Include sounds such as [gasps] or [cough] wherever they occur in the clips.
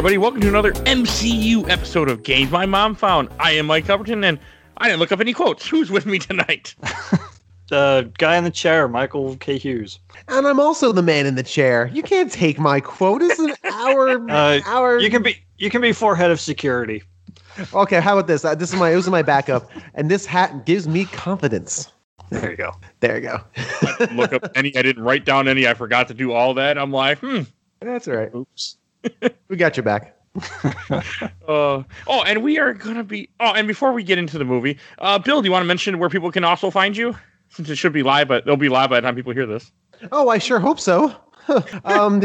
everybody. Welcome to another MCU episode of Games My Mom Found. I am Mike Huberton, and I didn't look up any quotes. Who's with me tonight? [laughs] the guy in the chair, Michael K. Hughes. And I'm also the man in the chair. You can't take my quote. This is an [laughs] hour. Uh, hour. You can be you can be forehead of security. Okay, how about this? Uh, this is my this is my backup, and this hat gives me confidence. There you go. There you go. I didn't look up any. I didn't write down any. I forgot to do all that. I'm like, hmm. That's all right. Oops. We got your back. Uh, [laughs] oh, and we are gonna be. Oh, and before we get into the movie, uh, Bill, do you want to mention where people can also find you? Since it should be live, but it'll be live by the time people hear this. Oh, I sure hope so. [laughs] um,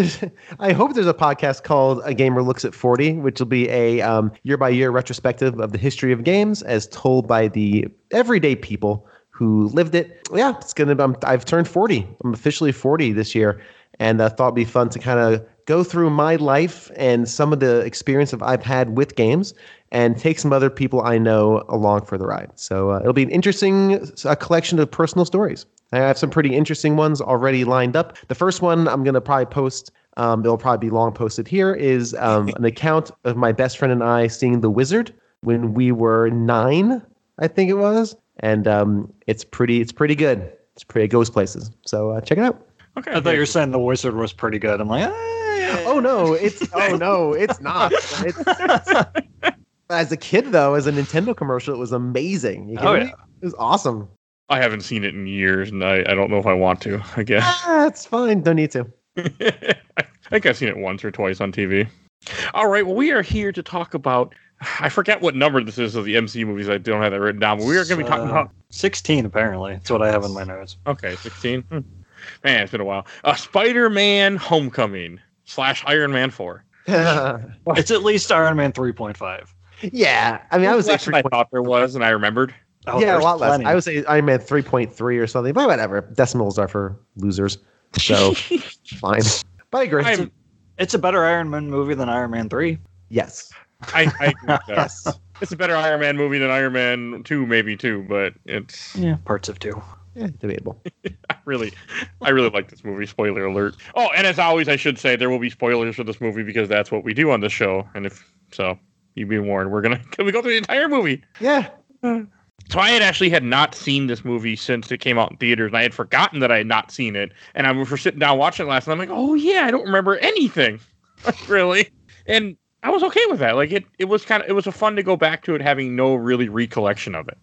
I hope there's a podcast called A Gamer Looks at 40, which will be a um, year by year retrospective of the history of games as told by the everyday people who lived it. Yeah, it's gonna. I'm, I've turned 40. I'm officially 40 this year, and I thought it'd be fun to kind of go through my life and some of the experience of I've had with games, and take some other people I know along for the ride. So uh, it'll be an interesting uh, collection of personal stories. I have some pretty interesting ones already lined up. The first one I'm going to probably post, um, it'll probably be long posted here, is um, an account of my best friend and I seeing The Wizard when we were nine, I think it was. And um, it's pretty, it's pretty good. It's pretty, it goes places. So uh, check it out. Okay. I thought you were saying the wizard was pretty good. I'm like, eh. Oh no, it's [laughs] oh no, it's not. It's, [laughs] as a kid though, as a Nintendo commercial, it was amazing. You Oh, kidding me? yeah. It was awesome. I haven't seen it in years, and I, I don't know if I want to. I guess. Ah, it's fine. Don't need to. [laughs] I think I've seen it once or twice on TV. All right. Well, we are here to talk about. I forget what number this is of the MCU movies. I don't have that written down. But we are going to be talking Uh, about. 16 apparently. That's what I have in my notes. Okay, sixteen. Hmm. Man, it's been a while. Uh, Spider-Man: Homecoming slash Iron Man Four. [laughs] It's at least Iron Man 3.5. yeah, I mean, I was say Less I thought there was, and I remembered. Oh, yeah, a there's lot less. I would say Iron Man 3.3 or something, but whatever. Decimals are for losers. So [laughs] fine. But I agree. I'm, It's a better Iron Man movie than Iron Man 3. yes. I, I agree with that. [laughs] Yes. It's a better Iron Man movie than Iron Man Two, maybe too, but it's Yeah, parts of two. Yeah, debatable. [laughs] I really, I really like this movie. Spoiler alert. Oh, and as always, I should say there will be spoilers for this movie because that's what we do on the show. And if so, you've been warned. We're gonna [laughs] can we go through the entire movie. Yeah. [sighs] So I had actually had not seen this movie since it came out in theaters, and I had forgotten that I had not seen it. And I was sitting down watching it last night. And I'm like, oh yeah, I don't remember anything, [laughs] Like, really. And I was okay with that. Like it, it was kind of, it was a fun to go back to it, having no really recollection of it.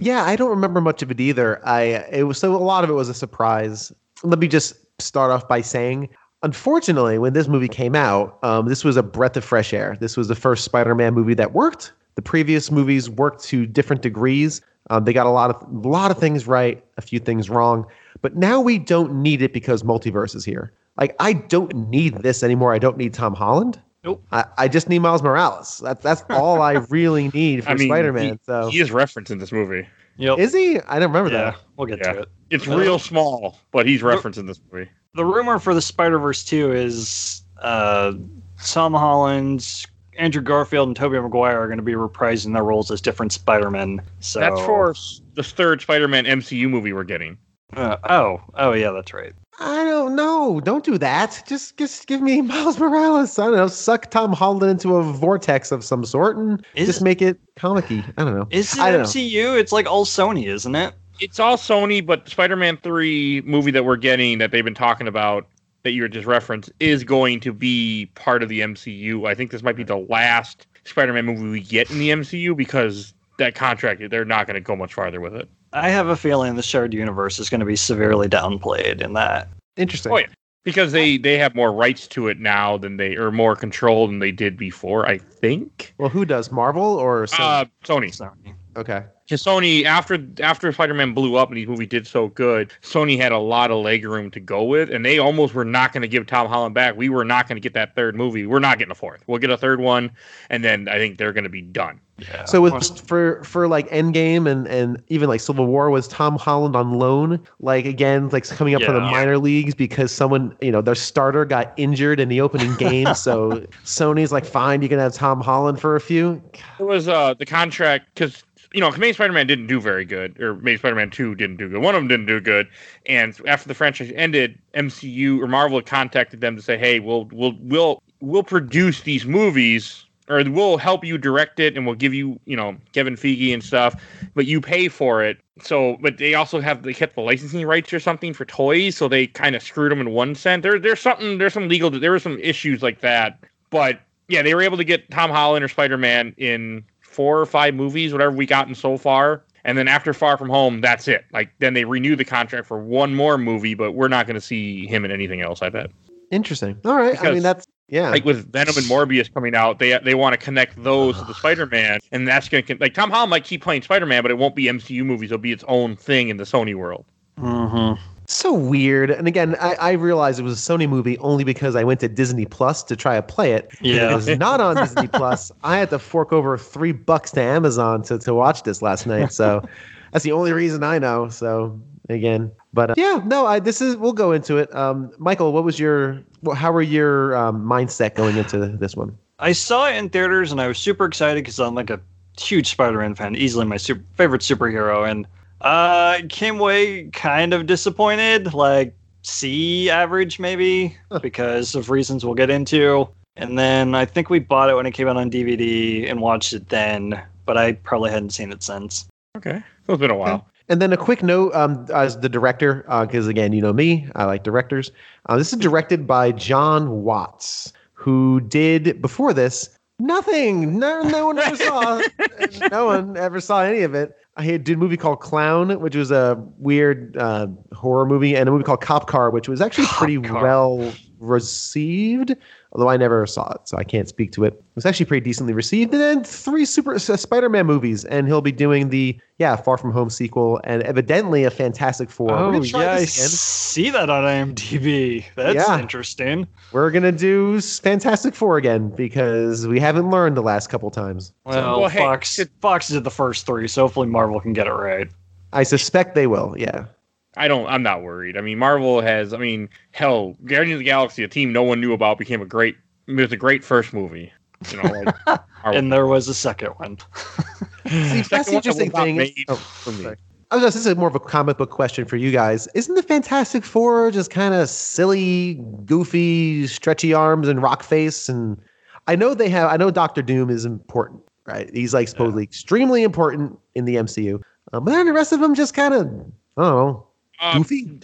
Yeah, I don't remember much of it either. I it was so a lot of it was a surprise. Let me just start off by saying, unfortunately, when this movie came out, um, this was a breath of fresh air. This was the first Spider-Man movie that worked. The previous movies worked to different degrees. Um, they got a lot of a lot of things right, a few things wrong. But now we don't need it because multiverse is here. Like I don't need this anymore. I don't need Tom Holland. Nope. I, I just need Miles Morales. That's that's [laughs] all I really need for I mean, Spider-Man. so he is referenced in this movie. Yep. is he? I don't remember yeah, that. we'll get Yeah. to it. It's Uh, real small, but he's referenced in this movie. The rumor for the Spider Verse 2 is uh, Tom Holland, Andrew Garfield, and Tobey Maguire are going to be reprising their roles as different Spider Men. So That's for the third Spider-Man MCU movie we're getting. Uh, oh, oh yeah, that's right. I don't know. Don't do that. Just just give me [laughs] Miles Morales. I don't know. Suck Tom Holland into a vortex of some sort and Is just make it comic I don't know. Is it I don't know. MCU? It's like all Sony, isn't it? It's all Sony, but Spider-Man Three movie that we're getting that they've been talking about that you were just referenced is going to be part of the MCU. I think this might be the last Spider-Man movie we get in the MCU because that contract they're not going to go much farther with it. I have a feeling the shared universe is going to be severely downplayed in that. Interesting. Oh, yeah. Because they they have more rights to it now than they or more control than they did before. I think. Well, who does Marvel or Sony? Uh, Sony. Sony. Okay. Because Sony, after after Spider-Man blew up and these movie did so good, Sony had a lot of leg room to go with, and they almost were not going to give Tom Holland back. We were not going to get that third movie. We're not getting a fourth. We'll get a third one, and then I think they're going to be done. Yeah. So with for for like Endgame and and even like Civil War was Tom Holland on loan like again like coming up from the minor leagues because someone you know their starter got injured in the opening game [laughs] so Sony's like fine you can have Tom Holland for a few It was uh the contract because you know Amazing Spider-Man didn't do very good, or Amazing Spider-Man Two didn't do good. One of them didn't do good, and after the franchise ended, MCU or Marvel contacted them to say, "Hey, we'll we'll we'll we'll produce these movies or we'll help you direct it and we'll give you, you know, Kevin Feige and stuff, but you pay for it. So, but they also have they kept the licensing rights or something for toys, so they kind of screwed them in one sense. There, there's something, there's some legal, there were some issues like that, but yeah, they were able to get Tom Holland or Spider Man in four or five movies, whatever we gotten so far. And then after Far From Home, that's it. Like then they renew the contract for one more movie, but we're not going to see him in anything else. I bet. Interesting. All right. I mean, that's yeah. Like with Venom and Morbius coming out, they they want to connect those to the [sighs] Spider-Man, and that's going to like Tom Holland might keep playing Spider-Man, but it won't be MCU movies. It'll be its own thing in the Sony world. Mm-hmm. So weird. And again, I, I realized it was a Sony movie only because I went to Disney Plus to try to play it. Yeah. It was not on Disney Plus. [laughs] I had to fork over three bucks to Amazon to, to watch this last night. So [laughs] that's the only reason I know. So again, but uh, yeah, no, I this is we'll go into it. Um, Michael, what was your how were your um, mindset going into this one? I saw it in theaters and I was super excited because I'm like a huge Spider-Man fan, easily my super, favorite superhero, and uh, came away kind of disappointed, like C average maybe, because of reasons we'll get into. And then I think we bought it when it came out on DVD and watched it then, but I probably hadn't seen it since. Okay, so it's been a while. And then a quick note um, as the director, because again, you know me, I like directors. Uh, this is directed by John Watts, who did before this nothing. No, no one ever saw. [laughs] no one ever saw any of it. I did a movie called Clown, which was a weird uh, horror movie, and a movie called Cop Car, which was actually Cop pretty Car. well received. Although I never saw it, so I can't speak to it. It was actually pretty decently received. And then three super uh, Spider-Man movies, and he'll be doing the yeah Far From Home sequel, and evidently a Fantastic Four. We're Oh yeah, I again. see that on IMDb. That's Yeah. interesting. We're gonna do Fantastic Four again because we haven't learned the last couple times. Well, well, hey, Fox it- Fox did the first three, so hopefully Marvel can get it right. I suspect they will. Yeah. I don't. I'm not worried. I mean, Marvel has. I mean, hell, Guardians of the Galaxy, a team no one knew about, became a great. It was a great first movie. You know, like, [laughs] And there was a second one. [laughs] See, Second that's the interesting thing. made Oh, for me. sorry. I was just, this is more of a comic book question for you guys. Isn't the Fantastic Four just kind of silly, goofy, stretchy arms and rock face? And I know they have. I know Doctor Doom is important, right? He's like supposedly extremely important in the MCU. Uh, but then the rest of them just kind of, I don't know, Um, goofy.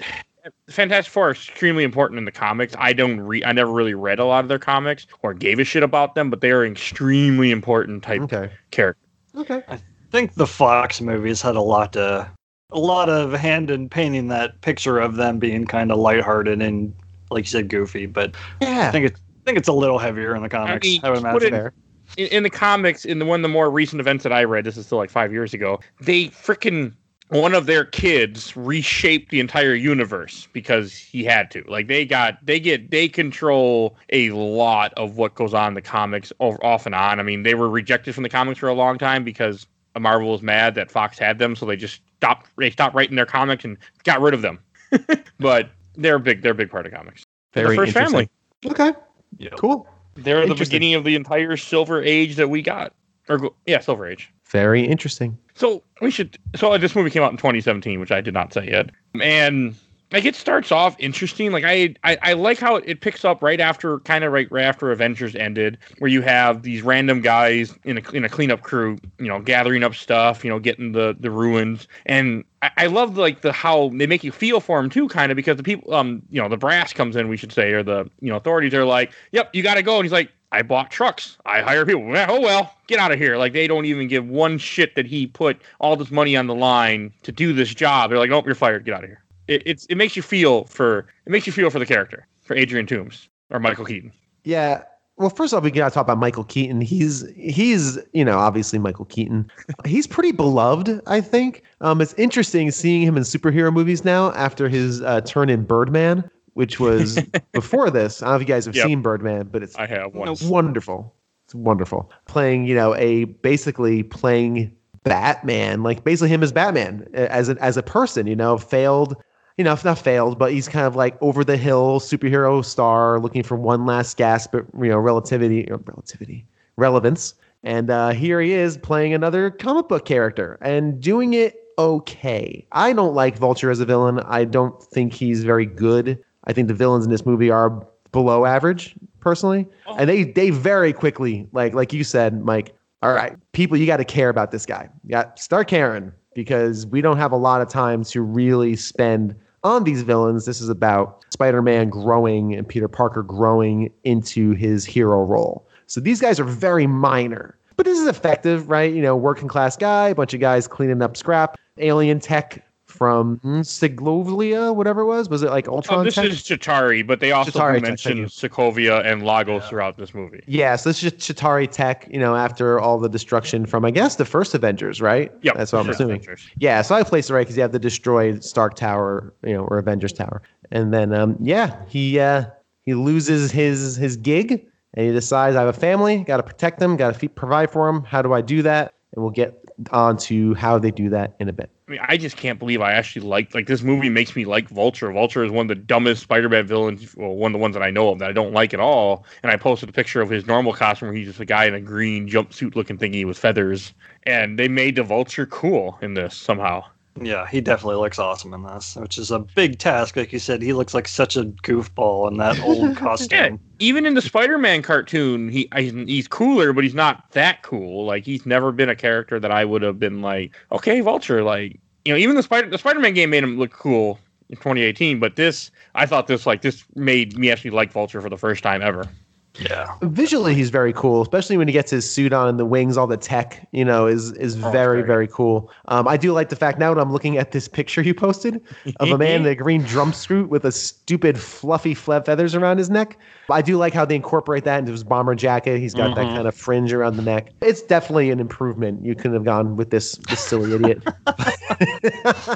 Fantastic Four are extremely important in the comics. I don't read. I never really read a lot of their comics or gave a shit about them, but they are extremely important type Okay. characters. Okay. I think the Fox movies had a lot to a lot of hand in painting that picture of them being kind of lighthearted and like you said goofy, but Yeah. I think it's I think it's a little heavier in the comics. I, mean, would imagine. it- in, in the comics, in the one of the more recent events that I read, this is still like five years ago, they freaking one of their kids reshaped the entire universe because he had to. Like they got they get they control a lot of what goes on in the comics over, off and on. I mean, they were rejected from the comics for a long time because Marvel was mad that Fox had them, so they just stopped they stopped writing their comics and got rid of them. [laughs] but they're big they're a big part of comics. They're Very the first interesting. family. Okay. Yeah. Cool. They're the beginning of the entire silver age that we got. Or yeah, silver age. Very interesting. So we should. So this movie came out in 2017, which I did not say yet, and like it starts off interesting. Like I, I, I like how it, it picks up right after, kind of right, right after Avengers ended, where you have these random guys in a in a cleanup crew, you know, gathering up stuff, you know, getting the the ruins, and I, I love like the how they make you feel for them too, kind of because the people, um, you know, the brass comes in, we should say, or the you know authorities are like, yep, you got to go, and he's like. I bought trucks. I hire people. Oh well, get out of here. Like they don't even give one shit that he put all this money on the line to do this job. They're like, nope, you're fired. Get out of here. It, it's it makes you feel for it makes you feel for the character for Adrian Toombs or Michael Keaton. Yeah. Well, first off, we gotta talk about Michael Keaton. He's he's you know obviously Michael Keaton. he's pretty beloved, I think. Um, it's interesting seeing him in superhero movies now after his uh, turn in Birdman, which was [laughs] before this. I don't know if you guys have Yep. seen Birdman, but it's I have one. it's wonderful. It's wonderful. Playing you know a basically playing Batman, like basically him as Batman as a, as a person. You know, failed you know, if not failed, but he's kind of like over the hill superhero star looking for one last gasp at, you know, relativity, or relativity, relevance. And uh, here he is playing another comic book character and doing it okay. I don't like Vulture as a villain. I don't think he's very good. I think the villains in this movie are below average, personally, Oh. and they they very quickly like like you said, Mike. All right, people, you got to care about this guy. Yeah, start caring because we don't have a lot of time to really spend on these villains. This is about Spider-Man growing and Peter Parker growing into his hero role. So these guys are very minor, but this is effective, right? You know, working class guy, a bunch of guys cleaning up scrap, alien tech from hmm, Siglovia, whatever it was. Was it like Ultron Oh, this tech? is Chitauri, but they also Chitauri do tech, mention Sokovia and Lagos throughout this movie. Yeah, so this is just Chitauri tech, you know, after all the destruction from, I guess, the first Avengers, right? Yep, That's what I'm first assuming. Avengers. Yeah, so I placed it right because you have the destroyed Stark Tower, you know, or Avengers Tower, and then um, yeah, he uh, he loses his his gig, and he decides I have a family, got to protect them, got to provide for them. How do I do that? And we'll get on to how they do that in a bit. I mean, I just can't believe I actually like like this movie makes me like Vulture. Vulture is one of the dumbest Spider-Man villains, well, one of the ones that I know of that I don't like at all. And I posted a picture of his normal costume where he's just a guy in a green jumpsuit looking thingy with feathers. And they made the Vulture cool in this somehow. Yeah, he definitely looks awesome in this, which is a big task. Like you said, he looks like such a goofball in that [laughs] old costume. Yeah, even in the Spider-Man cartoon, he he's cooler, but he's not that cool. Like he's never been a character that I would have been like, okay, Vulture. Like you know, even the Spider the Spider-Man game made him look cool in 2018, but this I thought this like this made me actually like Vulture for the first time ever. Yeah. Visually, he's very cool, especially when he gets his suit on and the wings, all the tech, you know, is is Oh, very very very cool. Um, I do like the fact now that I'm looking at this picture you posted of a man in a green drum suit with a stupid fluffy fle- feathers around his neck. I do like how they incorporate that into his bomber jacket. He's got that Mhm. kind of fringe around the neck. It's definitely an improvement. You couldn't have gone with this this silly idiot. [laughs] [laughs]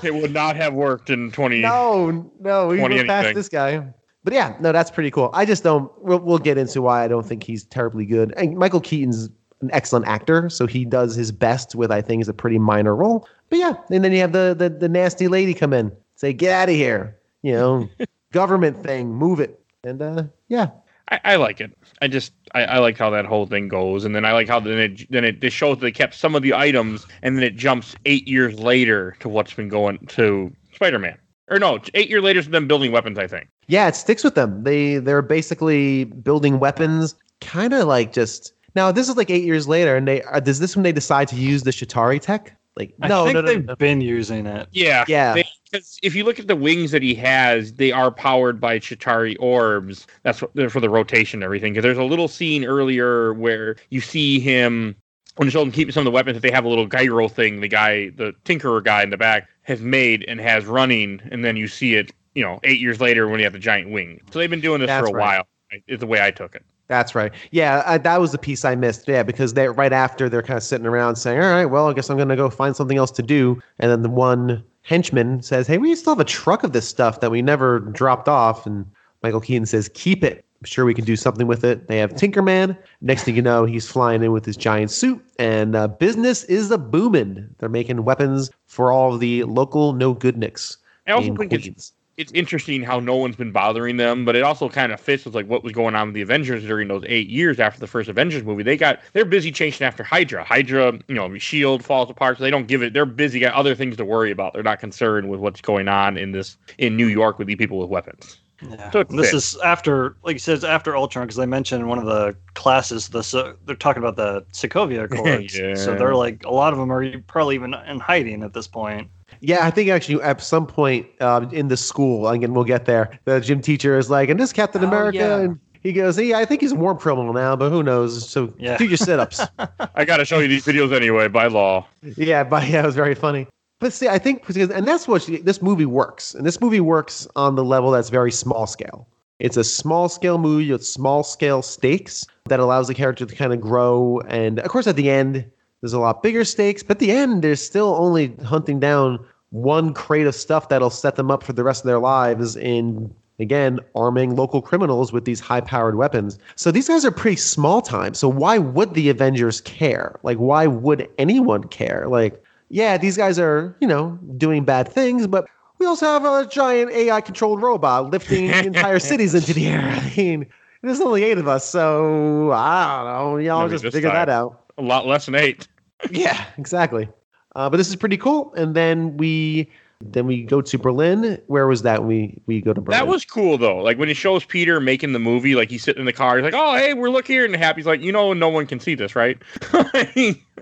it would not have worked in 20. no, no, we 20 went past this guy. But yeah, no, that's pretty cool. I just don't. We'll, we'll get into why I don't think he's terribly good. And Michael Keaton's an excellent actor, so he does his best with I think is a pretty minor role. But yeah, and then you have the the, the nasty lady come in, say get out of here, you know, [laughs] government thing, move it, and uh, yeah, I, I like it. I just I, I like how that whole thing goes, and then I like how then it then it just shows they kept some of the items, and then it jumps eight years later to what's been going to Spider-Man, or no, eight years later to them building weapons. I think. yeah, it sticks with them. They they're basically building weapons, kind of like just now. This is like eight years later, and they uh, does this when they decide to use the Chitauri tech? Like I no, think no, no, they've no. been using it. Yeah, Yeah. Because if you look at the wings that he has, they are powered by Chitauri orbs. That's what, they're for the rotation and everything. Because there's a little scene earlier where you see him when Sheldon keeping some of the weapons that they have a little gyro thing. The guy, the Tinkerer guy in the back, has made and has running, and then you see it. You know, eight years later when you have the giant wing. So they've been doing this That's for a right. while. Is the way I took it. That's right. Yeah, I, that was the piece I missed. Yeah, because they right after they're kind of sitting around saying, "All right, well, I guess I'm going to go find something else to do." And then the one henchman says, "Hey, we still have a truck of this stuff that we never dropped off." And Michael Keaton says, "Keep it. I'm sure we can do something with it." They have Tinkerman. Next thing you know, he's flying in with his giant suit, and uh, business is a booming. They're making weapons for all of the local no goodniks I also in think it's it's interesting how no one's been bothering them, but it also kind of fits with like what was going on with the Avengers during those eight years after the first Avengers movie. They got they're busy chasing after Hydra. Hydra, you know, Shield falls apart, so they don't give it. They're busy, got other things to worry about. They're not concerned with what's going on in this in New York with the people with weapons. Yeah. So this fits. is after, like you said, it's after Ultron because they mentioned one of the classes the so they're talking about the Sokovia [laughs] Accords. Yeah. So they're like a lot of them are probably even in hiding at this point. Yeah, I think actually at some point um, in the school, again, we'll get there. The gym teacher is like, and this Captain Oh, America, yeah. and he goes, yeah, I think he's a war criminal now, but who knows? So Yeah. do your sit-ups. [laughs] I got to show you these videos anyway by law. yeah, but yeah, it was very funny. But see, I think because and that's what she, this movie works, and this movie works on the level that's very small scale. It's a small scale movie with small scale stakes that allows the character to kind of grow, and of course, at the end, there's a lot bigger stakes. But at the end, there's still only hunting down one crate of stuff that'll set them up for the rest of their lives in again arming local criminals with these high powered weapons. So these guys are pretty small time. So why would the avengers care? Like why would anyone care? Like yeah these guys are you know doing bad things but we also have a giant ai controlled robot lifting [laughs] entire cities into the air [laughs] i mean there's only eight of us so i don't know y'all Maybe just figure that out A lot less than eight. [laughs] yeah, exactly. Uh, but this is pretty cool. And then we Then we go to Berlin. Where was that? We we go to Berlin. That was cool though. Like when it shows Peter making the movie, like he's sitting in the car, he's like, "Oh, hey, we're look here," and Happy's like, "You know, no one can see this, right?" [laughs]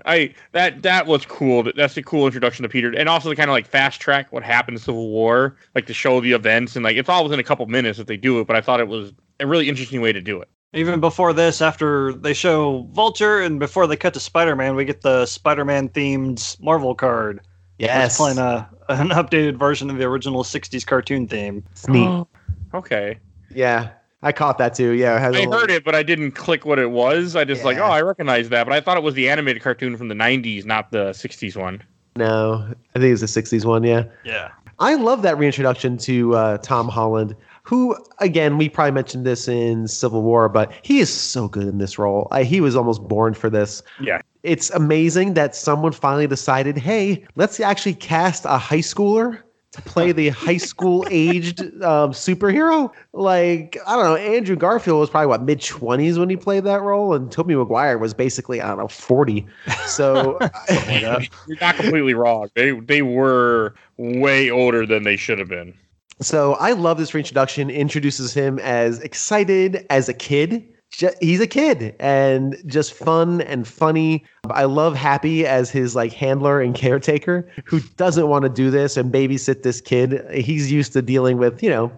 I that that was cool. That's a cool introduction to Peter, and also to kind of like fast track what happened in Civil War, like to show the events and like it's all within a couple minutes that they do it. But I thought it was a really interesting way to do it. Even before this, after they show Vulture and before they cut to Spider Man, we get the Spider Man themed Marvel card. Yes, It's playing a, an updated version of the original 60s cartoon theme. It's neat. Okay, Yeah, I caught that too. Yeah, it has a I little- heard it, but I didn't click what it was. I just like, oh, I recognize that, but I thought it was the animated cartoon from the '90s, not the '60s one. No, I think it was the '60s one. Yeah. Yeah. I love that reintroduction to uh, Tom Holland, who, again, we probably mentioned this in Civil War, but he is so good in this role. I, he was almost born for this. Yeah. It's amazing that someone finally decided, hey, let's actually cast a high schooler to play the high school [laughs] aged um, superhero. Like, I don't know, Andrew Garfield was probably what, mid 20s when he played that role, and Tobey Maguire was basically, I don't know, 40. So, [laughs] You're not completely wrong. They they were way older than they should have been. So I love this reintroduction. Introduces him as excited as a kid. He's a kid and just fun and funny. I love Happy as his like handler and caretaker who doesn't want to do this and babysit this kid. He's used to dealing with, you know,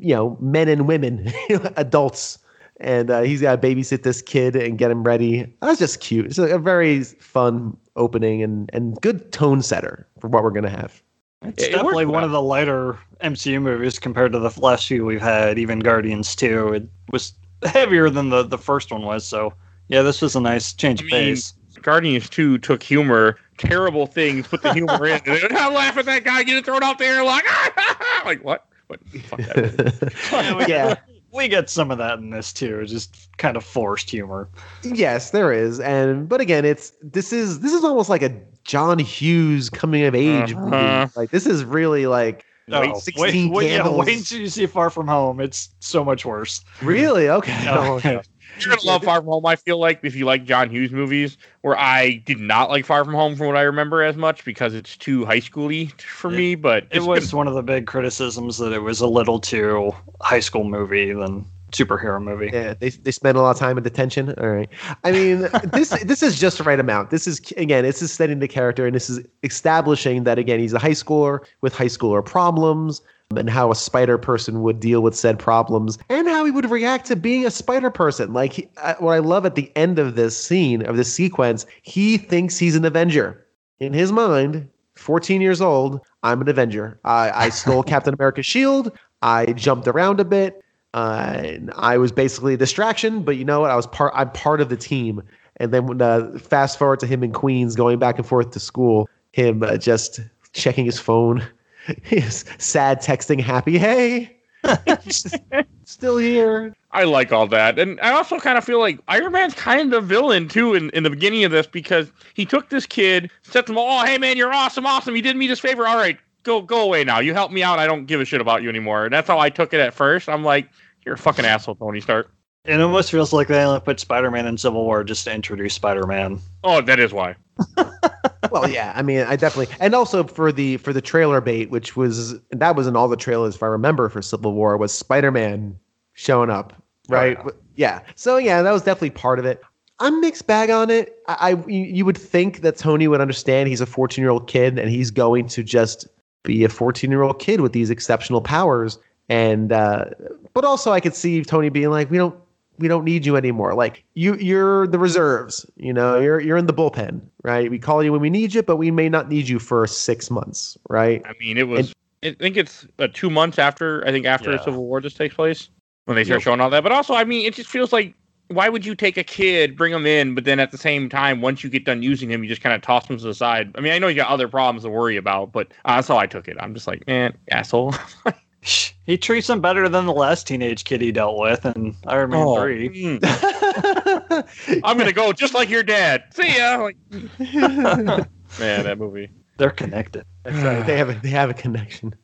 you know, men and women, [laughs] adults. And uh, he's got to babysit this kid and get him ready. That's just cute. It's a, very fun opening and, and good tone setter for what we're to have. It's It- it definitely worked one well. of the lighter MCU movies compared to the last few we've had, even Guardians 2. It was heavier than the, the first one was, so yeah, this was a nice change of I mean, pace. Guardians 2 took humor, terrible things, put the humor in, and then I laugh at that guy getting thrown out there like, [laughs] like what? What? Fuck that. [laughs] yeah. We get some of that in this too, just kind of forced humor. Yes, there is, and but again, it's this is this is almost like a John Hughes coming of age Uh-huh. movie. Like this is really like Wait, Oh, 16 wait, yeah, candles. wait until you see Far From Home. It's so much worse. really okay. Oh, okay. [laughs] You're gonna love Far From Home. I feel like if you like John Hughes movies, where I did not like Far From Home from what I remember as much because it's too high schooly for me. But It it's was one of the big criticisms that it was a little too high school movie than superhero movie. Yeah, they they spend a lot of time in detention. All right. I mean, [laughs] this this is just the right amount. This is again, this is setting the character, and this is establishing that again, he's a high schooler with high schooler problems, and how a spider person would deal with said problems, and how he would react to being a spider person. Like he, uh, what I love at the end of this scene of this sequence, he thinks he's an Avenger. In his mind, 14 years old, I'm an Avenger. I, I stole [laughs] Captain America's shield. I jumped around a bit. Uh, and I was basically a distraction, but you know what? I was part. I'm part of the team. And then when uh, fast forward to him in Queens going back and forth to school, him uh, just checking his phone, [laughs] his sad texting, happy, hey, [laughs] still here. I like all that. And I also kind of feel like Iron Man's kind of villain too in, in the beginning of this because he took this kid, set them all, oh, hey man, you're awesome, awesome. You did me this favor. All right, go go away now. You helped me out. I don't give a shit about you anymore. And that's how I took it at first. I'm like, you're a fucking asshole, Tony Stark. It almost feels like they only put Spider Man in Civil War just to introduce Spider Man. Oh, that is why. [laughs] well, yeah, I mean, I definitely, and also for the for the trailer bait, which was that was in all the trailers, if I remember, for Civil War, was Spider Man showing up, right? yeah. yeah. So yeah, that was definitely part of it. I'm mixed bag on it. I, I you you would think that Tony would understand. He's a 14 year old kid, and he's going to just be a 14 year old kid with these exceptional powers. And uh, but also, I could see Tony being like, we don't we don't need you anymore. Like you you're the reserves, you know, you're you're in the bullpen, right? We call you when we need you, but we may not need you for six months, right? I mean, it was. I think it's uh, two months after. I think after Yeah. Civil War just takes place when they start Yep. showing all that. But also, I mean, it just feels like why would you take a kid, bring him in, but then at the same time, once you get done using him, you just kind of toss him to the side. I mean, I know you got other problems to worry about, but uh, that's how I took it. I'm just like, man, asshole. [laughs] He treats him better than the last teenage kid he dealt with in Iron Man Oh, 3. mm. [laughs] I'm gonna go just like your dad. See ya. Like, [laughs] man, that movie. They're connected. That's right. They have a, they have a connection.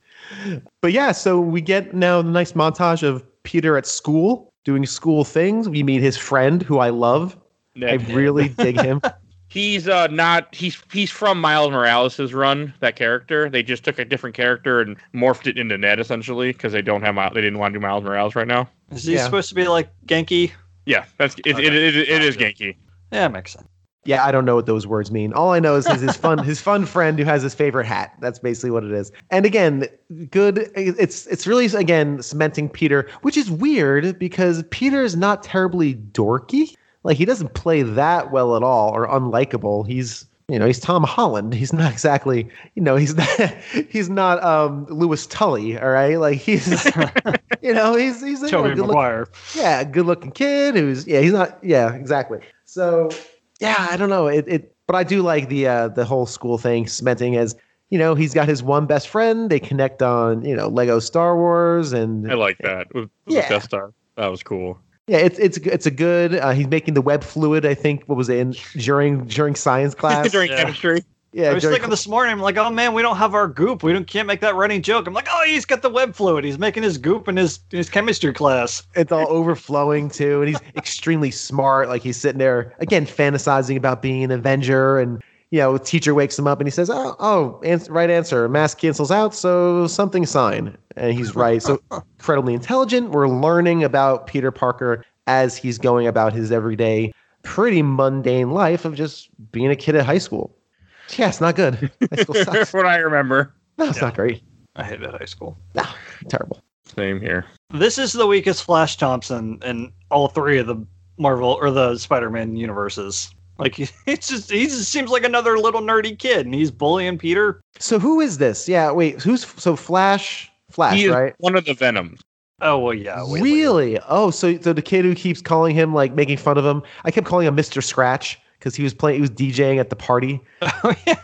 But yeah, so we get now the nice montage of Peter at school doing school things. We meet his friend, who I love. I really dig him. [laughs] He's uh not he's he's from Miles Morales' run. That character they just took a different character and morphed it into Ned essentially because they don't have Miles, they didn't want to do Miles Morales right now. Is he Yeah. supposed to be like Ganke? Yeah, that's it. Okay. It, it, it, it is Gotcha. Ganke. Yeah, makes sense. Yeah, I don't know what those words mean. All I know is he's his fun his fun friend who has his favorite hat. That's basically what it is. And again, good it's it's really again cementing Peter, which is weird because Peter is not terribly dorky. Like he doesn't play that well at all or unlikable. He's you know, he's Tom Holland. He's not exactly, you know, he's [laughs] not he's not um Louis Tully, all right? Like he's [laughs] [laughs] you know, he's he's you know, Toby good look, Yeah, good looking kid who's yeah, he's not yeah, exactly. So yeah, I don't know. It it but I do like the uh the whole school thing cementing as you know, he's got his one best friend. They connect on, you know, Lego Star Wars and I like that with, with Yeah. the Death Star. That was cool. Yeah, it's it's it's a good uh, he's making the web fluid, I think what was it in during during science class. [laughs] During Yeah. chemistry. yeah, I was during thinking this morning, I'm like, oh man, we don't have our goop. We don't can't make that running joke. I'm like, oh, he's got the web fluid. He's making his goop in his his chemistry class. it's all overflowing too and he's [laughs] extremely smart like he's sitting there again fantasizing about being an avenger and you know teacher wakes him up and he says oh, oh ans- right answer mass cancels out so something sign. And he's right. So [laughs] incredibly intelligent. We're learning about peter parker as he's going about his everyday pretty mundane life of just being a kid at high school. Yeah it's not good. High school [laughs] sucks. That's what I remember. no it's not great. I hated high school. Ah, terrible. Same here. This is the weakest Flash Thompson in all three of the Marvel or the Spider-Man universes. Like [laughs] it's just he just seems like another little nerdy kid, and he's bullying Peter. so who is this yeah wait who's so flash flash he is right one of the Venoms. Oh well, yeah. way later. really? Oh, so so the kid who keeps calling him like making fun of him. I kept calling him Mr. Scratch because he was playing. He was DJing at the party. [laughs] Oh yeah.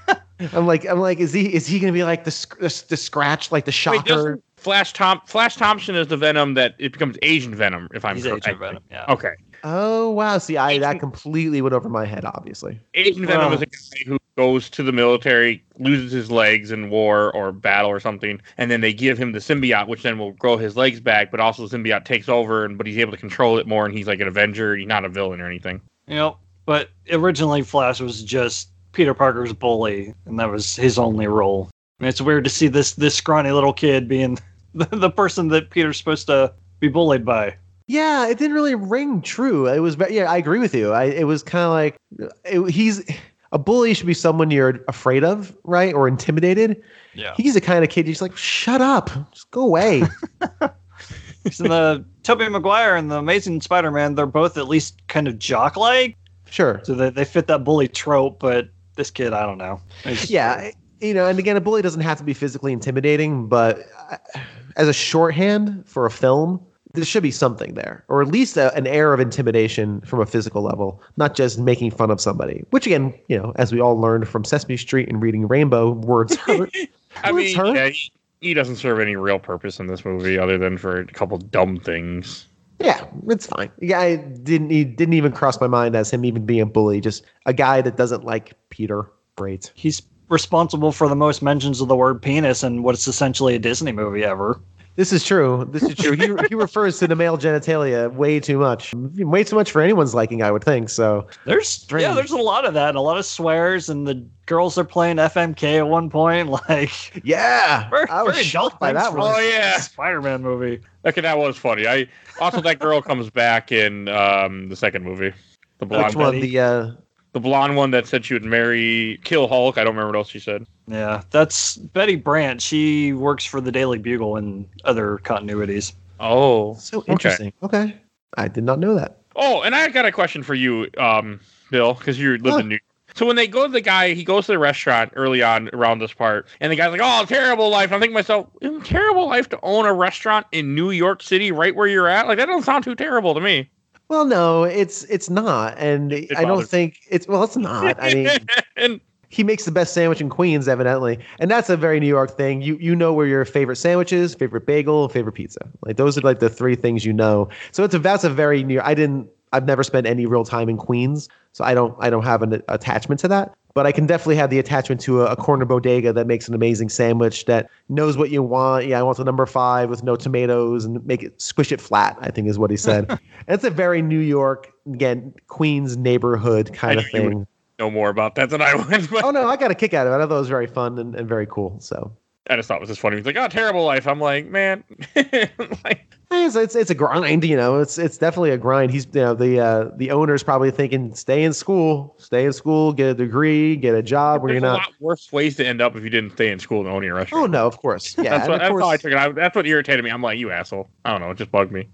I'm like, I'm like, is he is he gonna be like the the, the scratch like the Wait, shocker? doesn't Flash Tom Flash Thompson is the Venom that it becomes Agent Venom, if I'm He's correct. Agent Venom. Yeah. Okay. Oh wow! See, I that completely went over my head. Obviously, Agent Venom Well- is a guy who goes to the military, loses his legs in war or battle or something, and then they give him the symbiote, which then will grow his legs back. But also, the symbiote takes over, and but he's able to control it more, and he's like an Avenger. He's not a villain or anything. You know, but originally Flash was just Peter Parker's bully, and that was his only role. And it's weird to see this this scrawny little kid being [laughs] the, the person that Peter's supposed to be bullied by. Yeah, it didn't really ring true. It was, yeah, I agree with you. I it was kind of like it, he's a bully should be someone you're afraid of, right, or intimidated. Yeah. He's the kind of kid you're just like, shut up, just go away. [laughs] So the Tobey Maguire and the Amazing Spider-Man, they're both at least kind of jock-like, sure. so they they fit that bully trope. But this kid, I don't know. It's- yeah you know and again a bully doesn't have to be physically intimidating but uh, as a shorthand for a film there should be something there or at least a, an air of intimidation from a physical level not just making fun of somebody which again you know as we all learned from sesame street and reading rainbow words [laughs] hurt I Words mean, hurt. yeah, he, he doesn't serve any real purpose in this movie other than for a couple dumb things. yeah it's fine yeah i didn't he didn't even cross my mind as him even being a bully just a guy that doesn't like peter great he's responsible for the most mentions of the word penis in what's essentially a Disney movie ever. This is true. This is true. He, [laughs] he refers to the male genitalia way too much. Way too much for anyone's liking, I would think. So There's Strange. yeah, there's a lot of that, and a lot of swears, and the girls are playing FMK at one point. [laughs] Like yeah, very, I was very shocked by that one. Oh, yeah. Spider-Man movie. Okay, that was funny. I also that girl comes back in um, the second movie. The blonde, Which one? Betty. The uh, the blonde one that said she would marry, kill Hulk. I don't remember what else she said. Yeah, that's Betty Brant. She works for the Daily Bugle and other continuities. Oh, so interesting. Okay. I did not know that. Oh, and I got a question for you, um, Bill, because you live Huh. in New York. So when they go to the guy, he goes to the restaurant early on around this part, and the guy's like, "Oh, terrible life." I'm thinking to myself, terrible life to own a restaurant in New York City, right where you're at? Like that doesn't sound too terrible to me." Well, no, it's it's not, and It I don't think it's well, it's not. I mean, [laughs] and he makes the best sandwich in Queens, evidently, and that's a very New York thing. You you know where your favorite sandwich is, favorite bagel, favorite pizza. Like those are like the three things you know. So it's a that's a very New. I didn't. I've never spent any real time in Queens, so I don't I don't have an attachment to that. But I can definitely have the attachment to a, a corner bodega that makes an amazing sandwich that knows what you want. Yeah, I want the number five with no tomatoes and make it squish it flat. I think is what he [laughs] said. and it's a very New York again Queens neighborhood kind I of thing. know more about that than I would. [laughs] But Oh no, I got a kick out of it. I thought it was very fun and, and very cool. So I just thought it was just funny. He's like, "Oh, terrible life." I'm like, man, [laughs] like, it's, it's it's a grind. You know, it's it's definitely a grind. He's you know the uh, the owner's probably thinking, stay in school, stay in school, get a degree, get a job where you're a not. lot worse ways to end up if you didn't stay in school than owning a restaurant. Oh no, of course, [laughs] yeah. that's what of that's course, how I took it. I, that's what irritated me. I'm like, you asshole. I don't know. It just bugged me.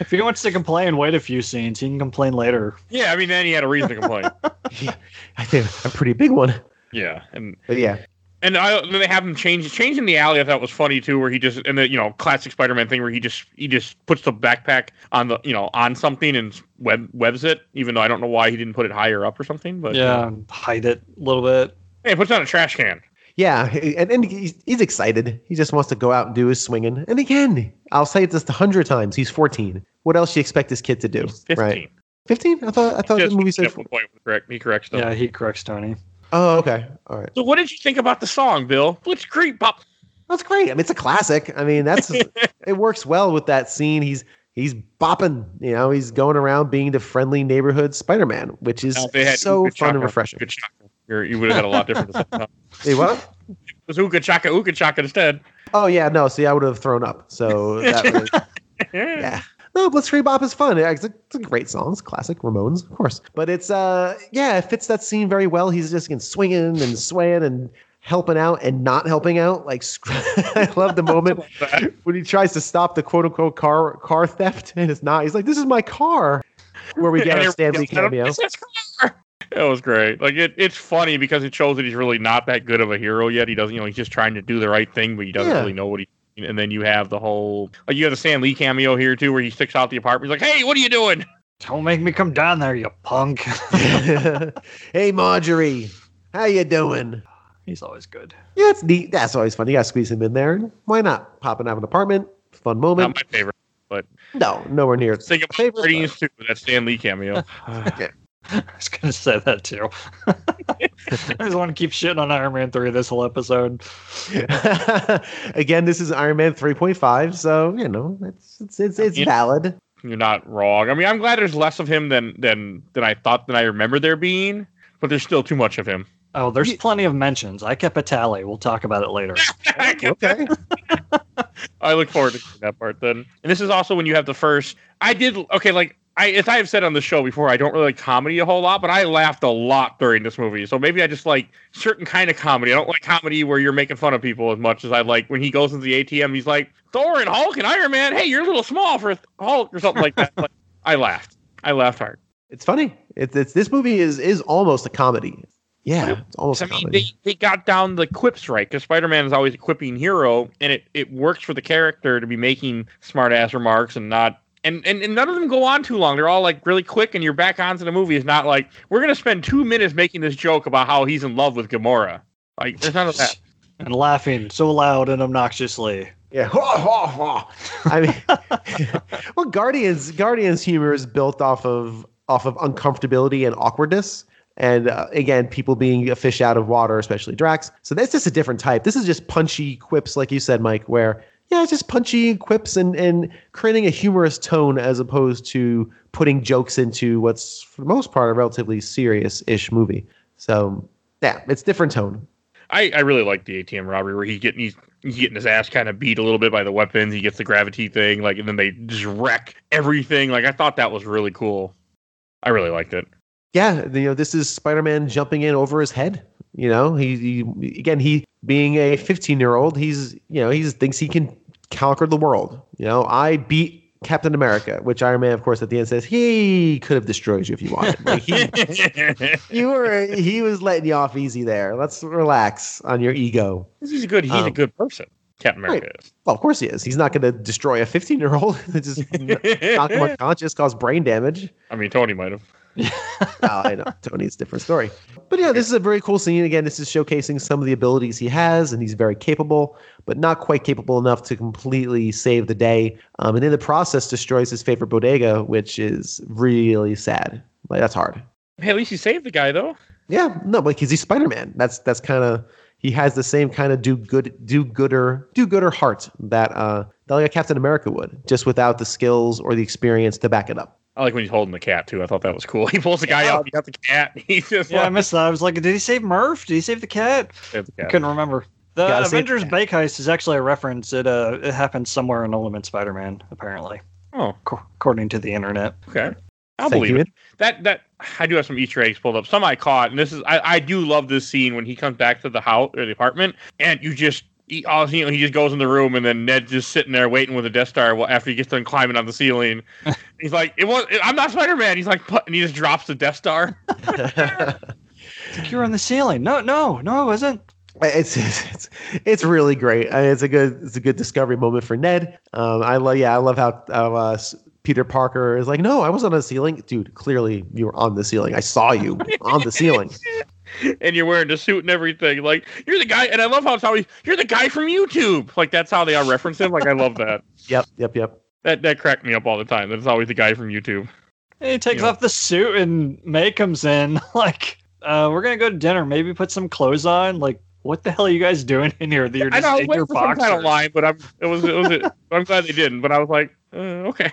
If he wants to complain, wait a few scenes. He can complain later. Yeah, I mean, then he had a reason to complain. [laughs] yeah, I think a pretty big one. yeah, and But yeah, and I then they have him change change in the alley. I thought was funny too, where he just and the you know classic Spider-Man thing where he just he just puts the backpack on the you know on something and web webs it. Even though I don't know why he didn't put it higher up or something, but Yeah, uh, hide it a little bit. hey, he puts it on a trash can. yeah, and, and he's, he's excited. He just wants to go out and do his swinging. And again, I'll say it just a hundred times. He's 14. What else do you expect this kid to do? He's Fifteen. Right? 15? I thought I thought Just the movie said. at one point correct. He corrects them. Yeah, he corrects Tony. Oh, okay, all right. So what did you think about the song, Bill? Blitzkrieg Bop. That's great. I mean, it's a classic. I mean, that's [laughs] it works well with that scene. He's he's bopping. You know, he's going around being the friendly neighborhood Spider-Man, which is so fun and refreshing. You're- you would have had a lot different. [laughs] Hey, what? It was Uka Chaka, Uka Chaka instead. Oh yeah, no. See, I would have thrown up. So that [laughs] really, yeah. No, Blitzkrieg Bop is fun. It's a, it's a great song. It's classic Ramones, of course. But it's uh, yeah, it fits that scene very well. He's just again, swinging and swaying and helping out and not helping out. Like [laughs] I love the moment [laughs] when he tries to stop the quote unquote car car theft and it's not. He's like, "This is my car." Where we get a Stan Lee cameo. [laughs] It's his car. It was great. Like it, it's funny because it shows that he's really not that good of a hero yet. He doesn't, you know, he's just trying to do the right thing, but he doesn't Yeah. really know what he. And then you have the whole, like you have the Stan Lee cameo here too, where he sticks out the apartment. He's like, "Hey, what are you doing?" Don't make me come down there, you punk. [laughs] [laughs] hey Marjorie, how you doing? He's always good. Yeah, it's neat. That's always fun. You gotta squeeze him in there. Why not? Popping out of an apartment. Fun moment. Not my favorite. But no, nowhere near. Think about Favorite, Guardians too. That Stan Lee cameo. [sighs] [laughs] I was gonna say that too. [laughs] I just want to keep shitting on Iron Man three this whole episode. [laughs] Again, this is Iron Man 3.5, so you know it's it's it's, it's Yeah. valid. You're not wrong. I mean, I'm glad there's less of him than than than I thought than I remember there being, but there's still too much of him. Oh, there's Ye- plenty of mentions. I kept a tally. We'll talk about it later. Okay. I look forward to that part then. And this is also when you have the first. I did okay, like I as I have said on the show before, I don't really like comedy a whole lot, but I laughed a lot during this movie. So maybe I just like certain kind of comedy. I don't like comedy where you're making fun of people as much as I like when he goes into the ATM. He's like Thor and Hulk and Iron Man. Hey, you're a little small for Hulk or something like that. Like, I laughed. I laughed hard. It's funny. It's, it's this movie is is almost a comedy. Yeah, it's almost I mean, comedy. they, they got down the quips right because Spider Man is always a quipping hero, and it, it works for the character to be making smart ass remarks and not. And, and, and none of them go on too long. They're all like really quick, and you're back onto the movie. It's not like we're gonna spend two minutes making this joke about how he's in love with Gamora. Like there's none of that. [laughs] And laughing so loud and obnoxiously. Yeah. [laughs] I mean, [laughs] well, Guardians Guardians humor is built off of off of uncomfortability and awkwardness. And uh, again, people being a fish out of water, especially Drax. So that's just a different type. This is just punchy quips, like you said, Mike, where, yeah, it's just punchy quips and, and creating a humorous tone as opposed to putting jokes into what's, for the most part, a relatively serious ish movie. So, yeah, it's different tone. I, I really like the ATM robbery where he's getting he's, he's getting his ass kind of beat a little bit by the weapons. He gets the gravity thing, like, and then they just wreck everything. Like I thought that was really cool. I really liked it. yeah, you know, this is Spider-Man jumping in over his head. You know, he, he again, he being a 15-year-old, he's you know, he thinks he can conquer the world. You know, I beat Captain America, which Iron Man, of course, at the end says he could have destroyed you if you wanted. Like he, [laughs] you were, he was letting you off easy there. Let's relax on your ego. he's a good he's a Um, good person. Captain America is. Well, of course he is. He's not going to destroy a 15-year-old. [laughs] just knock him unconscious, cause brain damage. I mean, Tony might have. [laughs] I know. Tony's a different story. But yeah, this is a very cool scene. Again, this is showcasing some of the abilities he has, and he's very capable, but not quite capable enough to completely save the day. Um, and in the process, destroys his favorite bodega, which is really sad. Like that's hard. Hey, at least he saved the guy though. Yeah, no, because he's Spider Man. That's that's kind of he has the same kind of do good, do gooder, do gooder heart that uh that like a Captain America would, just without the skills or the experience to back it up. I like when he's holding the cat too. I thought that was cool. [laughs] He pulls the guy Yeah. out. He got the cat. [laughs] He's just Yeah, I missed that. I was like, did he save Murph? Did he save the cat? "There's the I cat." couldn't remember. The Gotta the Avengers bake heist is actually a reference. It uh, it happened somewhere in Ultimate Spider-Man, apparently, Oh, co- according to the internet. okay. I'll Thank believe you. it. That that I do have some Easter eggs pulled up. Some I caught, and this is I, I do love this scene when he comes back to the house or the apartment, and you just he, all, you know, he just goes in the room, and then Ned's just sitting there waiting with a Death Star after he gets done climbing on the ceiling. [laughs] He's like, "It was I'm not Spider Man." He's like, and he just drops the Death Star. [laughs] It's like you were on the ceiling. No, no, no, I wasn't. it's, it's it's really great. It's a good it's a good discovery moment for Ned. Um, I love yeah, I love how how uh, Peter Parker is like, no, I wasn't on the ceiling, dude. Clearly, you were on the ceiling. I saw you on the ceiling. [laughs] [laughs] and you're wearing the suit and everything. Like you're the guy, and I love how it's always you're the guy from YouTube. Like that's how they all reference him. Like I love that. [laughs] Yep, yep, yep. That that cracked me up all the time. That's always the guy from YouTube. And he takes Yeah. off the suit, and May comes in [laughs] like, uh, "We're gonna go to dinner. Maybe put some clothes on." Like, what the hell are you guys doing in here? That you're just I was in waiting your box. kind of line, but I'm it was it was it. I'm glad they didn't. But I was like, uh, okay.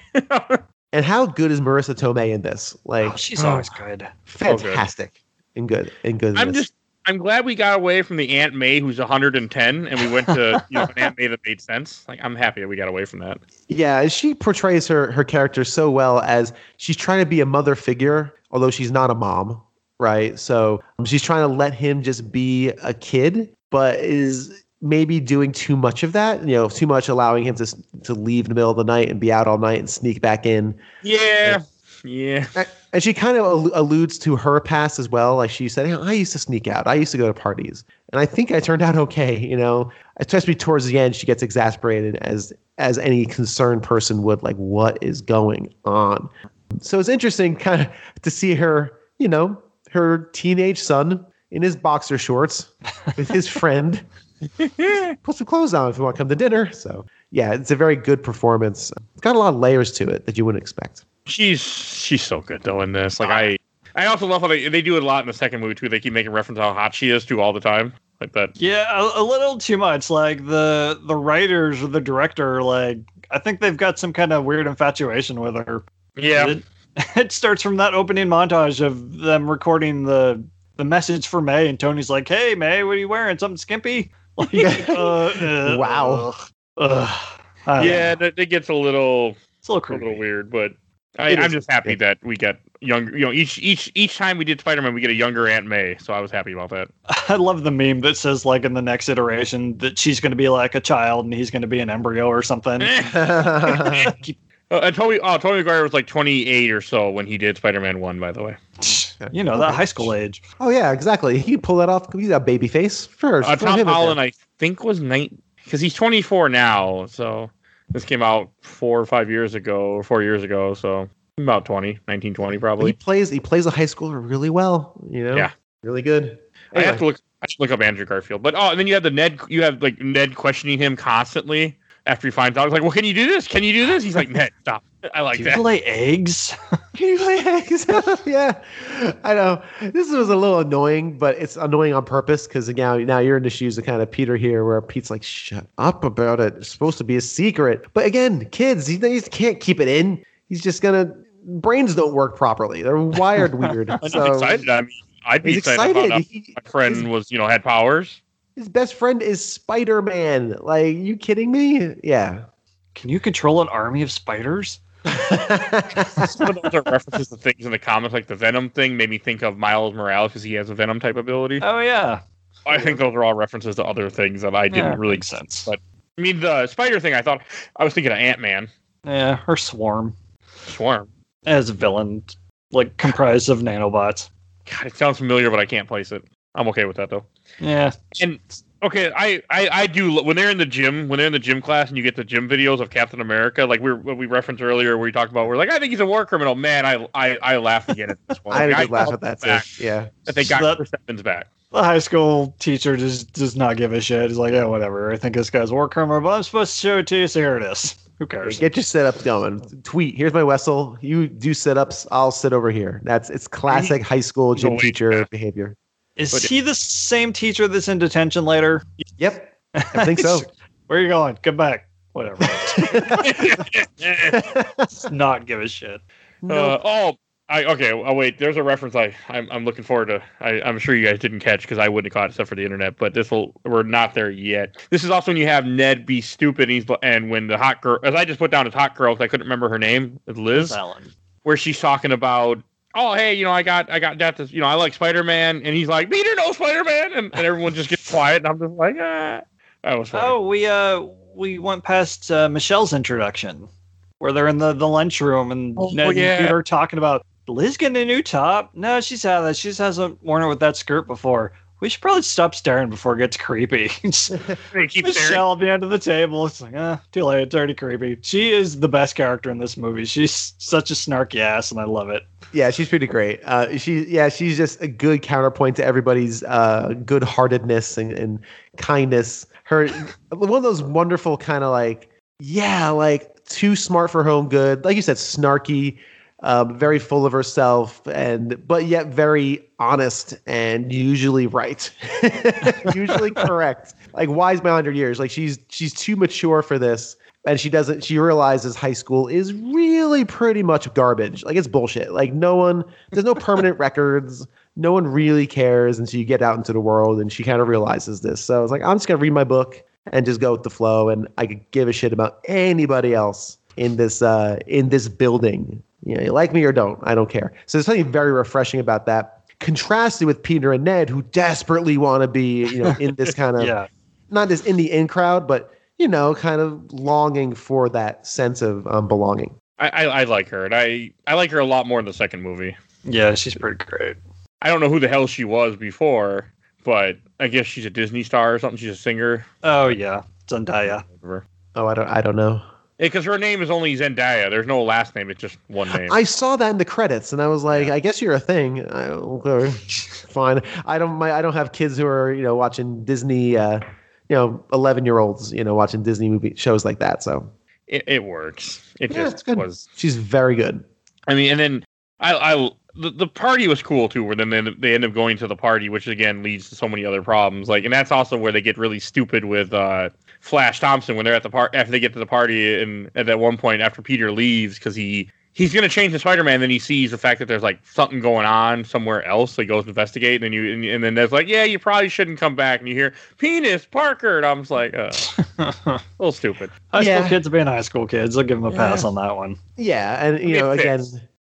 And how good is Marisa Tomei in this? Like, Oh, she's Oh. always good. fantastic and good and good. I'm just I'm glad we got away from the Aunt May who's 110, and we went to you know an Aunt May that made sense. Like I'm happy that we got away from that. Yeah, she portrays her her character so well as she's trying to be a mother figure, although she's not a mom, right? So um, she's trying to let him just be a kid, but is maybe doing too much of that. You know, too much allowing him to to leave in the middle of the night and be out all night and sneak back in. Yeah, yeah. And she kind of alludes to her past as well. Like she said, "Hey, I used to sneak out. I used to go to parties, and I think I turned out okay. You know, especially towards the end, she gets exasperated as as any concerned person would. Like, what is going on? So it's interesting, kind of, to see her. You know, her teenage son in his boxer shorts [laughs] with his friend. [laughs] Put some clothes on if you want to come to dinner. So yeah, it's a very good performance. It's got a lot of layers to it that you wouldn't expect. She's she's so good though in this. Like I I also love how they they do it a lot in the second movie too. They keep making reference to how hot she is too all the time. Like that. Yeah, a, a little too much. Like the the writers or the director, like I think they've got some kind of weird infatuation with her. Yeah. It, [laughs] it starts from that opening montage of them recording the the message for May, and Tony's like, "Hey, May, what are you wearing? Something skimpy?" [laughs] Like, uh, [laughs] uh, Wow. ugh, ugh. Yeah, know. it gets a little it's a little a little weird, but I, It I'm just happy Yeah. that we get young. You know, each each each time we did Spider Man, we get a younger Aunt May. So I was happy about that. [laughs] I love the meme that says like in the next iteration that she's going to be like a child and he's going to be an embryo or something. Keep- [laughs] [laughs] Uh, and Tony, oh, Tony Maguire was like 28 or so when he did Spider Man One. By the way, you know that high school age. Oh yeah, exactly. He can pull that off. He's a baby face. Sure. uh, Tom him in there. Holland, I think was nine because he's 24 now. So this came out four or five years ago, or four years ago. So about 20, 19, 20 He plays. He plays a high schooler really well. You know. Yeah. Really good. I have to look. I should look up Andrew Garfield. But oh, and then you have the Ned. You have like Ned questioning him constantly after he finds out. He's like, "Well, can you do this? Can you do this?" He's like, "Ned, stop." I like Do you that. lay eggs? [laughs] Can you play eggs? [laughs] yeah, I know. This was a little annoying, but it's annoying on purpose because now, now you're in the shoes of kind of Peter here, where Pete's like, "Shut up about it. It's supposed to be a secret." But again, kids, he, he can't keep it in. He's just gonna. Brains don't work properly. They're wired [laughs] weird. I'm so excited. I mean, I'd be he's excited, excited. about if He- my friend was, you know, had powers. his best friend is Spider Man. Like, you kidding me? Yeah. Can you control an army of spiders? Some of those are references to things in the comics, like the Venom thing, made me think of Miles Morales because he has a Venom type ability. Oh yeah, I think those are all references to other things that I didn't Yeah, really makes sense. But I mean, the spider thing, I thought I was thinking of Ant Man, Yeah, her swarm Swarm. as a villain, like comprised of nanobots. God, it sounds familiar, but I can't place it. I'm okay with that though. Yeah, And okay, I, I I do when they're in the gym when they're in the gym class and you get the gym videos of Captain America, like we are what we referenced earlier, where we talked about, we're like, I think he's a war criminal. Man, I I, I laughed again at this [laughs] one. I had a Like, good laugh at that back too. Yeah. That they got That- Chris Evans back. the high school teacher just does not give a shit. He's like, yeah, whatever. I think this guy's a war criminal, but I'm supposed to show it to you, so here it is. [laughs] Who cares? Get your setups going. Tweet. Here's my Wessel You do sit-ups. I'll sit over here. That's it's classic high school gym teacher behavior. Is But- he the same teacher that's in detention later? Yep. I think so. [laughs] Where are you going? Come back. Whatever. [laughs] Does not give a shit. Uh, oh, I okay. Oh wait, there's a reference I I'm, I'm looking forward to. I, I'm sure you guys didn't catch because I wouldn't have caught it except for the internet. But this will we're not there yet. This is also when you have Ned be stupid. And he's and when the hot girl, as I just put down as hot girl, because I couldn't remember her name, it's Liz, Allan. where she's talking about. Oh hey, you know I got I got death. This, you know I like Spider Man, and he's like Peter knows Spider Man, and, and everyone just gets quiet, and I'm just like ah, that was funny. Oh, we uh we went past uh, Michelle's introduction, where they're in the the lunchroom and Oh, Ned yeah. and Peter are talking about Liz getting a new top. No, she's had that. She just hasn't worn it with that skirt before. We should probably stop staring before it gets creepy. [laughs] They [laughs] keep staring. Michelle at the end of the table. It's like, ah, too late. It's already creepy. She is the best character in this movie. She's such a snarky ass, and I love it. Yeah, she's pretty great. Uh, she, yeah, she's just a good counterpoint to everybody's uh, good-heartedness and, and kindness. Her, one of those wonderful kind of like, yeah, like too smart for her own good. Like you said, snarky, um, very full of herself, and but yet very honest and usually right, [laughs] usually [laughs] correct. Like wise beyond her years. Like she's she's too mature for this and she doesn't she realizes high school is really pretty much garbage. Like it's bullshit. Like no one there's no permanent records. No one really cares until you get out into the world and she kind of realizes this. So it's like i'm just going to read my book and just go with the flow and i could give a shit about anybody else in this uh in this building you know you like me or don't i don't care so there's something very refreshing about that contrasted with peter and ned who desperately want to be you know in this [laughs] kind of Yeah. not just in the in crowd, but you know, kind of longing for that sense of um, belonging. I, I I like her, and I I like her a lot more in the second movie. Yeah, she's pretty great. I don't know who the hell she was before, but I guess she's a Disney star or something. She's a singer. Oh, yeah. Zendaya. Whatever. Oh, I don't, I don't know. Because her name is only Zendaya. There's no last name. It's just one name. I saw that in the credits, and I was like, I guess you're a thing. I, okay, [laughs] fine. I don't, my, I don't have kids who are, you know, watching Disney, uh, you know, eleven year olds, you know, watching Disney movie shows like that. So it, it works. It Yeah, just was. she's very good. I mean, and then I, I the, the party was cool too. Where then they, they end up going to the party, which again leads to so many other problems. Like, and that's also where they get really stupid with uh, Flash Thompson when they're at the part after they get to the party, and at that one point after Peter leaves because he. He's gonna change the Spider-Man. Then he sees the fact that there's like something going on somewhere else. So he goes to investigate, and then you and, and then there's like, yeah, you probably shouldn't come back. And you hear penis Parker, and I'm just like, uh, [laughs] a little stupid. high Yeah. school kids being high school kids. I'll give them a pass Yeah. on that one. Yeah, and you know, again,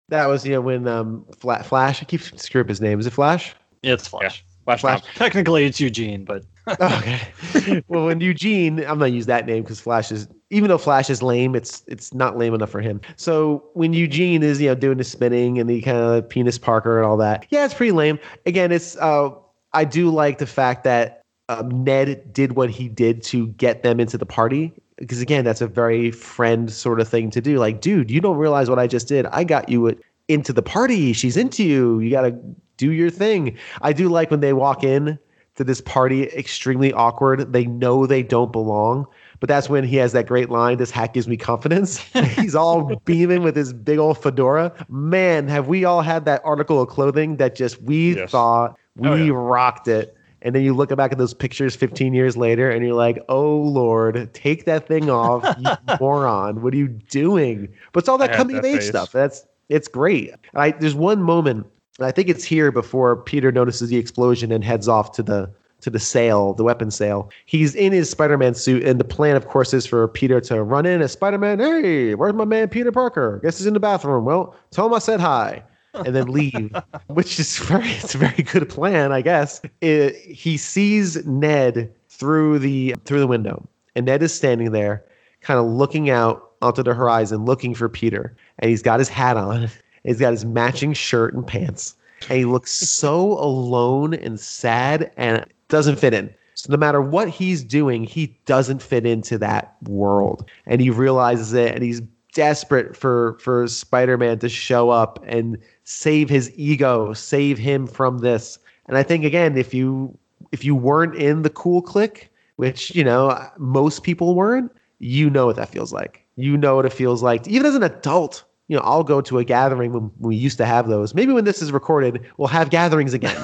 that was you know when um, Fla- Flash. I keep screwing up his name. Is it Flash? Yeah, it's Flash. Flash, Flash. Technically, it's Eugene, but [laughs] okay. well, when Eugene, I'm gonna use that name because Flash is, even though Flash is lame, it's it's not lame enough for him. So when Eugene is, you know, doing the spinning and the kind of penis Parker and all that, yeah, it's pretty lame. Again, it's uh, I do like the fact that um, Ned did what he did to get them into the party. Because again, that's a very friend sort of thing to do. Like, dude, you don't realize what I just did. I got you into the party. She's into you. You got to do your thing. I do like when they walk in to this party extremely awkward. They know they don't belong. But that's when he has that great line, this hat gives me confidence. [laughs] He's all beaming with his big old fedora. Man, have we all had that article of clothing that just we Yes. thought oh, we Oh, yeah. rocked it. And then you look back at those pictures 15 years later and you're like, oh Lord, take that thing off, you [laughs] moron. What are you doing? But it's all that I had coming of age face. stuff. That's it's great. I there's one moment, and I think it's here before Peter notices the explosion and heads off to the to the sale, the weapon sale. He's in his Spider-Man suit, and the plan, of course, is for Peter to run in as Spider-Man. Hey, where's my man Peter Parker? Guess he's in the bathroom. Well, tell him I said hi, and then leave. [laughs] which is very, it's a very good plan, I guess. It, he sees Ned through the through the window, and Ned is standing there, kind of looking out onto the horizon, looking for Peter, and he's got his hat on. He's got his matching shirt and pants, and he looks [laughs] so alone and sad, and doesn't fit in. So no matter what he's doing, he doesn't fit into that world, and he realizes it, and he's desperate for for Spider-Man to show up and save his ego, save him from this. And I think again, if you if you weren't in the cool clique, which you know most people weren't, you know what that feels like. You know what it feels like, even as an adult, you know, I'll go to a gathering when we used to have those. Maybe when this is recorded, we'll have gatherings again.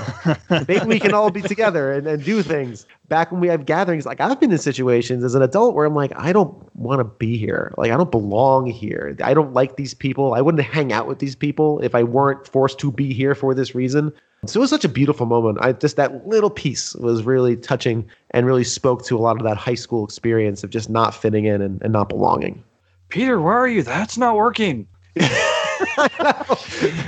[laughs] Maybe we can all be together and, and do things. Back when we have gatherings, like I've been in situations as an adult where I'm like, I don't want to be here. Like I don't belong here. I don't like these people. I wouldn't hang out with these people if I weren't forced to be here for this reason. So it was such a beautiful moment. I just that little piece was really touching and really spoke to a lot of that high school experience of just not fitting in and, and not belonging. Peter, where are you? That's not working. [laughs]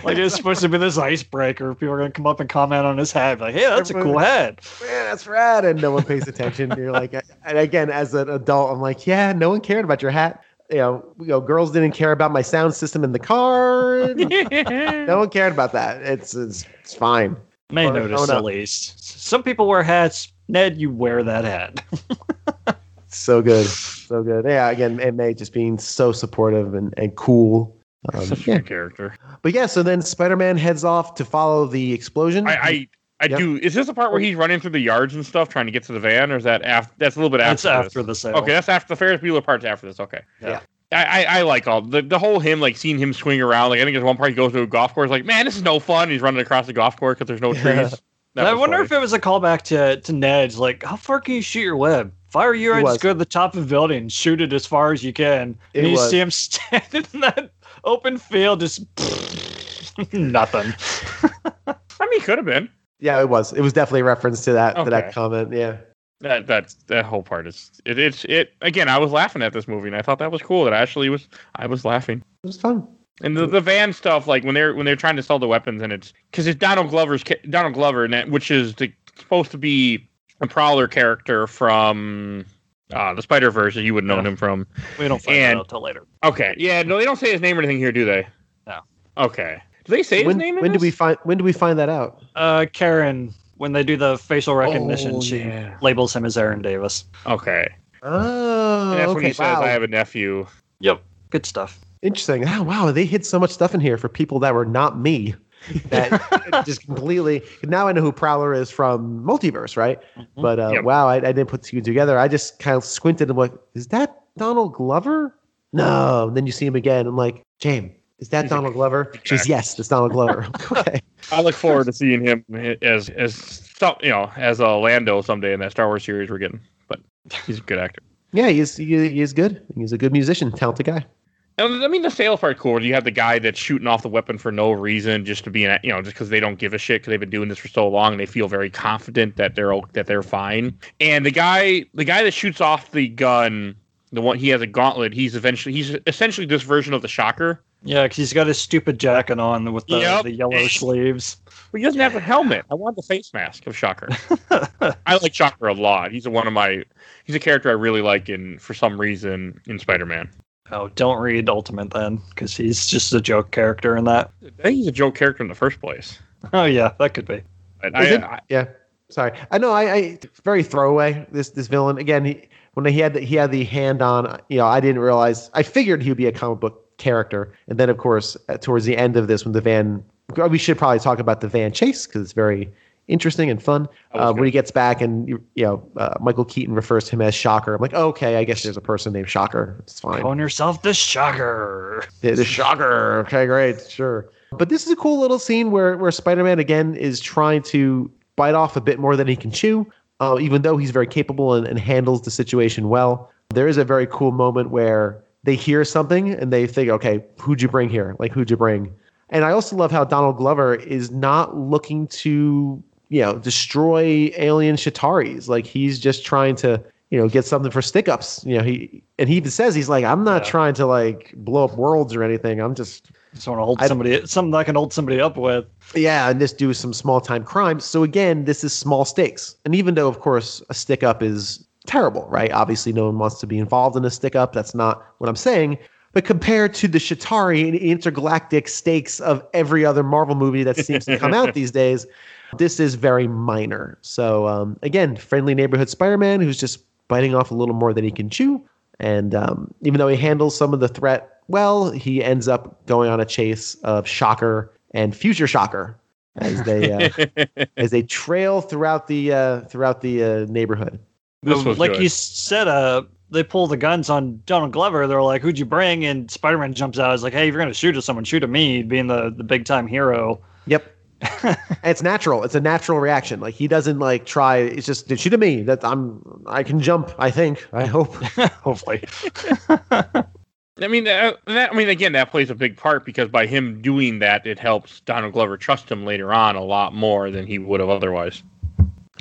like it's supposed to be this icebreaker. People are gonna come up and comment on his hat, like, "Hey, that's a cool hat." Man, that's rad, and no one pays attention. You're like, [laughs] and again, as an adult, I'm like, yeah, no one cared about your hat. You know, you know, girls didn't care about my sound system in the car. [laughs] no one cared about that. It's it's, it's fine. May notice at least. Some people wear hats. Ned, you wear that hat. so good, so good. Yeah, again, and May just being so supportive and, and cool. Um, Such a yeah. character. But yeah, so then Spider-Man heads off to follow the explosion. I, I, I yep. do. Is this the part where he's running through the yards and stuff, trying to get to the van, or is that after? That's a little bit after. That's after the sale. Okay, that's after the Ferris Bueller part's after this. Okay. Yeah. I, I, I, like all the, the whole him like seeing him swing around like I think there's one part he goes to a golf course like man this is no fun he's running across the golf course because there's no trees. I wonder funny. if it was a callback to to Ned's like how far can you shoot your web? Fire your and just go to the top of the building shoot it as far as you can. It and you was. see him [laughs] standing in that open field, just [laughs] nothing. [laughs] I mean, could have been. Yeah, it was. It was definitely a reference to that okay. to that comment. Yeah. That that that whole part is it, it's it again. I was laughing at this movie and I thought that was cool. That actually was I was laughing. It was fun. And the, the van stuff, like when they're when they're trying to sell the weapons, and it's because it's Donald Glover's Donald Glover, and that, which is the, supposed to be a Prowler character from uh, the Spider Verse that you would know yeah. him from. We don't find and, that out till later. Okay, yeah, no, they don't say his name or anything here, do they? No. Okay. Do they say when, his name? when do we find? When do we find that out? Uh, Karen, when they do the facial recognition, oh, she yeah. labels him as Aaron Davis. Okay. Oh, and that's okay. when he says, wow. "I have a nephew." Yep. Good stuff. Interesting. Oh, wow, they hid so much stuff in here for people that were not me [laughs] that [laughs] just completely. Now I know who Prowler is from Multiverse, right? Mm-hmm. But uh, yep. wow, I, I, didn't put two together. I just kind of squinted and like, is that Donald Glover? No. And then you see him again. I'm like, James, is that She's Donald Glover? She's yes, it's Donald Glover. [laughs] okay. I look forward to seeing him as as you know as a Lando someday in that Star Wars series we're getting. But he's a good actor. Yeah, he's he, he is good. He's a good musician, talented guy. I mean, the sales part cool. You have the guy that's shooting off the weapon for no reason, just to be, in, you know, just because they don't give a shit because they've been doing this for so long and they feel very confident that they're that they're fine. And the guy, the guy that shoots off the gun, the one he has a gauntlet. He's eventually he's essentially this version of the Shocker. Yeah, because he's got his stupid jacket on with the, yep. the yellow [laughs] sleeves. But he doesn't have a helmet. I want the face mask of Shocker. [laughs] I like Shocker a lot. He's a, one of my. He's a character I really like in for some reason in Spider Man. Oh, don't read Ultimate then, because he's just a joke character in that. I think he's a joke character in the first place. Oh yeah, that could be. I, I, yeah, sorry. I know. I, I very throwaway this this villain again. He, when he had the, he had the hand on, you know, I didn't realize. I figured he would be a comic book character, and then of course uh, towards the end of this, when the van, we should probably talk about the van chase because it's very interesting and fun. Uh, when he gets back and you know uh, Michael Keaton refers to him as Shocker, I'm like, oh, okay, I guess there's a person named Shocker. It's fine. Calling yourself the Shocker. The, the Shocker. Okay, great, sure. But this is a cool little scene where where Spider-Man again is trying to bite off a bit more than he can chew, uh, even though he's very capable and, and handles the situation well. There is a very cool moment where they hear something and they think, okay, who'd you bring here? Like, who'd you bring? And I also love how Donald Glover is not looking to you know, destroy alien Chitauris. Like he's just trying to, you know, get something for stick ups. You know, he and he even says he's like, I'm not yeah. trying to like blow up worlds or anything. I'm just just want to hold I, somebody something I can hold somebody up with. Yeah, and just do some small time crimes. So again, this is small stakes. And even though of course a stick up is terrible, right? Obviously no one wants to be involved in a stick up. That's not what I'm saying. But compared to the Chitauri and intergalactic stakes of every other Marvel movie that seems to come out [laughs] these days, this is very minor. So um, again, friendly neighborhood Spider-Man who's just biting off a little more than he can chew. And um, even though he handles some of the threat well, he ends up going on a chase of Shocker and Future Shocker as they uh, [laughs] as they trail throughout the uh, throughout the uh, neighborhood. This was like good. you said, uh, they pull the guns on Donald Glover, they're like, "Who'd you bring?" And Spider Man jumps out. He's like, "Hey, if you're gonna shoot at someone, shoot at me." Being the the big time hero. Yep. It's natural. It's a natural reaction. Like he doesn't like try. It's just shoot to me. That I'm. I can jump. I think. I hope. [laughs] Hopefully. [laughs] I mean, uh, that, I mean, again, that plays a big part because by him doing that, it helps Donald Glover trust him later on a lot more than he would have otherwise,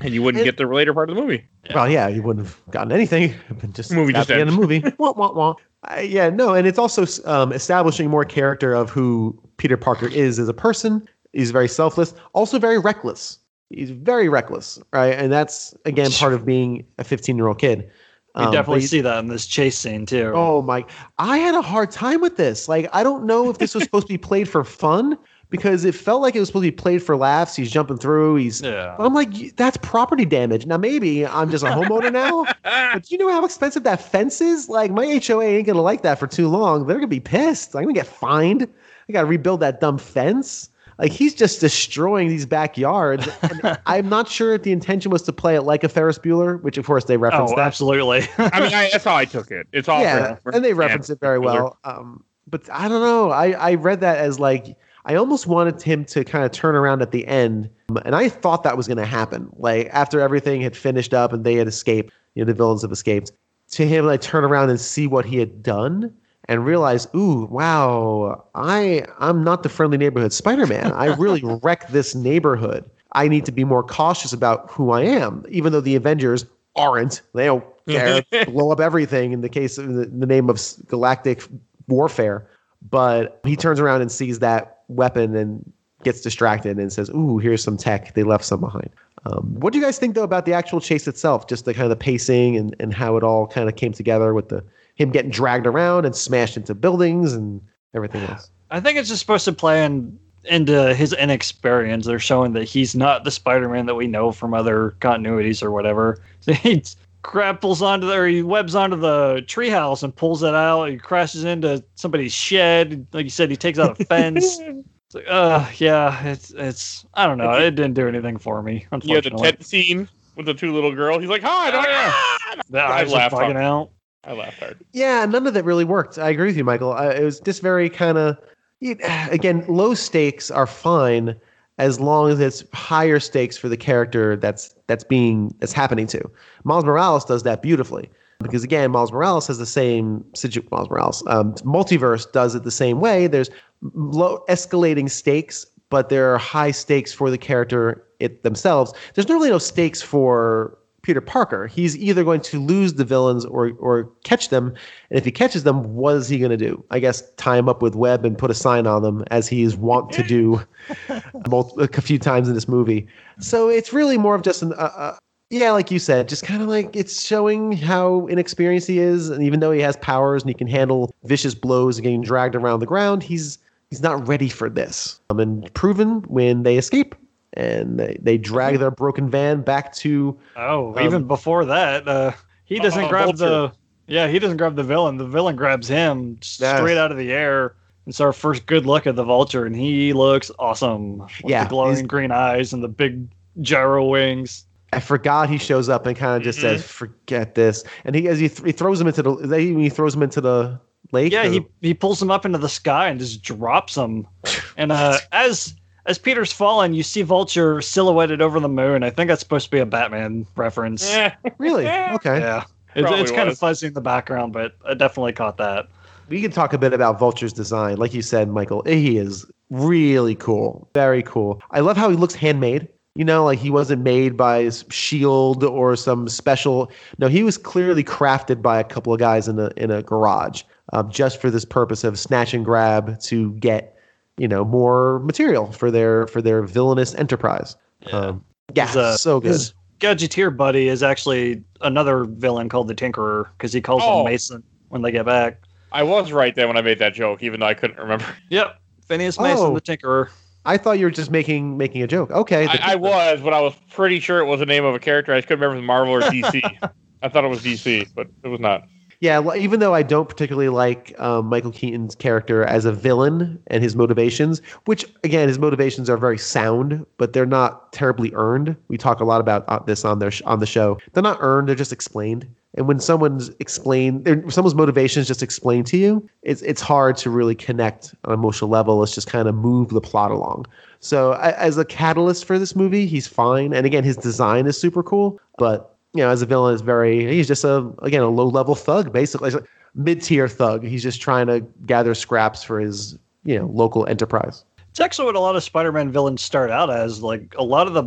and you wouldn't It- get the later part of the movie. Well, yeah, you wouldn't have gotten anything. [laughs] Just Movie just the end the movie. wah, wah, wah. Uh, yeah, no, and it's also um, establishing more character of who Peter Parker is as a person. He's very selfless, also very reckless. He's very reckless, right? And that's again part of being a 15 year old kid. Um, but definitely see that in this chase scene too. Oh my! I had a hard time with this. Like, I don't know if this was supposed to be played for fun because it felt like it was supposed to be played for laughs. He's jumping through. He's. Yeah. I'm like, that's property damage. Now maybe I'm just a homeowner now, but do you know how expensive that fence is? Like, my HOA ain't gonna like that for too long. They're gonna be pissed. I'm gonna get fined. I gotta rebuild that dumb fence. Like he's just destroying these backyards. And [laughs] I'm not sure if the intention was to play it like a Ferris Bueller, which of course they reference Oh, that. absolutely. [laughs] I mean, I, that's how I took it. It's all yeah, for- and they reference it very well. Um, but I don't know. I I read that as like I almost wanted him to kind of turn around at the end, um, and I thought that was going to happen. Like after everything had finished up and they had escaped, you know, the villains have escaped. To him, like turn around and see what he had done. And realize, ooh, wow, I I'm not the friendly neighborhood Spider-Man. I really [laughs] wreck this neighborhood. I need to be more cautious about who I am, even though the Avengers aren't. They don't care. [laughs] blow up everything in the case of the, the name of galactic warfare. But he turns around and sees that weapon and gets distracted and says, "Ooh, here's some tech. They left some behind." Um, what do you guys think though about the actual chase itself? Just the kind of the pacing and, and how it all kind of came together with the him getting dragged around and smashed into buildings and everything [sighs] else. I think it's just supposed to play in, into his inexperience. They're showing that he's not the Spider-Man that we know from other continuities or whatever. [laughs] So he grapples onto the, or he webs onto the treehouse and pulls it out. He crashes into somebody's shed. Like you said, he takes out a [laughs] fence. It's like, uh, yeah, it's it's. I don't know. It didn't do anything for me. You had the Unfortunately, tent scene with the two little girls. He's like, "Hi!" They're like, "Ah!" the I eyes are laughed bugging hard. out. I laughed hard. Yeah, none of that really worked. I agree with you, Michael. Uh, it was just very kind of, [sighs] again, low stakes are fine as long as it's higher stakes for the character that's that's being that's happening to. Miles Morales does that beautifully because again, Miles Morales has the same situation. Miles Morales, um, multiverse does it the same way. There's low escalating stakes, but there are high stakes for the character it themselves. There's really no stakes for Peter Parker. He's either going to lose the villains or or catch them. And if he catches them, what is he going to do? I guess tie him up with web and put a sign on them, as he is wont to do [laughs] multi- a few times in this movie. So it's really more of just an. Uh, uh, yeah, like you said, just kind of like it's showing how inexperienced he is, and even though he has powers and he can handle vicious blows and getting dragged around the ground, he's he's not ready for this. Um, and proven when they escape and they, they drag their broken van back to Oh, Um, even before that, uh, he doesn't Uh, grab the. Yeah, he doesn't grab the villain. The villain grabs him Yes. straight out of the air. It's our first good look at the vulture, and he looks awesome. With Yeah, the glowing green eyes and the big gyro wings. I forgot he shows up and kind of just Mhm. says, "Forget this," and he as he, th- he throws him into the he throws him into the lake. Yeah, or- he he pulls him up into the sky and just drops him. [laughs] And uh, as as Peter's fallen, you see Vulture silhouetted over the moon. I think that's supposed to be a Batman reference. [laughs] Eh. really okay. Yeah, it's, it's kind of was. fuzzy in the background, but I definitely caught that. We can talk a bit about Vulture's design, like you said, Michael. He is really cool, very cool. I love how he looks handmade. You know, like he wasn't made by his Shield or some special. No, he was clearly crafted by a couple of guys in a in a garage, um, just for this purpose of snatch and grab to get, you know, more material for their for their villainous enterprise. Yeah. Um, yeah, His, uh, so good. His Gadgeteer buddy is actually another villain called the Tinkerer because he calls Oh. him Mason when they get back. I was right then when I made that joke, even though I couldn't remember. [laughs] Yep, Phineas Mason, Oh. the Tinkerer. I thought you were just making making a joke. Okay, I, I was, but I was pretty sure it was the name of a character. I just couldn't remember if it was Marvel or [laughs] DC. I thought it was DC, but it was not. Yeah, even though I don't particularly like um, Michael Keaton's character as a villain and his motivations, which again, his motivations are very sound, but they're not terribly earned. We talk a lot about uh, this on their sh- on the show. They're not earned; they're just explained. And when someone's explained, someone's motivation is just explained to you, it's it's hard to really connect on an emotional level. It's just kind of move the plot along. So as a catalyst for this movie, he's fine. And again, his design is super cool. But you know, as a villain, is very he's just a again a low level thug, basically mid tier thug. He's just trying to gather scraps for his you know local enterprise. It's actually what a lot of Spider-Man villains start out as. Like a lot of the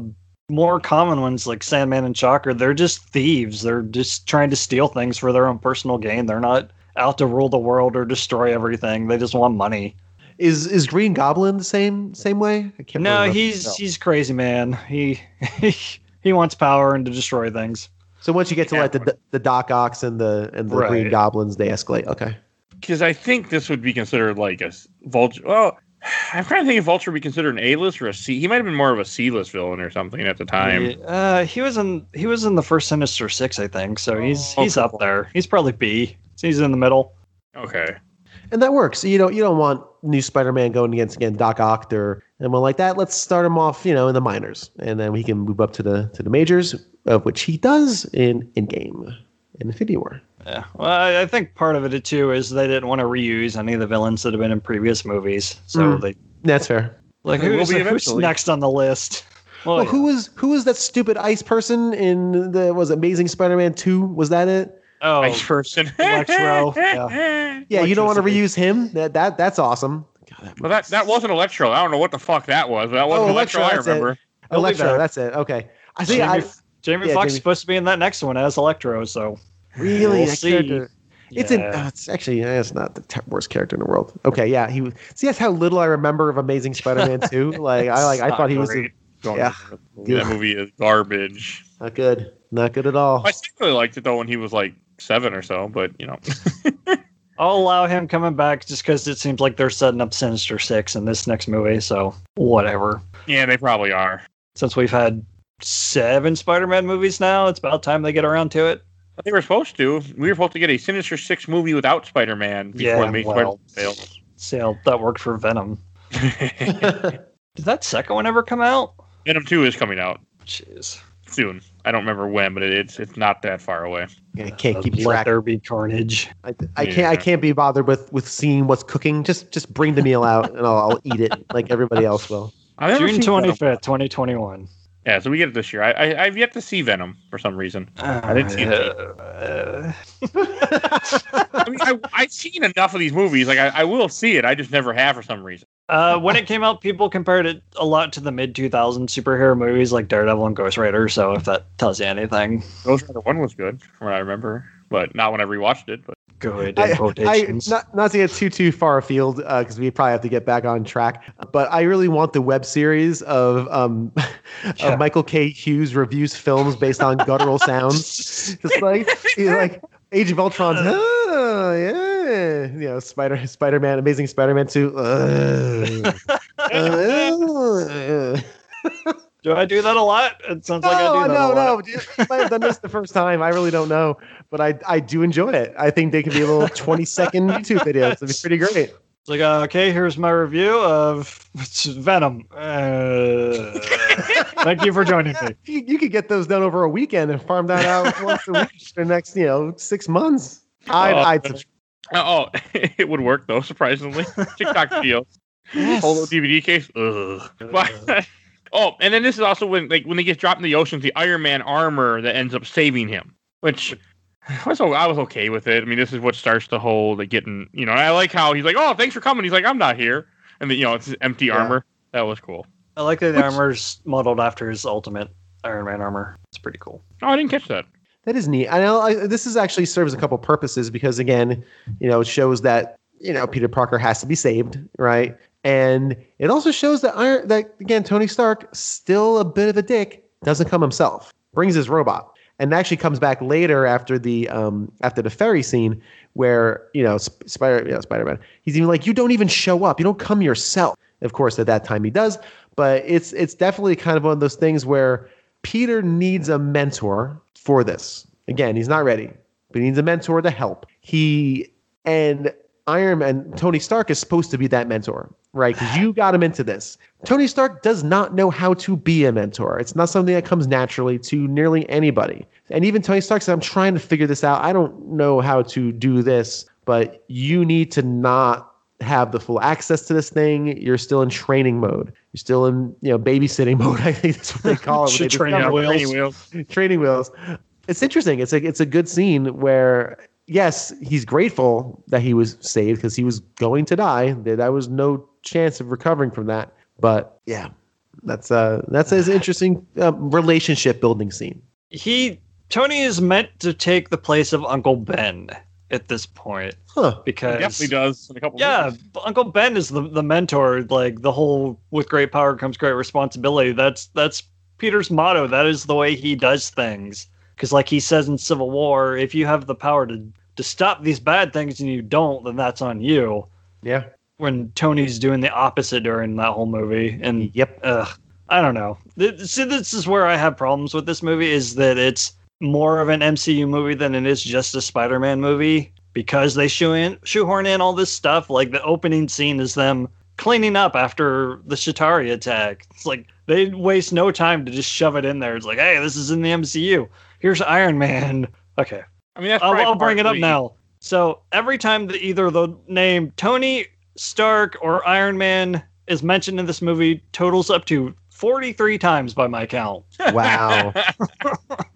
more common ones, like Sandman and Shocker, they're just thieves. They're just trying to steal things for their own personal gain. They're not out to rule the world or destroy everything. They just want money. Is is Green Goblin the same same way? I can't No, he's he's crazy, man. He [laughs] he wants power and to destroy things. So once you get to like the the Doc Ocks and the and the Green Goblins, they escalate. Okay. Because I think this would be considered like a vulture. Well, I'm trying to think if Vulture would be considered an A-list or a C. He might have been more of a C-list villain or something at the time. Uh, he was in he was in the first Sinister Six, I think. So he's Oh, he's up there. He's probably B. So he's in the middle. Okay. And that works. You don't you don't want new Spider-Man going against again Doc Ock or anyone like that. Let's start him off, you know, in the minors, and then we can move up to the to the majors, of which he does in in game in Infinity War. Yeah. Well, I, I think part of it too is they didn't want to reuse any of the villains that have been in previous movies. So Mm. they That's fair. like It will who's, be who's next on the list? Well, [laughs] Well, who was who was that stupid ice person in the was Amazing Spider-Man two? Was that it? oh, Nice person. Electro, yeah. [laughs] Yeah, you don't want to reuse him. That that that's awesome. God, Well, that that wasn't Electro. I don't know what the fuck that was. But that wasn't Oh, Electro. Electro, I that's it. remember. Electro. back. That's it. Okay. I think Jamie, I Jamie yeah, Foxx Jamie- is supposed to be in that next one as Electro. So really We'll see. character. It's in. Yeah. Uh, it's actually. uh, It's not the te- worst character in the world. Okay, yeah. He. was- See, that's how little I remember of Amazing Spider-Man two. [laughs] Like I like. I thought he not was great. Yeah. remember. That movie is garbage. not good. Not good at all. I still really liked it though when he was like seven or so. But you know, [laughs] I'll allow him coming back just because it seems like they're setting up Sinister Six in this next movie. So whatever. yeah, they probably are. Since we've had seven Spider-Man movies now, it's about time they get around to it. But they were supposed to. We were supposed to get a Sinister Six movie without Spider-Man before Yeah, the main well. Spider-Man See how that worked for Venom. [laughs] Did that second one ever come out? Venom Two is coming out Jeez. soon. I don't remember when, but it, it's it's not that far away. I can't keep Let track. there be carnage. I, I can't. I can't be bothered with with seeing what's cooking. Just just bring the meal out and I'll, I'll eat it like everybody else will. June seen twenty Venom. fifth, twenty twenty one. Yeah, so we get it this year. I, I I've yet to see Venom for some reason. I didn't see it. Uh, [laughs] I mean, I, I've seen enough of these movies. Like, I, I will see it. I just never have for some reason. uh, when it came out, people compared it a lot to the mid 2000s superhero movies like Daredevil and Ghost Rider. So if that tells you anything, Ghost Rider One was good, from what I remember, but not when I rewatched it. But good in I, I, not, not to get too too far afield because we probably have to get back on track. But I really want the web series of um, [laughs] Yeah. of Michael K. Hughes reviews films based on guttural [laughs] sounds. Just like like Age of Ultron. Oh yeah, you know Spider Spider Man, Amazing Spider Man two. Uh, uh, [laughs] do I do that a lot? It sounds like I do that no, a no. lot. You might have done this the first time. I really don't know, but I I do enjoy it. I think they could be a little twenty second YouTube videos. It'd be pretty great. It's like, uh, okay, here's my review of Venom. Uh, thank you for joining [laughs] me. You, you could get those done over a weekend and farm that out [laughs] once a week for the next, you know, six months. I'd, Oh, I'd subscribe. oh, [laughs] it would work though. Surprisingly, TikTok videos, whole DVD case. Ugh. But, oh, and then this is also when like when they get dropped in the ocean, the Iron Man armor that ends up saving him, which. [laughs] I was, I was okay with it. I mean, this is what starts the whole like getting, you know. I like how he's like, "Oh, thanks for coming." He's like, "I'm not here," and then you know it's empty Yeah. armor. That was cool. I like that the Which- armor's modeled after his ultimate Iron Man armor. It's pretty cool. Oh, I didn't catch that. That is neat. I know I, this is actually serves a couple purposes because again, you know, it shows that you know Peter Parker has to be saved, right? And it also shows that Iron that again Tony Stark still a bit of a dick, doesn't come himself, brings his robot, and actually comes back later after the um after the ferry scene where you know Sp- Spider know, Spider Man he's even like you don't even show up, you don't come yourself. Of course, at that time he does, but it's it's definitely kind of one of those things where Peter needs a mentor for this. Again, he's not ready, but he needs a mentor to help. He and Iron Man, Tony Stark is supposed to be that mentor, right? Because you got him into this. Tony Stark does not know how to be a mentor. It's not something that comes naturally to nearly anybody. And even Tony Stark said, I'm trying to figure this out. I don't know how to do this, but you need to not have the full access to this thing. You're still in training mode. You're still in, you know, babysitting [laughs] mode. I think that's what they call it. [laughs] Training wheels. Training wheels. training wheels. It's interesting. It's a it's a good scene where yes, he's grateful that he was saved because he was going to die. There, there was no chance of recovering from that. But yeah, that's uh that's an interesting uh, relationship building scene. He Tony is meant to take the place of Uncle Ben at this point Huh. He because definitely does in a couple. Yeah, movies. b- Uncle Ben is the, the mentor. Like the whole "with great power comes great responsibility." That's that's Peter's motto. That is the way he does things. Because, like he says in Civil War, if you have the power to to stop these bad things and you don't, then that's on you. Yeah. When Tony's doing the opposite during that whole movie, and Yep. ugh, I don't know. See, this is where I have problems with this movie. Is that it's more of an MCU movie than it is just a Spider-Man movie because they shoe in, shoehorn in all this stuff. Like the opening scene is them cleaning up after the Chitauri attack. It's like they waste no time to just shove it in there. It's like, hey, this is in the MCU. Here's Iron Man. [laughs] Okay, I mean that's. I'll, I'll bring it up partly- now. So every time that either the name Tony Stark or Iron Man is mentioned in this movie, totals up to 43 times by my count. [laughs] Wow.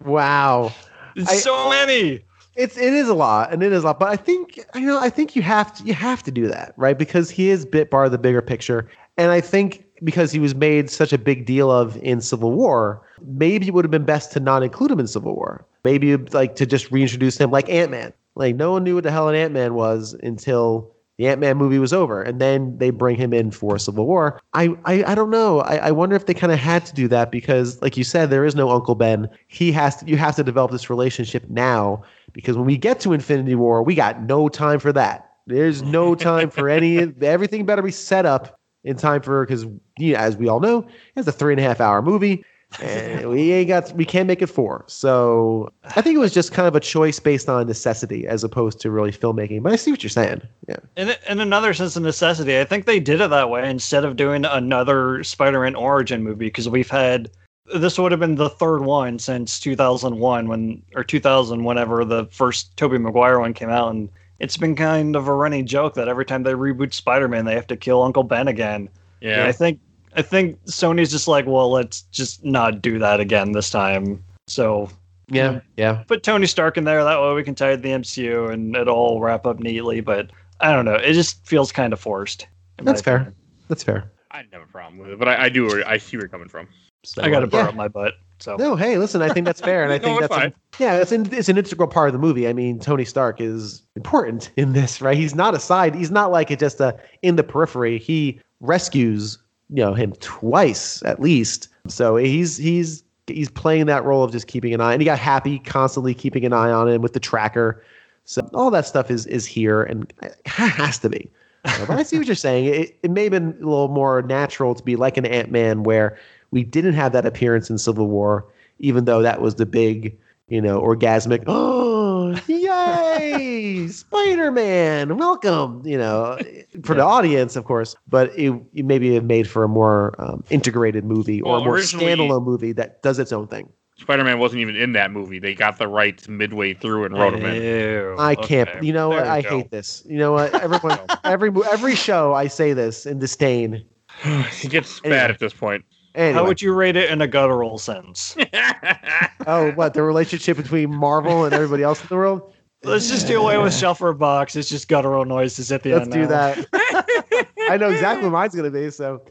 wow. It's I- so many. It's it is a lot, and it is a lot. But I think you know, I think you have to you have to do that, right? Because he is bit part of the bigger picture, and I think because he was made such a big deal of in Civil War, maybe it would have been best to not include him in Civil War. Maybe like to just reintroduce him like Ant Man. Like no one knew what the hell an Ant Man was until the Ant Man movie was over, and then they bring him in for Civil War. I I, I don't know. I, I wonder if they kind of had to do that because, like you said, there is no Uncle Ben. He has to. You have to develop this relationship now because when we get to Infinity War, we got no time for that. There's no time for any. [laughs] Everything better be set up in time for because you know, as we all know, it's a three and a half hour movie. And we ain't got we can't make it four. So I think it was just kind of a choice based on necessity as opposed to really filmmaking. But I see what you're saying. Yeah. In, in another sense of necessity, I think they did it that way instead of doing another Spider-Man origin movie because we've had this would have been the third one since 2001 when or 2000 whenever the first Tobey Maguire one came out and it's been kind of a running joke that every time they reboot Spider-Man they have to kill Uncle Ben again. And Yeah. I think I think Sony's just like, well, let's just not do that again this time. So Yeah. Yeah. put Tony Stark in there. That way we can tie it to the MCU and it'll all wrap up neatly. But I don't know. It just feels kind of forced. That's fair. opinion. That's fair. I didn't have a problem with it, but I, I do. I see where you're coming from. So, I got to burr yeah. up my butt. So No, hey, listen, I think that's fair, and I [laughs] think it's that's fine. yeah, it's an it's an integral part of the movie. I mean, Tony Stark is important in this, right? He's not a side. He's not like a, just a in the periphery. He rescues you know him twice at least. So he's he's he's playing that role of just keeping an eye, and he got Happy constantly keeping an eye on him with the tracker. So all that stuff is is here, and has to be. Uh, but I see what you're saying. It, it may have been a little more natural to be like an Ant Man, where we didn't have that appearance in Civil War, even though that was the big, you know, orgasmic. [gasps] Oh! Spider Man, welcome. You know, [laughs] for the audience, of course, but it, it maybe have made for a more um, integrated movie or Well, a more standalone movie that does its own thing. Spider-Man wasn't even in that movie. They got the rights midway through and wrote him in. I can't. okay. You know what? I go. hate this. You know what? Everyone, [laughs] every every show, I say this in disdain. [sighs] it gets Anyway. bad at this point. Anyway. How would you rate it in a guttural sense? [laughs] Oh, what the relationship between Marvel and everybody else in the world? Let's just do away with shelf or box. It's just guttural noises at the Let's end. do now. that. [laughs] I know exactly what mine's gonna be. So,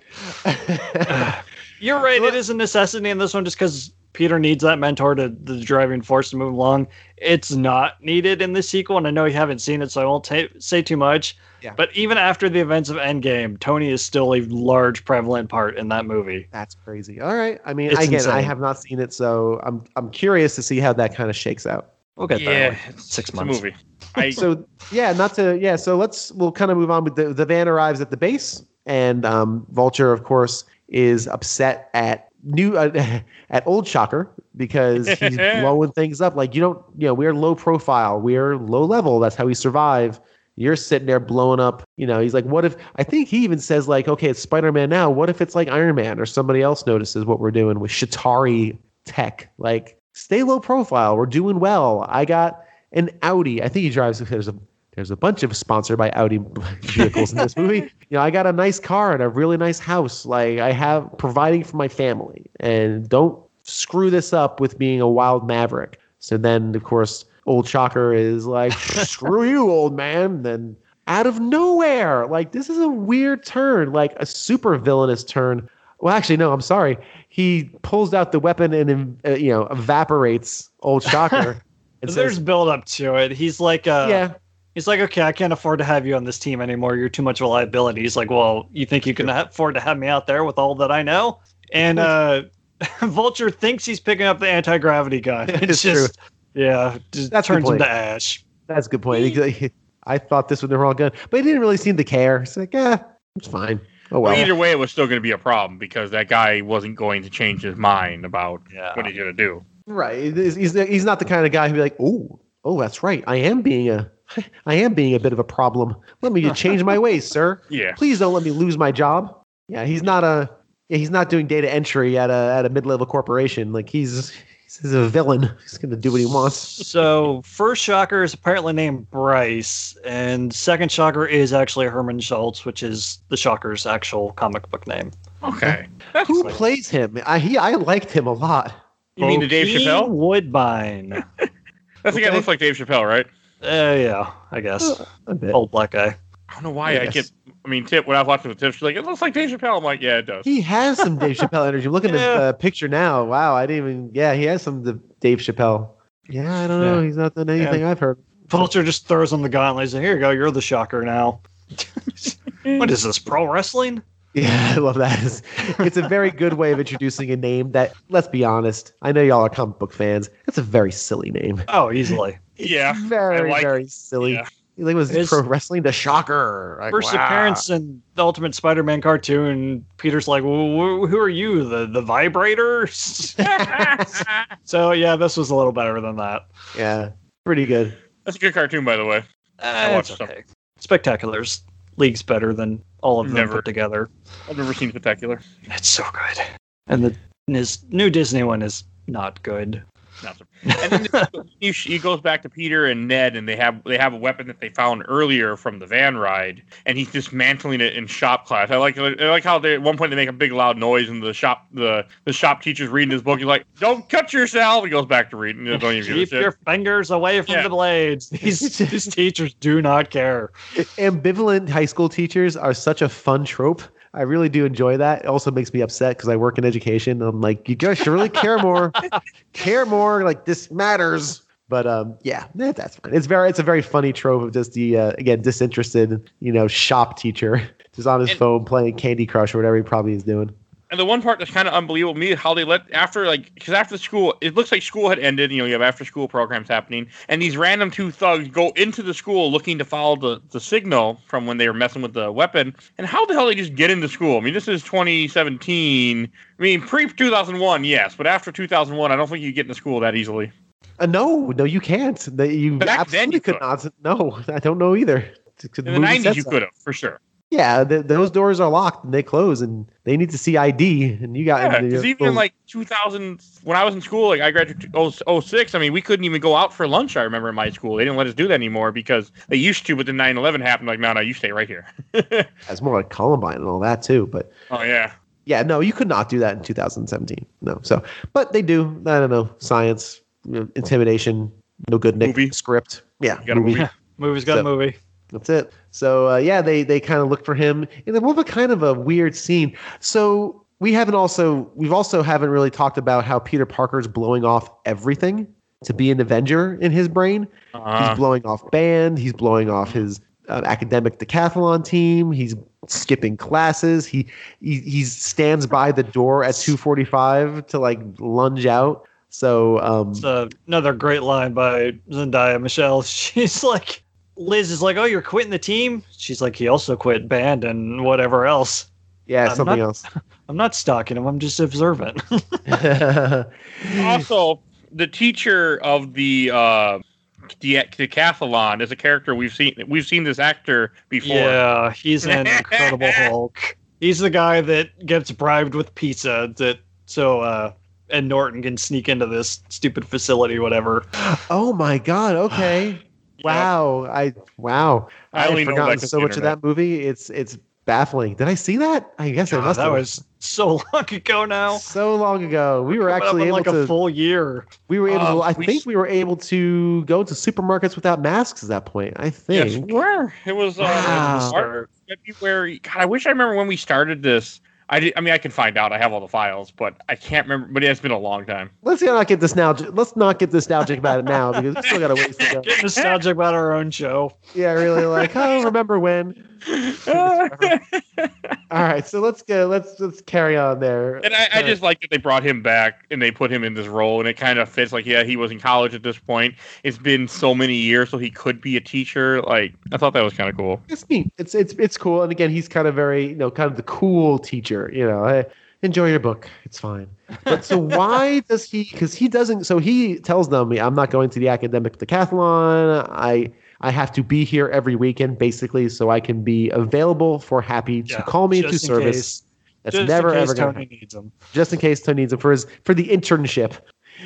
You're right. It is a necessity in this one just because Peter needs that mentor to the driving force to move along. It's not needed in the sequel, and I know you haven't seen it, so I won't ta- say too much. Yeah. But even after the events of Endgame, Tony is still a large, prevalent part in that movie. that's crazy. All right. I mean, It's again, I have not seen it, so I'm I'm curious to see how that kind of shakes out. We'll get yeah, there. it's, Six months. a movie. [laughs] I, So yeah, not to yeah. So let's we'll kind of move on with the the van arrives at the base, and um, Vulture, of course, is upset at new uh, [laughs] at old Shocker because [laughs] he's blowing things up. Like you don't, you know, we're low profile, we're low level. That's how we survive. You're sitting there blowing up. You know, he's like, what if? I think he even says like, okay, it's Spider Man now. What if it's like Iron Man or somebody else notices what we're doing with Chitauri tech? Like stay low profile. We're doing well. I got an Audi. I think he drives. There's a there's a bunch of sponsored by Audi [laughs] vehicles in this movie. You know, I got a nice car and a really nice house. Like I have providing for my family, and don't screw this up with being a wild maverick. So then, of course, old Shocker is like, screw you, old man. Then out of nowhere, like this is a weird turn, like a super villainous turn. Well, actually, no, I'm sorry. He pulls out the weapon and uh, you know evaporates old Shocker. [laughs] and There's says, build up to it. He's like, uh, yeah, he's like, okay, I can't afford to have you on this team anymore. You're too much of a liability. He's like, well, you think you can ha- afford to have me out there with all that I know? And uh, [laughs] Vulture thinks he's picking up the anti gravity gun. It's It's just, yeah, just That's turns him to ash. that's a good point. I thought this was the wrong gun, but he didn't really seem to care. It's like, yeah, it's fine. Oh well. Well, either way, it was still going to be a problem because that guy wasn't going to change his mind about Yeah. what he's going to do. Right. He's, he's he's not the kind of guy who'd be like, oh, oh, that's right. I am being a, [laughs] I am being a bit of a problem. Let me change my ways, sir. [laughs] Yeah. Please don't let me lose my job. Yeah, he's not a, yeah, he's not doing data entry at a at a mid level corporation. Like he's he's a villain. He's gonna do what he wants. So, first shocker is apparently named Brice, and second shocker is actually Herman Schultz, which is the shocker's actual comic book name. Okay. That's Who like- plays him? I he I liked him a lot. you mean the Dave Chappelle? Woodbine. [laughs] That's the guy that looks like Dave Chappelle, right? uh, yeah, I guess. A bit. Old black guy. I don't know why I Yes. get. I mean, Tip, when I was watching with Tip, she's like, it looks like Dave Chappelle. I'm like, yeah, it does. He has some Dave Chappelle energy. Look at the uh, picture now. Wow, I didn't even. Yeah, he has some of the Dave Chappelle. Yeah, I don't know. Yeah. He's not done anything I've heard. Vulture just throws on the gauntlet. He's like, here you go, you're the shocker now. [laughs] what is this, pro wrestling? Yeah, [laughs] I love that. It's, it's a very good way of introducing a name that, let's be honest, I know y'all are comic book fans. It's a very silly name. Oh, easily. Yeah. Very, like very silly. Yeah. You think it was It's- pro wrestling? The shocker. Like, First wow. appearance in the Ultimate Spider-Man cartoon. Peter's like, well, "Who are you? The the vibrators?" [laughs] so yeah, this was a little better than that. Yeah, pretty good. That's a good cartoon, by the way. Uh, watched it's some. okay. Spectacular's league's better than all of them Never. put together. I've never seen Spectacular. It's so good. And the his new Disney one is not good. Not so- and then the- he, he goes back to Peter and Ned, and they have they have a weapon that they found earlier from the van ride, and he's dismantling it in shop class. I like I like how they at one point they make a big loud noise, and the shop the the shop teacher's reading his book. He's like, "Don't cut yourself." He goes back to reading. Don't even give a Keep shit. your fingers away from Yeah. the blades. [laughs] These these teachers do not care. Ambivalent high school teachers are such a fun trope. I really do enjoy that. It also makes me upset because I work in education. I'm like, you guys should really care more. [laughs] care more. Like this matters. But um, yeah, that's fine. It's very, it's a very funny trope of just the uh, again disinterested, you know, shop teacher [laughs] just on his And- phone playing Candy Crush or whatever he probably is doing. And the one part that's kind of unbelievable to me is how they let after like because after school it looks like school had ended. You know, you have after school programs happening, and these random two thugs go into the school looking to follow the the signal from when they were messing with the weapon. And how the hell they just get into school? I mean, this is 2017. I mean, pre 2001, yes, but after 2001, I don't think you get into school that easily. Uh, no, no, you can't. You Back then absolutely you could could. not. No, [laughs] I don't know either. In the 90s, you could have for sure. Yeah, th- those doors are locked and they close, and they need to see ID. And you got Yeah, and because you're- even in like 2000, when I was in school, like I graduated oh, 06, I mean, we couldn't even go out for lunch. I remember in my school, they didn't let us do that anymore because they used to, but then 9 11 happened. Like, no, no, you stay right here. [laughs] That's more like Columbine and all that too. But oh, yeah. yeah, no, you could not do that in 2017. No, so but they do. I don't know, science, you know, intimidation, no good Nick Movie. script. Yeah, You got a movie. Movie's got So- a movie. That's it. So uh, yeah, they they kind of look for him, and then what a kind of a weird scene. So we haven't also we've also haven't really talked about how Peter Parker's blowing off everything to be an Avenger in his brain. Uh, He's blowing off band. He's blowing off his uh, academic decathlon team. He's skipping classes. He he he stands by the door at two forty five to like lunge out. So um, It's another great line by Zendaya Michelle. [laughs] She's like, Liz is like, "Oh, you're quitting the team." She's like, "He also quit band and whatever else." yeah, I'm something not- else. [laughs] I'm not stalking him. I'm just observant. [laughs] also, the teacher of the uh, the decathlon is a character we've seen. We've seen this actor before. yeah, he's an Incredible [laughs] Hulk. He's the guy that gets bribed with pizza. That so uh, Ed Norton can sneak into this stupid facility, whatever. Oh my god. Okay. Wow. I wow. I I only had know forgotten so much of that movie. It's it's baffling. Did I see that? I guess I God, must that have. was so [laughs] long ago now. so long ago. We were actually able like to. a full year. we were able Um, to. I we think we were able to go to supermarkets without masks at that point. I Yes, think. we were. It was uh, Wow. February. God, I wish I remember when we started this. I, did, I mean, I can find out. I have all the files, but I can't remember. But it's been a long time. Let's not get nostalgic. Let's not get nostalgic about it now because we still got a ways to go. Get nostalgic about our own show. Yeah, really. Like, oh, remember when? [laughs] All right, so let's go. Let's let's carry on there. And I, I just like that they brought him back and they put him in this role, and it kind of fits. Like, yeah, he was in college at this point. It's been so many years, so he could be a teacher. Like, I thought that was kind of cool. it's neat. It's it's it's cool. And again, he's kind of very you know kind of the cool teacher. You know, hey, enjoy your book. It's fine. But so [laughs] why does he? Because he doesn't. So he tells them, I'm not going to the academic decathlon. I I have to be here every weekend, basically, so I can be available for Happy to Yeah, call me into service. case- That's just never in case ever going to Tony needs them. just in case Tony needs him for his for the internship.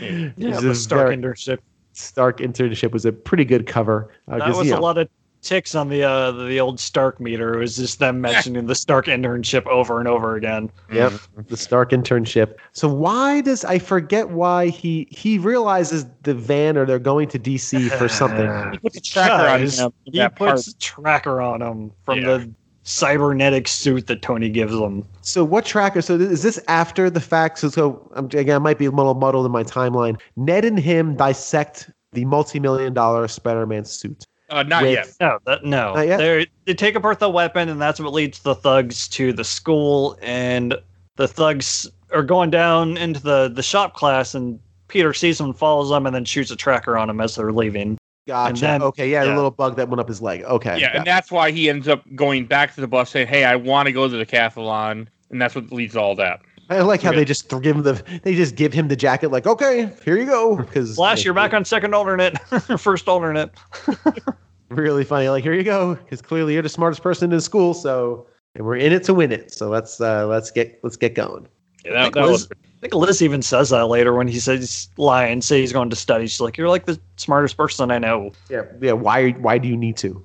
Yeah, It's the Stark very- internship. Stark internship was a pretty good cover. Uh, That was you a lot of ticks on the uh, the old Stark meter. It was just them [laughs] mentioning the Stark internship over and over again. Yep, the Stark internship. So why does I forget why he he realizes the van or they're going to DC for something? [laughs] He puts a tracker on him. He puts a tracker on him from Yeah. the cybernetic suit that Tony gives him. So what tracker? So is this after the fact? So so um, again, I might be a little muddled in my timeline. Ned and him dissect the multi-million dollar Spider-Man suit. Uh, not with- yet. No, that, no. Not yet? They they take apart the weapon, and that's what leads the thugs to the school. And the thugs are going down into the the shop class, and Peter sees them, follows them, and then shoots a tracker on them as they're leaving. Gotcha. then- okay, yeah, the yeah. little bug that went up his leg. Okay. Yeah, got and that's why he ends up going back to the bus saying, "Hey, I want to go to the decathlon," and that's what leads to all that. I like how Okay. they just give him the they just give him the jacket like okay here you go because Flash, you're back [laughs] on second alternate, [laughs] first alternate. [laughs] really funny like here you go because clearly you're the smartest person in school so and we're in it to win it so let's uh let's get let's get going Yeah, I that, think, that Liz, was I think Liz even says that later when he says lying, say he's going to study. She's like, "You're like the smartest person I know." yeah yeah why why do you need to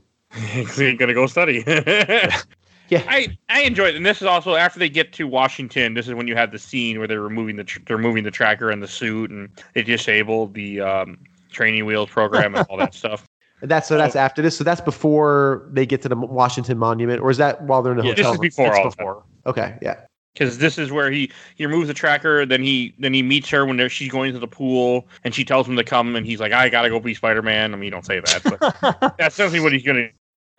Because he ain't gonna go study. Yeah. I I enjoy it, and this is also after they get to Washington. This is when you have the scene where they're removing the tr- they're removing the tracker and the suit, and they disabled the um, training wheels program and all that stuff. [laughs] and that's so that's after this so that's before they get to the Washington Monument or is that while they're in the Yeah, This hotel is before all before. okay yeah because this is where he he removes the tracker. Then he then he meets her when she's going to the pool, and she tells him to come, and he's like, "I gotta go be Spider Man." I mean, you don't say that, but [laughs] that's essentially what he's gonna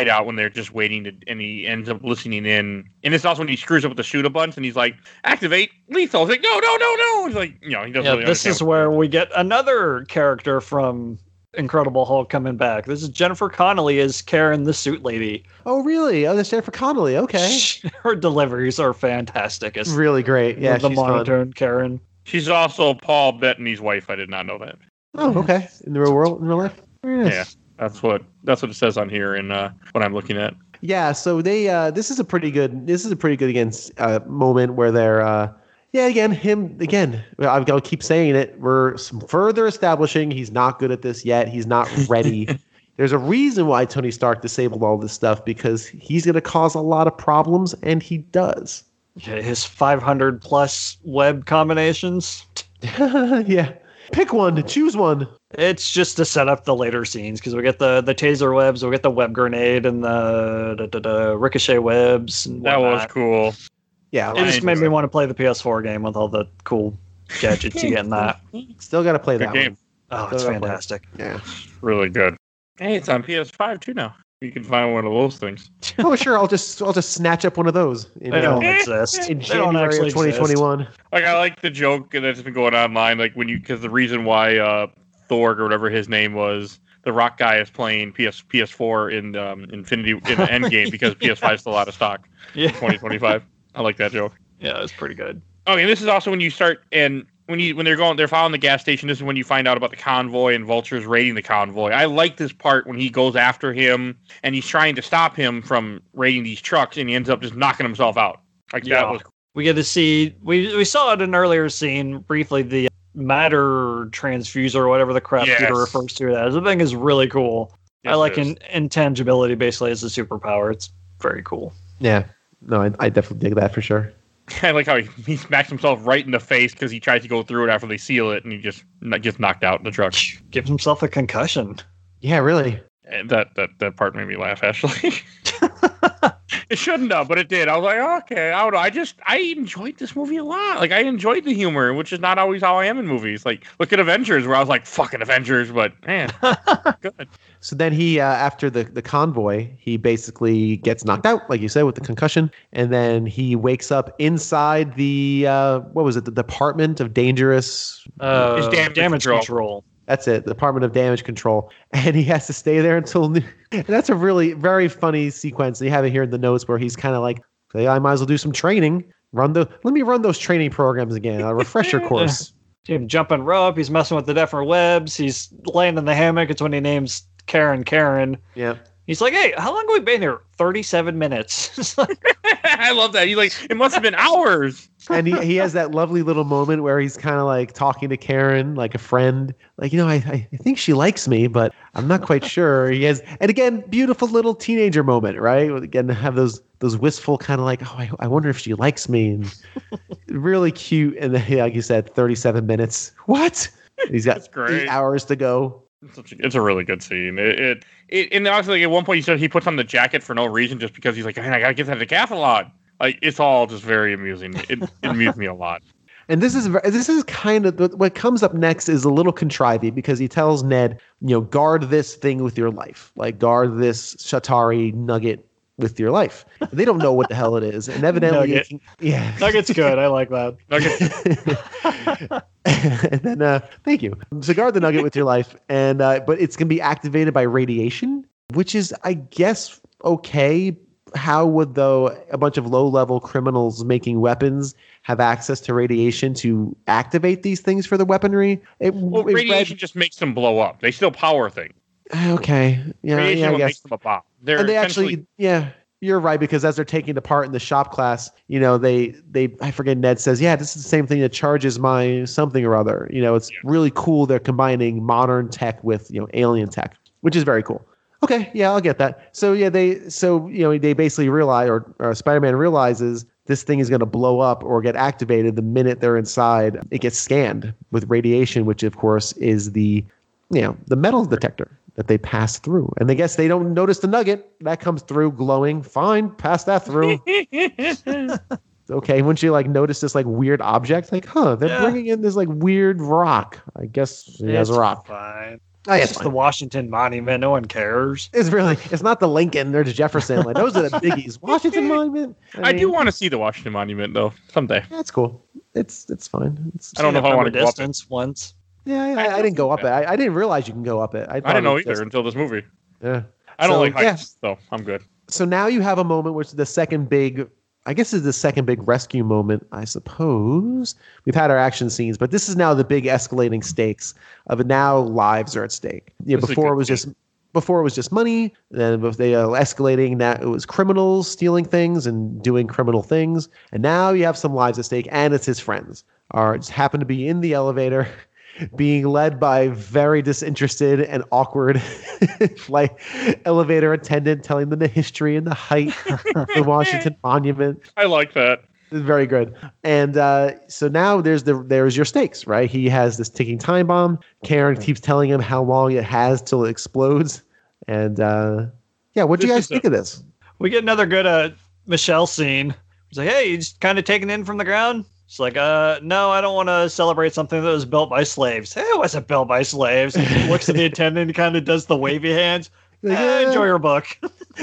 out when they're just waiting to, and he ends up listening in. And it's also when he screws up with the shoot a bunch, and he's like, "Activate lethal." It's like, "No, no, no, no!" It's like, you know, he doesn't. Yeah, really this is where we get another character from Incredible Hulk coming back. This is Jennifer Connelly as Karen, the suit lady. oh really oh that's Jennifer Connelly okay [laughs] Her deliveries are fantastic as really great yeah the she's fun. monotone Karen. She's also Paul Bettany's wife. I did not know that. oh okay in the real world in real life Very nice. Yeah. That's what that's what it says on here and uh, what I'm looking at. Yeah, so they uh this is a pretty good this is a pretty good against uh moment where they're uh yeah again him again I've got to keep saying it we're s- further establishing he's not good at this yet he's not ready [laughs] there's a reason why Tony Stark disabled all this stuff because he's going to cause a lot of problems and he does Yeah, his 500 plus web combinations. [laughs] yeah pick one choose one It's just to set up the later scenes because we get the the taser webs, we get the web grenade, and the, the, the, the ricochet webs. And That was cool. yeah It just I made me want to play the PS4 game with all the cool gadgets you get in that. [laughs] still got to play Good that game. Oh, it's Still gotta play it. fantastic. one yeah Really good. Hey, it's on PS5 too now. You can find one of those things. oh sure I'll just I'll just snatch up one of those in, they don't exist. in They don't January of actually exist. 2021 Like I like the joke that's been going online, like when you because the reason why uh Thor or whatever his name was, the Rock guy is playing PS PS4 in um, Infinity in the Endgame because [laughs] PS5 is still out of stock. Yeah, 2025. I like that joke. yeah, it's pretty good. Okay, this is also when you start and when you when they're going they're following the gas station. This is when you find out about the convoy and vultures raiding the convoy. I like this part when he goes after him and he's trying to stop him from raiding these trucks and he ends up just knocking himself out. Like Yeah. that was We get to see we we saw it in an earlier scene briefly the matter transfuser or whatever the crap Yes. Peter refers to it as. The thing is really cool. I like it is. in, intangibility basically as a superpower. It's very cool. Yeah. No, I, I definitely dig that for sure. [laughs] I like how he, he smacks himself right in the face because he tried to go through it after they seal it, and he just gets knocked out in the truck. [laughs] Gives himself a concussion. Yeah, really. And that that that part made me laugh. Actually, [laughs] it shouldn't have, but it did. I was like, okay, I don't know. I just I enjoyed this movie a lot. Like I enjoyed the humor, which is not always how I am in movies. Like look at Avengers, where I was like, fucking Avengers, but man, [laughs] good. So then he, uh, after the, the convoy, he basically gets knocked out, like you said, with the concussion. And then he wakes up inside the, uh, what was it, the Department of Dangerous. Uh, It's damage damage control. control. That's it, Department of Damage Control. [laughs] And he has to stay there until. noon. And that's a really, very funny sequence. You have it here in the notes where he's kind of like, hey, I might as well do some training. Run the, let me run those training programs again, a refresher [laughs] course. Him jumping rope. He's messing with the different webs. He's laying in the hammock. It's when he names Karen Karen. Yeah. He's like, "Hey, how long have we been here? Thirty-seven minutes." [laughs] [laughs] I love that. He's like, it must have been hours. and he, he has that lovely little moment where he's kind of like talking to Karen like a friend. Like, you know, I, I think she likes me, but I'm not quite sure. He has, and again, beautiful little teenager moment, right? Again, have those those wistful kind of like, oh, I, I wonder if she likes me. And [laughs] really cute. And then, like you said, 37 minutes. What? He's got That's great. eight hours to go. It's, a, it's a really good scene. It, it, it and honestly, like, at one point he said he puts on the jacket for no reason, just because he's like, I gotta get that decathlon. Like it's all just very amusing. It, it amused me a lot. [laughs] And this is this is kind of what comes up next is a little contrivy because he tells Ned, you know, guard this thing with your life, like guard this Chitauri nugget with your life. They don't know what the hell it is, and evidently, Nugget. it can- yeah. Nugget's good. I like that. Nugget, [laughs] and then, uh, thank you. So guard the nugget with your life, and uh, but it's gonna be activated by radiation, which is, I guess, okay. How would though a bunch of low-level criminals making weapons have access to radiation to activate these things for the weaponry? It, well, it read- radiation just makes them blow up. They still power things. Ah, okay, yeah, yeah, I guess. makes them a bomb. They're And they essentially actually, yeah, you're right because as they're taking it apart in the shop class, you know, they they I forget Ned says, yeah, this is the same thing that charges my something or other. You know, it's Yeah. really cool. They're combining modern tech with you know alien tech, which is very cool. Okay, yeah, I'll get that. So yeah, they so you know they basically realize or, or Spider-Man realizes this thing is going to blow up or get activated the minute they're inside. It gets scanned with radiation, which of course is the you know the metal detector that they pass through. And I guess they don't notice the nugget that comes through glowing. Fine, pass that through. [laughs] okay, wouldn't you like notice this like weird object? Like, huh, they're Yeah. bringing in this like weird rock. I guess it has a It's rock. Fine. Oh, yeah, It's it's the Washington Monument. No one cares. It's really, it's not the Lincoln or the Jefferson. Like those are the biggies. [laughs] Washington Monument. I do mean, want to see the Washington Monument though someday. That's cool. It's it's fine. It's, I don't know if I want to go up it. distance once. Yeah, yeah, I I, I didn't go up it. I, I didn't realize you can go up it. I, I didn't know either just- until this movie. yeah. I don't So, like yeah. heights, so I'm good. so now you have a moment which is the second big i guess is the second big rescue moment i suppose we've had our action scenes but this is now the big escalating stakes of now lives are at stake you know, This before it was scene. just before it was just money then they uh, escalating now it was criminals stealing things and doing criminal things and now you have some lives at stake and it's his friends are just happen to be in the elevator [laughs] being led by very disinterested and awkward [laughs] flight elevator attendant telling them the history and the height of the Washington [laughs] Monument. I like that. Very good. And uh, so now there's the there's your stakes, right? He has this ticking time bomb. Karen keeps telling him how long it has till it explodes. And uh, yeah, what do you guys is a- think of this? We get another good uh, Michelle scene. He's like, "Hey, you just kind of taking it in from the ground." She's like, "Uh, no, I don't want to celebrate something that was built by slaves. Hey, it wasn't built by slaves." [laughs] Looks at the attendant, kind of does the wavy hands. Like, "Eh, enjoy your book. [laughs] [laughs]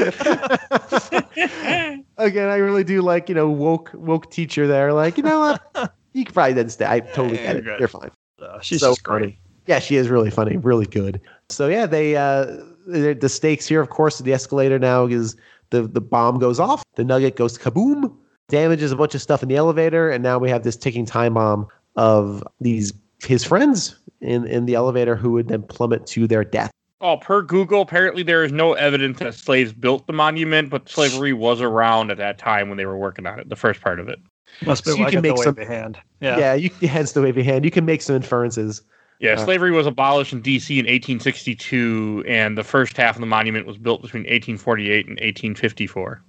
Again, I really do like you know woke woke teacher there. Like you know what, you probably didn't stay. I totally get it. You're good. You're fine. Uh, she's So funny. Yeah, she is really funny, really good. So yeah, they uh the, the stakes here, of course, the escalator now is the the bomb goes off, the nugget goes kaboom, damages a bunch of stuff in the elevator, and now we have this ticking time bomb of these his friends in in the elevator who would then plummet to their death. Oh, per Google, apparently there is no evidence that slaves built the monument, but slavery was around at that time when they were working on it, the first part of it. Must be So you like can at the make some- wavy hand. Yeah, Yeah. you [laughs] hence the wavy hand. You can make some inferences. Yeah, Uh, slavery was abolished in D.C. in 1862, and the first half of the monument was built between 1848 and 1854.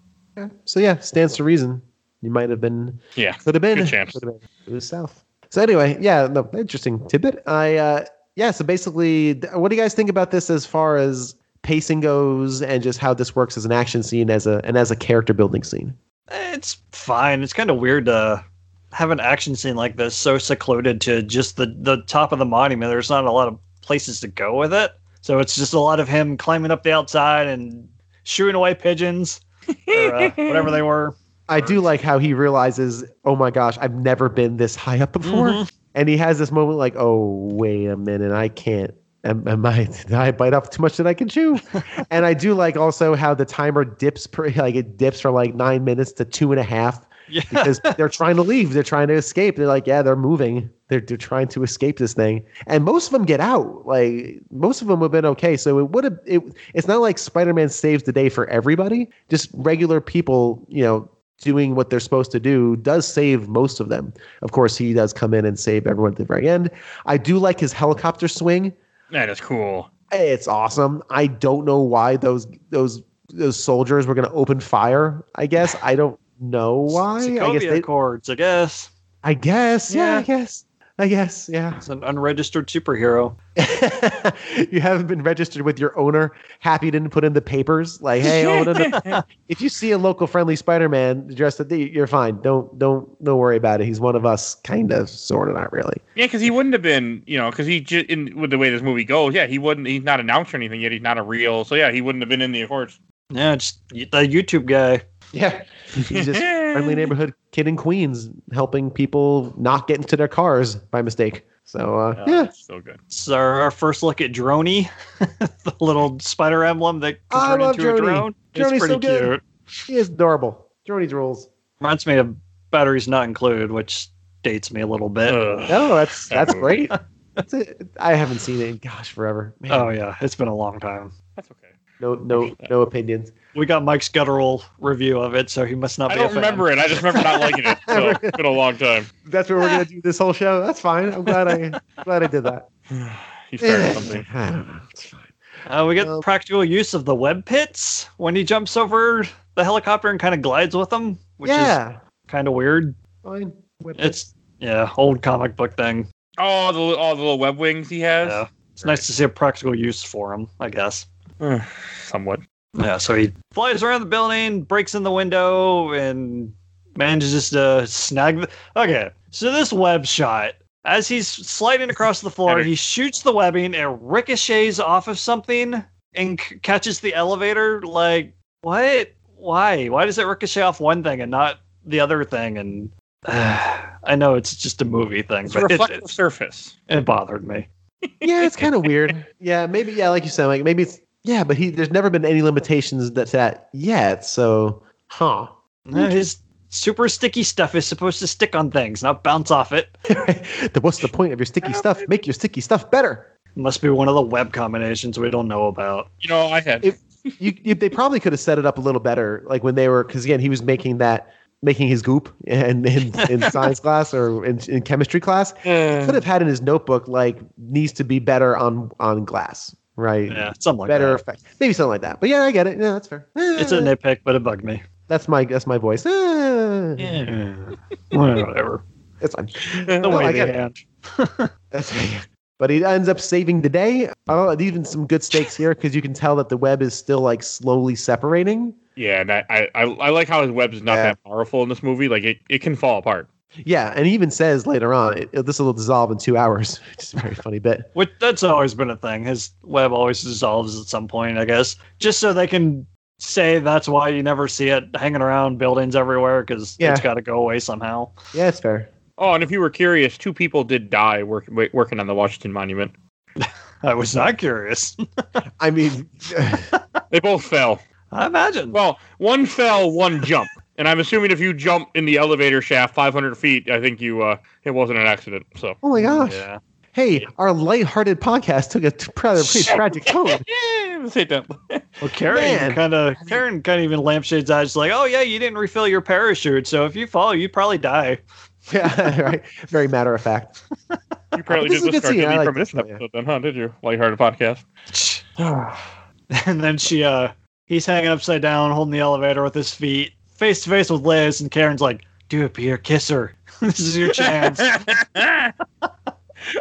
So yeah, stands to reason. You might have been Yeah, could have been Good chance. could have been. It was south. So anyway, yeah, no, interesting tidbit. I uh yeah, so basically what do you guys think about this as far as pacing goes and just how this works as an action scene as a and as a character building scene? It's fine. It's kind of weird to have an action scene like this so secluded to just the, the top of the monument. There's not a lot of places to go with it. So it's just a lot of him climbing up the outside and shooing away pigeons [laughs] or uh, whatever they were. I do like how he realizes, "Oh my gosh, I've never been this high up before." Mhm. and he has this moment like, "Oh, wait a minute, I can't. Am, am I? Did I bite off too much that I can chew?" [laughs] and I do like also how the timer dips, per, [laughs] like it dips from like nine minutes to two and a half Yeah. because [laughs] they're trying to leave, they're trying to escape. They're like, "Yeah, they're moving. They're they're trying to escape this thing." And most of them get out. Like most of them have been okay. So it would have. It, it's not like Spider-Man saves the day for everybody. Just regular people, you know. Doing what they're supposed to do does save most of them. Of course, he does come in and save everyone at the very end. I do like his helicopter swing. that is cool. It's awesome. I don't know why those those those soldiers were going to open fire. I guess I don't know why. I [sighs] guess Sokovia they, Accords, I guess. I guess. Yeah, Yeah. I guess. I guess. Yeah. It's an unregistered superhero. [laughs] you haven't been registered with your owner. Happy didn't put in the papers. Like, hey, oh, no, no. if you see a local friendly Spider-Man dressed the, you're fine. Don't don't don't worry about it. He's one of us, kind of, sort of, not really. Yeah, because he wouldn't have been, you know, because he just in with the way this movie goes. Yeah, he wouldn't. He's not announced or anything yet. He's not a real. So yeah, he wouldn't have been in the Accords. Yeah, it's the YouTube guy. Yeah, he's just friendly [laughs] neighborhood kid in Queens, helping people not get into their cars by mistake. So uh, Oh, yeah, so good. It's our, our first look at Droney, [laughs] the little spider emblem that can I turn love into a Droney. drone. Droney's it's so pretty good. cute. he is adorable. Joni's rules. Reminds me of Batteries Not Included, which dates me a little bit. Ugh. No, that's that's great. [laughs] That's it. I haven't seen it in gosh forever. Man, Oh yeah, it's been a long time. That's okay. No no no opinions. We got Mike's guttural review of it, so he must not I be a don't fan. remember it. I just remember not liking it. So [laughs] it's been a long time. That's what we're gonna do this whole show. That's fine. I'm glad I [sighs] glad I did that. [sighs] He started something. [sighs] I don't know. It's fine. Uh, we get Well- practical use of the web pits when he jumps over the helicopter and kind of glides with them, which is kind of weird. fine. Whip it. It's yeah, old comic book thing. Oh, the all the little web wings he has. Yeah, it's nice to see a practical use for him, I guess. Eh, somewhat. Yeah, so he flies around the building, breaks in the window, and manages to snag the. Okay, so this web shot, as he's sliding across the floor, he shoots the webbing, it ricochets off of something and c- catches the elevator. Like, what? Why? Why does it ricochet off one thing and not the other thing? And [sighs] I know it's just a movie thing, It's but it, reflective it, surface. it bothered me. yeah, it's kind of weird. Yeah, maybe. Yeah, like you said, like maybe it's yeah, but he there's never been any limitations that that yet. So, huh? Uh, His super sticky stuff is supposed to stick on things, not bounce off it. [laughs] What's the point of your sticky stuff? Make your sticky stuff better. Must be one of the web combinations we don't know about. You know, I had. If- You, you they probably could have set it up a little better, like when they were because again he was making that making his goop and in, in [laughs] science class or in, in chemistry class could have had in his notebook like needs to be better on on glass, right? Yeah, something like better that. effect, maybe something like that. But yeah, I get it. Yeah, that's fair. It's a Eh, nitpick, but it bugged me. that's my that's my voice. Eh, Yeah. Whatever. [laughs] It's fine. The No, I way get they it. hand. [laughs] That's but he ends up saving the day. Oh, even some good stakes here because you can tell that the web is still like slowly separating. Yeah, and I, I, I I like how his web is not Yeah. that powerful in this movie. Like it, it can fall apart. Yeah, and he even says later on, it, it- this will dissolve in two hours. [laughs] which is a very funny bit. Which that's always been a thing. His web always dissolves at some point, I guess, just so they can say that's why you never see it hanging around buildings everywhere because Yeah. it's got to go away somehow. Yeah, it's fair. Oh, and if you were curious, two people did die work, wa- working on the Washington Monument. [laughs] I was not curious. I mean, [laughs] They both fell. I imagine. Well, one fell, one jumped. And I'm assuming if you jump in the elevator shaft 500 feet, I think you uh, it wasn't an accident. So oh my gosh. yeah. Hey, our lighthearted podcast took a t- rather pretty [laughs] tragic tone. [laughs] yeah, let's hit that. Well, Karen kind of Karen kind of even lampshades eyes like, oh yeah, you didn't refill your parachute, so if you fall, you'd probably die. [laughs] yeah, right. Very matter of fact. You probably This is did a good listen to scene. our like Premonition this one, episode then, huh? Did you? Lighthearted podcast. [sighs] [sighs] and then she uh he's hanging upside down, holding the elevator with his feet, face to face with Liz, and Karen's like, "Do it, Peter, kiss her. [laughs] this is your chance." [laughs]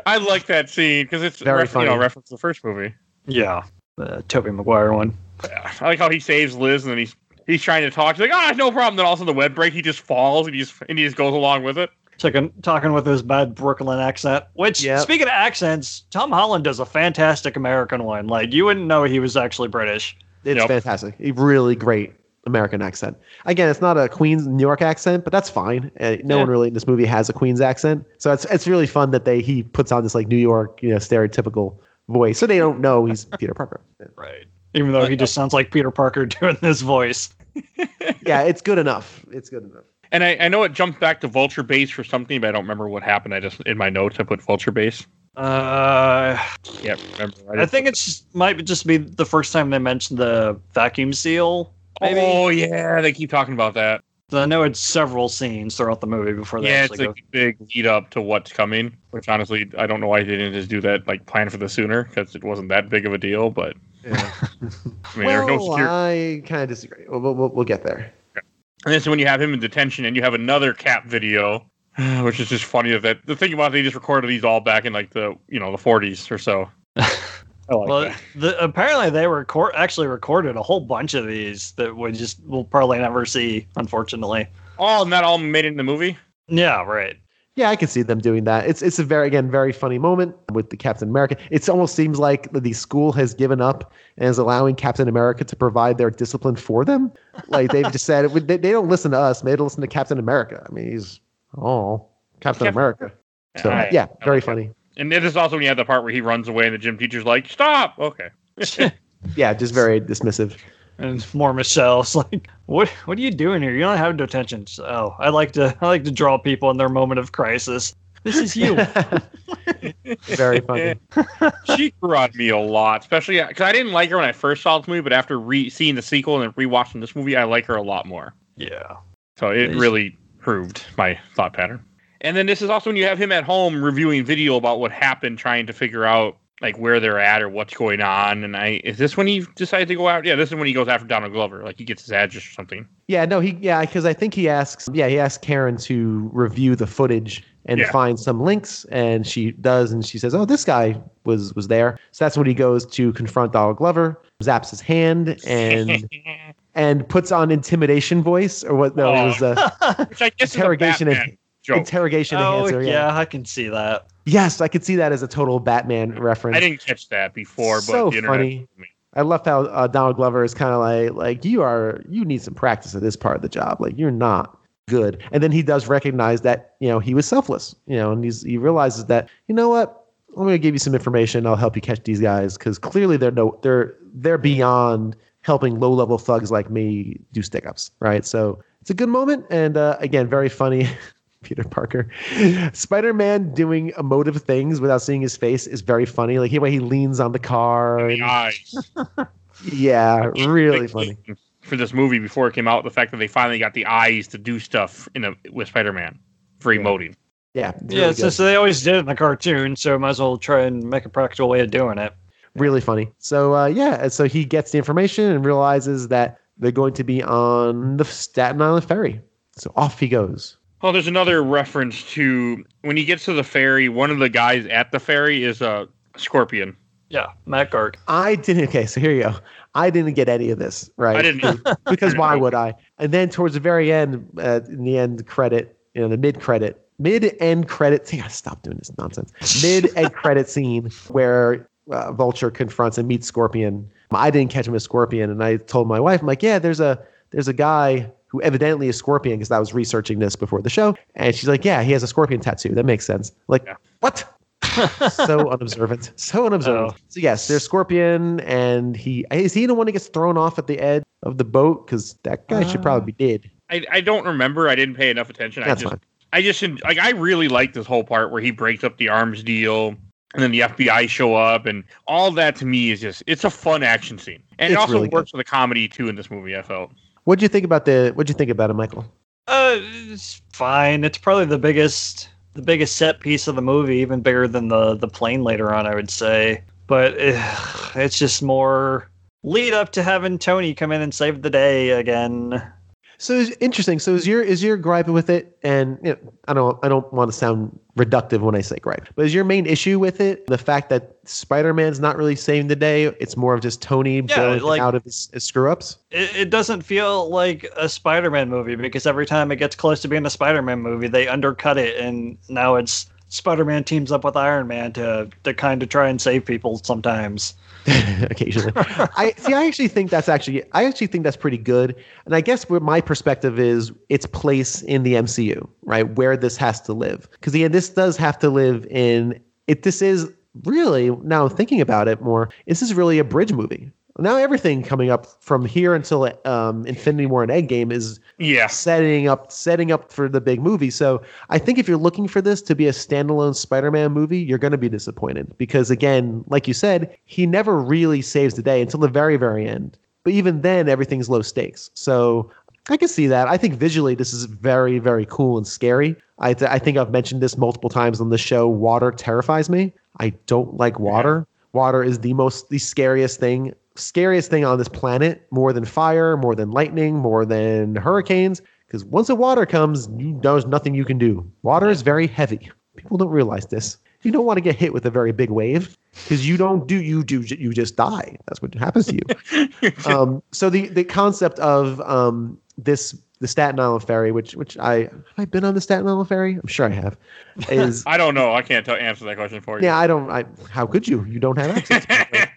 I like that scene because it's Very ref- you know funny. reference to the first movie. yeah, the Tobey Maguire one. Yeah. I like how he saves Liz and then he's he's trying to talk. He's like, ah, no problem. Then all of a sudden the web break, he just falls and he just and he just goes along with it. Talking, talking with his bad Brooklyn accent. Which, Yep. speaking of accents, Tom Holland does a fantastic American one. Like you wouldn't know he was actually British. It's Yep. fantastic. A really great American accent. Again, it's not a Queens New York accent, but that's fine. Uh, no Yeah. one really in this movie has a Queens accent, so it's it's really fun that they he puts on this like New York, you know, stereotypical voice, so they don't know he's [laughs] Peter Parker. Right. Even though he just sounds like Peter Parker [laughs] doing this voice. [laughs] Yeah, it's good enough. It's good enough. And I, I know it jumped back to Vulture Base for something, but I don't remember what happened. I just in my notes I put Vulture Base. Uh, Can't remember. I just think it's just, might just be the first time they mentioned the vacuum seal. Maybe. Oh yeah, they keep talking about that. I know it's several scenes throughout the movie before they Yeah, it's actually like a big lead up to what's coming. Which honestly, I don't know why they didn't just do that like plan for the sooner because it wasn't that big of a deal. But Yeah. [laughs] I mean, there's no well. I kind of disagree. We'll, we'll, we'll- we'll get there. And then so when you have him in detention and you have another cap video, [sighs] which is just funny that the thing about it, they just recorded these all back in like the you know the 40s or so. I like Well, that. the, apparently they record actually recorded a whole bunch of these that we just we'll probably never see, unfortunately. Oh, and that all made it in the movie. Yeah, right. Yeah, I can see them doing that. It's it's a very again very funny moment with the Captain America. It almost seems like the school has given up and is allowing Captain America to provide their discipline for them. Like they've just said, [laughs] they, they don't listen to us. Maybe they listen to Captain America. I mean, he's oh Captain Captain- America. So I- yeah, very like that. funny. And it is also when you have the part where he runs away and the gym teacher's like, "Stop!" Okay. [laughs] Yeah, just very dismissive. And more Michelle's [laughs] like, "What? What are you doing here? You don't have detention." So, oh, I like to [laughs] I like to draw people in their moment of crisis. This is you. very funny. she grew on me a lot, especially uh, because I didn't like her when I first saw this movie, but after re- seeing the sequel and rewatching this movie, I like her a lot more. yeah. So it really proved my thought pattern. And then this is also when you have him at home reviewing video about what happened, trying to figure out like where they're at or what's going on. And I is this when he decided to go out? Yeah, this is when he goes after Donald Glover, like he gets his address or something. Yeah, no, he yeah, because I think he asks yeah, he asks Karen to review the footage and Yeah. find some links, and she does, and she says, "Oh, this guy was was there." So that's when he goes to confront Donald Glover, zaps his hand, and [laughs] and puts on intimidation voice or what? No, it was uh, Which I guess Interrogation is a and- Batman joke. interrogation Oh enhancer. yeah. Yeah. I can see that. Yes, I could see that as a total Batman reference. I didn't catch that before, but So the internet. funny. I love how uh, Donald Glover is kind of like like you are you need some practice at this part of the job. Like you're not good. And then he does recognize that you know he was selfless. You know, and he's he realizes that you know what I'm going to give you some information. I'll help you catch these guys because clearly they're no they're they're beyond helping low level thugs like me do stick ups. Right. So it's a good moment and uh, again very funny. [laughs] [laughs] Peter Parker. Spider Man doing emotive things without seeing his face is very funny. Like the way he leans on the car. The and- eyes. [laughs] yeah, really funny. For this movie before it came out, the fact that they finally got the eyes to do stuff in a, with Spider-Man for Yeah. emoting. Yeah, it's Yeah, really, it's good. just they always did it in the cartoon, so might as well try and make a practical way of doing it. really funny. So uh, yeah, so he gets the information and realizes that they're going to be on the Staten Island ferry. So off he goes. Oh, there's another reference to when he gets to the ferry. One of the guys at the ferry is a scorpion. Yeah, Matt Garg. I didn't. Okay, so here you go. I didn't get any of this right. I didn't. [laughs] because why would I? And then towards the very end, uh, in the end credit, you know, the mid credit, mid end credit. See, I gotta stop doing this nonsense. Mid end credit scene where uh, Vulture confronts and meets Scorpion. I didn't catch him as Scorpion, and I told my wife, I'm like, yeah, there's a there's a guy who evidently is Scorpion because I was researching this before the show, and she's like, yeah, he has a Scorpion tattoo. That makes sense. Like, Yeah. what? [laughs] so unobservant. So unobservant. Oh. So yes, there's Scorpion, and he is he the one that gets thrown off at the edge of the boat because that guy should uh. probably be dead. I, I don't remember. I didn't pay enough attention. That's I just fine. I just like I really like this whole part where he breaks up the arms deal and then the FBI show up, and all that to me is just it's a fun action scene, and it also really works with the comedy too in this movie. I felt. What'd you think about the? What'd you think about it, Michael? Uh, it's fine. It's probably the biggest the biggest set piece of the movie, even bigger than the the plane later on. I would say, but eh, it's just more lead up to having Tony come in and save the day again. So it's interesting. So is your is your gripe with it? And you know, I don't I don't want to sound reductive when I say gripe, but is your main issue with it the fact that Spider Man's not really saving the day? It's more of just Tony him like- out of his, his screw ups. It, it doesn't feel like a Spider-Man movie because every time it gets close to being a Spider-Man movie, they undercut it, and now it's Spider-Man teams up with Iron Man to to kind of try and save people sometimes. [laughs] occasionally. I see. I actually think that's actually. I actually think that's pretty good. And I guess where my perspective is, its place in the MCU, right, where this has to live, because yeah, this does have to live in. It. This is really now thinking about it more. This is really a bridge movie. Now everything coming up from here until um, Infinity War and Endgame is Yeah, setting up setting up for the big movie. So I think if you're looking for this to be a standalone Spider-Man movie, you're going to be disappointed because again, like you said, he never really saves the day until the very very end. But even then, everything's low stakes. So I can see that. I think visually this is very very cool and scary. I th- I think I've mentioned this multiple times on the show. Water terrifies me. I don't like water. Water is the most the scariest thing scariest thing on this planet more than fire, more than lightning, more than hurricanes. Because once the water comes, you, there's nothing you can do. Water is very heavy. People don't realize this. You don't want to get hit with a very big wave because you don't do you do you just die. That's what happens to you. [laughs] um, so the the concept of um, this the Staten Island ferry, which which I have I been on the Staten Island ferry? I'm sure I have. [laughs] Is I don't know. I can't tell, answer that question for you. yeah, I don't. I how could you? You don't have access. [laughs]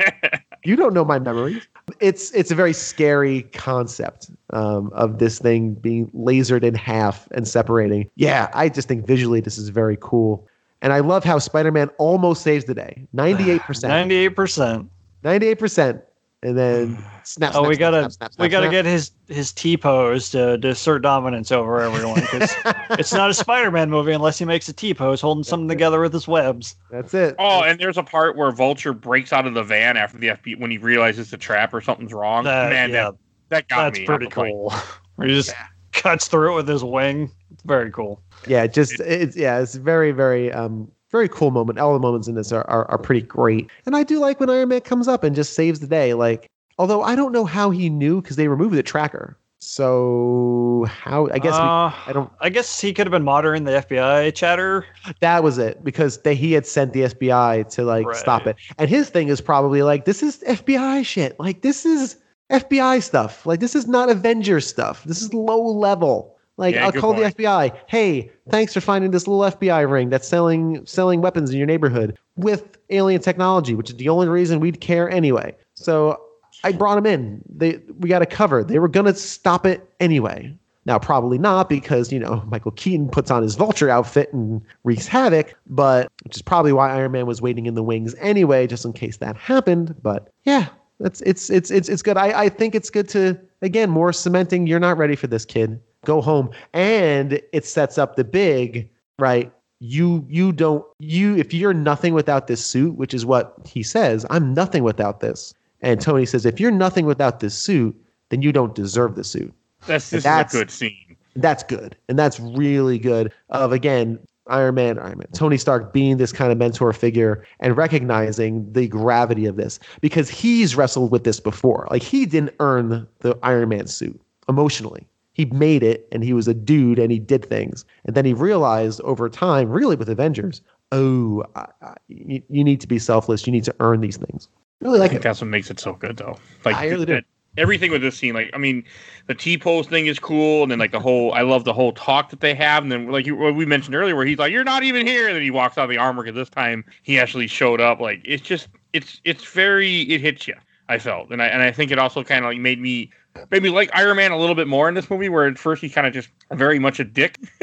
you don't know my memories. It's it's a very scary concept um, of this thing being lasered in half and separating. Yeah, I just think visually this is very cool, and I love how Spider-Man almost saves the day. [sighs] Ninety-eight percent, Ninety-eight percent. ninety-eight percent, and then [sighs] snap. Oh, we snap, gotta snap, snap, we snap, gotta get his his T pose to, to assert dominance over everyone because [laughs] it's not a Spider-Man movie unless he makes a T pose holding something together with his webs. That's it. Oh, and there's a part where Vulture breaks out of the van after the FBI when he realizes the trap or something's wrong. That- Man, yeah, that, that got that's me. pretty I was like, cool. [laughs] He just cuts through it with his wing. It's very cool. yeah just it's yeah it's very very um very cool moment. All the moments in this are, are, are pretty great. And i do like when iron man comes up and just saves the day. Like although i don't know how he knew because they removed the tracker. So how i guess we, Uh, i don't I guess he could have been monitoring the FBI chatter. that was it because they, he had sent the FBI to like Right. stop it. And his thing is probably like this is fbi shit. Like this is fbi stuff. Like this is not avengers stuff. This is low level like Yeah, I'll call point. the FBI. Hey, thanks for finding this little FBI ring that's selling selling weapons in your neighborhood with alien technology, which is the only reason we'd care anyway. So I brought them in. They we got a cover. They were gonna stop it anyway. Now probably not because you know [laughs] Michael Keaton puts on his vulture outfit and wreaks havoc, but which is probably why Iron Man was waiting in the wings anyway, just in case that happened. But yeah, it's it's it's it's it's good. I I think it's good to again more cementing. You're not ready for this, kid. Go home, and it sets up the big right. You you don't you if you're nothing without this suit, which is what he says. I'm nothing without this. And Tony says, if you're nothing without this suit, then you don't deserve the suit. That's this That's- a good scene. That's good. And that's really good. Of again, Iron Man, Iron Man, Tony Stark being this kind of mentor figure and recognizing the gravity of this because he's wrestled with this before. Like he didn't earn the Iron Man suit emotionally. He made it and he was a dude and he did things. And then he realized over time, really with Avengers, oh, I, I, you, you need to be selfless. You need to earn these things. Really I like think it. that's what makes it so good, though. Like I really th- that- everything with this scene. Like, I mean, the T pose thing is cool, and then like the whole. I love the whole talk that they have, and then like you, what we mentioned earlier, where he's like, "You're not even here," and then he walks out of the armor because this time he actually showed up. Like, it's just, it's, it's very, it hits you. I felt, and I, and I think it also kind of like made me. Made me like Iron Man a little bit more in this movie, where at first he's kind of just very much a dick. [laughs]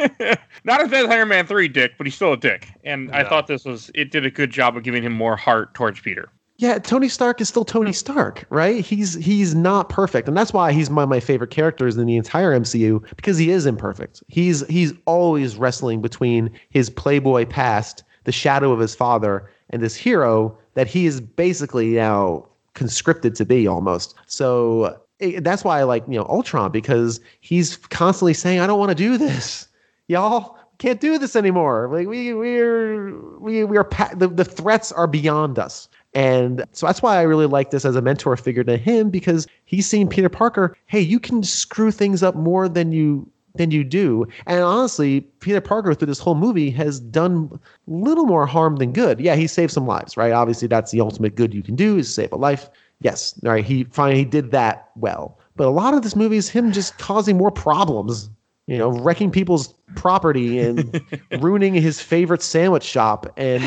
Not as bad as Iron Man 3 dick, but he's still a dick. And I thought this was, it did a good job of giving him more heart towards Peter. Yeah, Tony Stark is still Tony Stark, right? He's he's not perfect, and that's why he's one of my favorite characters in the entire MCU because he is imperfect. He's he's always wrestling between his playboy past, the shadow of his father, and this hero that he is basically now conscripted to be almost. So that's why I like you know Ultron because he's constantly saying, "I don't want to do this, y'all." Can't do this anymore. Like we we're we we are pa- the, the threats are beyond us. And so that's why I really like this as a mentor figure to him because he's seen Peter Parker, hey, you can screw things up more than you than you do. And honestly, Peter Parker through this whole movie has done little more harm than good. Yeah, he saved some lives, right? Obviously, that's the ultimate good you can do is save a life. Yes, right, he finally did that well. But a lot of this movie is him just causing more problems you know, wrecking people's property and [laughs] ruining his favorite sandwich shop. And,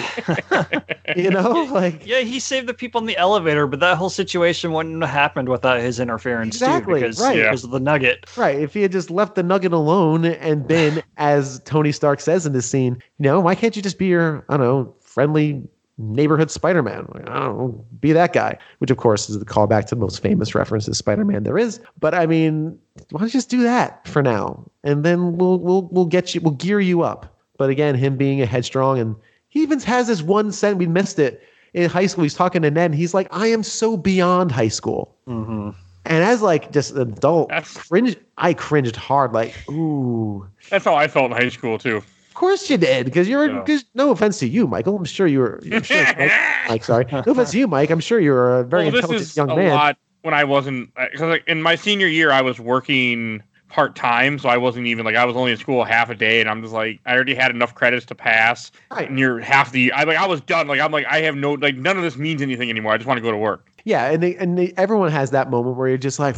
[laughs] you know, like. Yeah, he saved the people in the elevator, but that whole situation wouldn't have happened without his interference, exactly, too, because, right. because of the nugget. Right. If he had just left the nugget alone and been, [laughs] as Tony Stark says in this scene, you know, why can't you just be your, I don't know, friendly neighborhood Spider-Man. Like, I don't know, be that guy. Which of course is the callback to the most famous reference to Spider-Man there is. But I mean, why don't you just do that for now, and then we'll we'll we'll get you we'll gear you up. But again, him being a headstrong, and he even has this one sentence we missed it in high school. He's talking to Ned, and he's like, "I am so beyond high school." Mm-hmm. And as like just an adult, That's- cringe. I cringed hard. Like, ooh. That's how I felt in high school too. Of course you did, because you're. Because no offense to you, Michael. I'm sure you were. I'm sure Mike, [laughs] Mike, sorry. No offense to you, Mike. I'm sure you're a very well, this intelligent is young a man. lot when I wasn't because like in my senior year I was working part time, so I wasn't even like I was only in school half a day, and I'm just like I already had enough credits to pass Right. near half the. I like I was done. Like I'm like I have no like none of this means anything anymore. I just want to go to work. Yeah, and they, and they, everyone has that moment where you're just like,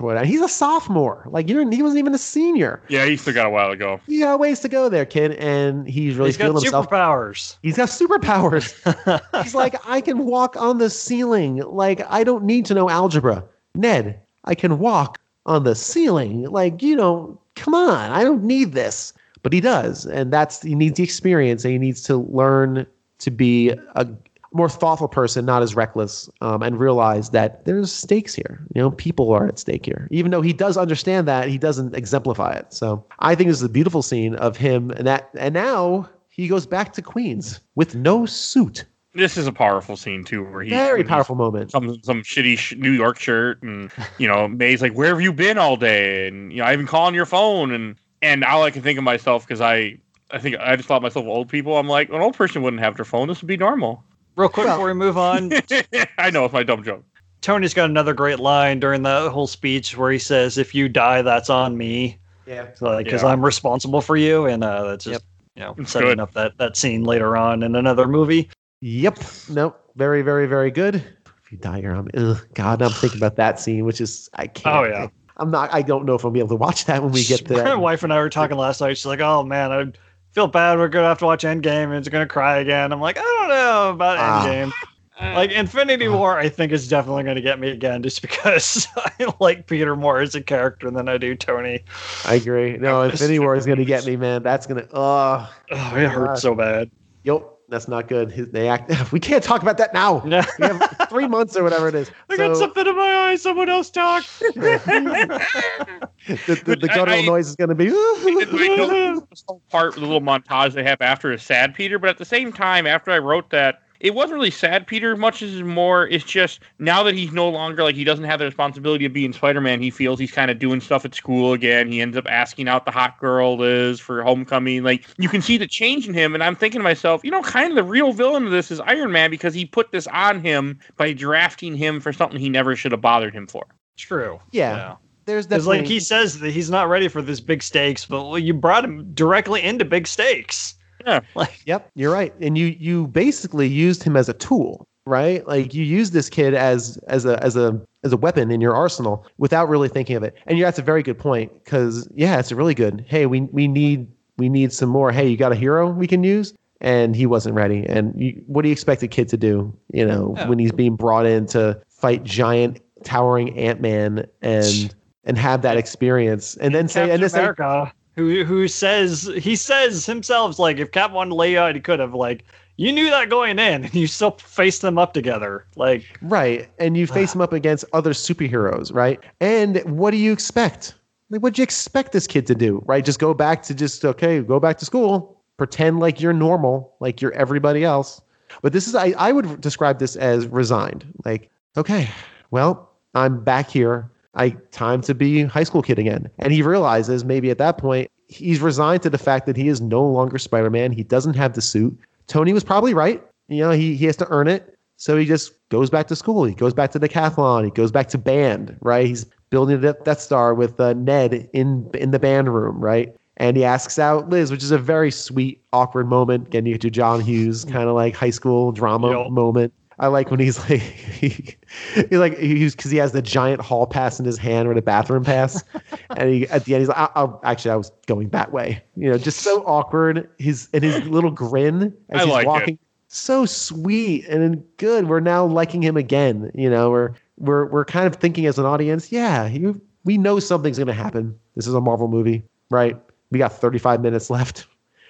what? He's a sophomore. Like you're, he wasn't even a senior. Yeah, he still got a while to go. You got ways to go there, kid. And he's really He's got feeling himself. superpowers. He's got superpowers. [laughs] he's like, I can walk on the ceiling. Like I don't need to know algebra. Ned, I can walk on the ceiling. Like you know, come on, I don't need this. But he does, and that's he needs the experience, and he needs to learn to be a more thoughtful person, not as reckless, um, and realize that there's stakes here. You know, people are at stake here. Even though he does understand that, he doesn't exemplify it. So I think this is a beautiful scene of him, and that, and now he goes back to Queens with no suit. This is a powerful scene too, where he Very powerful moment. Some some shitty sh- New York shirt, and [laughs] you know May's like, "Where have you been all day?" And you know I've been calling your phone, and and all I can think of myself because I I think I just thought myself old people. I'm like an old person wouldn't have their phone. This would be normal. Real quick Well- before we move on, [laughs] I know it's my dumb joke. Tony's got another great line during that whole speech where he says, "If you die, that's on me." Yeah. like because Yeah. I'm responsible for you, and uh, that's just Yep. you know It's setting good. up that that scene later on in another movie. Yep. Nope. Very, very, very good. If you die, you're on. Ugh, God, I'm thinking about that scene, which is I can't. Oh, yeah. I'm not. I don't know if I'll be able to watch that when we get to [laughs] My wife and I were talking last night. She's like, "Oh man, I feel bad. We're gonna have to watch Endgame, and it's gonna cry again." I'm like, "I don't know about Ah. Endgame." Uh, like Infinity ah. War, I think is definitely going to get me again, just because [laughs] I like Peter more as a character than I do Tony. I agree. No, [laughs] Infinity War is going to get me, man. That's going to. Oh, ah. Oh, it hurts so bad. yep. That's not good. His, they act. [laughs] We can't talk about that now. Yeah. [laughs] We have three months or whatever it is. [laughs] I got something in my eye. Someone else talk. the, the, the guttural I- noise is going to be. I know part, the little montage they have after is sad, Peter. But at the same time, after I wrote that, it wasn't really sad, Peter. Much as more, it's just now that he's no longer like he doesn't have the responsibility of being Spider-Man. He feels he's kind of doing stuff at school again. He ends up asking out the hot girl Liz for homecoming. Like you can see the change in him, and I'm thinking to myself, you know, kind of the real villain of this is Iron Man because he put this on him by drafting him for something he never should have bothered him for. True. Yeah. There's Because definitely. like he says that he's not ready for this big stakes, but well, you brought him directly into big stakes. Yeah. [laughs] Like Yep, you're right. And you you basically used him as a tool, right? Like you used this kid as as a as a as a weapon in your arsenal without really thinking of it. And yeah, that's a very good point because yeah, it's a really good. Hey, we we need we need some more. Hey, you got a hero we can use? And he wasn't ready. And you, what do you expect a kid to do? You know, Yeah. when he's being brought in to fight giant towering Ant Man and and have that experience, and then say and then say America, who who says he says himself like if Cap wanted to lay out, he could have like you knew that going in, and you still face them up together. Like Right. And you face them up against other superheroes, right? And what do you expect? Like, what'd you expect this kid to do, right? Just go back to just, okay, go back to school, pretend like you're normal, like you're everybody else. But this is I, I would describe this as resigned. Like, okay, well, I'm back here. I time to be high school kid again. And he realizes maybe at that point he's resigned to the fact that he is no longer Spider-Man. He doesn't have the suit. Tony was probably right. You know, he he has to earn it. So he just goes back to school. He goes back to the decathlon. He goes back to band, right? He's building a Death Star with uh, Ned in in the band room, right? And he asks out Liz, which is a very sweet, awkward moment. Again, you get your John Hughes kind of like high school drama Yep. moment. I like when he's [laughs] like, he, he's like, he's because he has the giant hall pass in his hand or the bathroom pass, [laughs] and he at the end he's like, I, I, actually I was going that way, you know, just so awkward. His and his little grin as I he's like it. walking, so sweet and good. We're now liking him again. You know, we're we're we're kind of thinking as an audience, yeah, you, we know something's going to happen. This is a Marvel movie, right? We got 35 minutes left.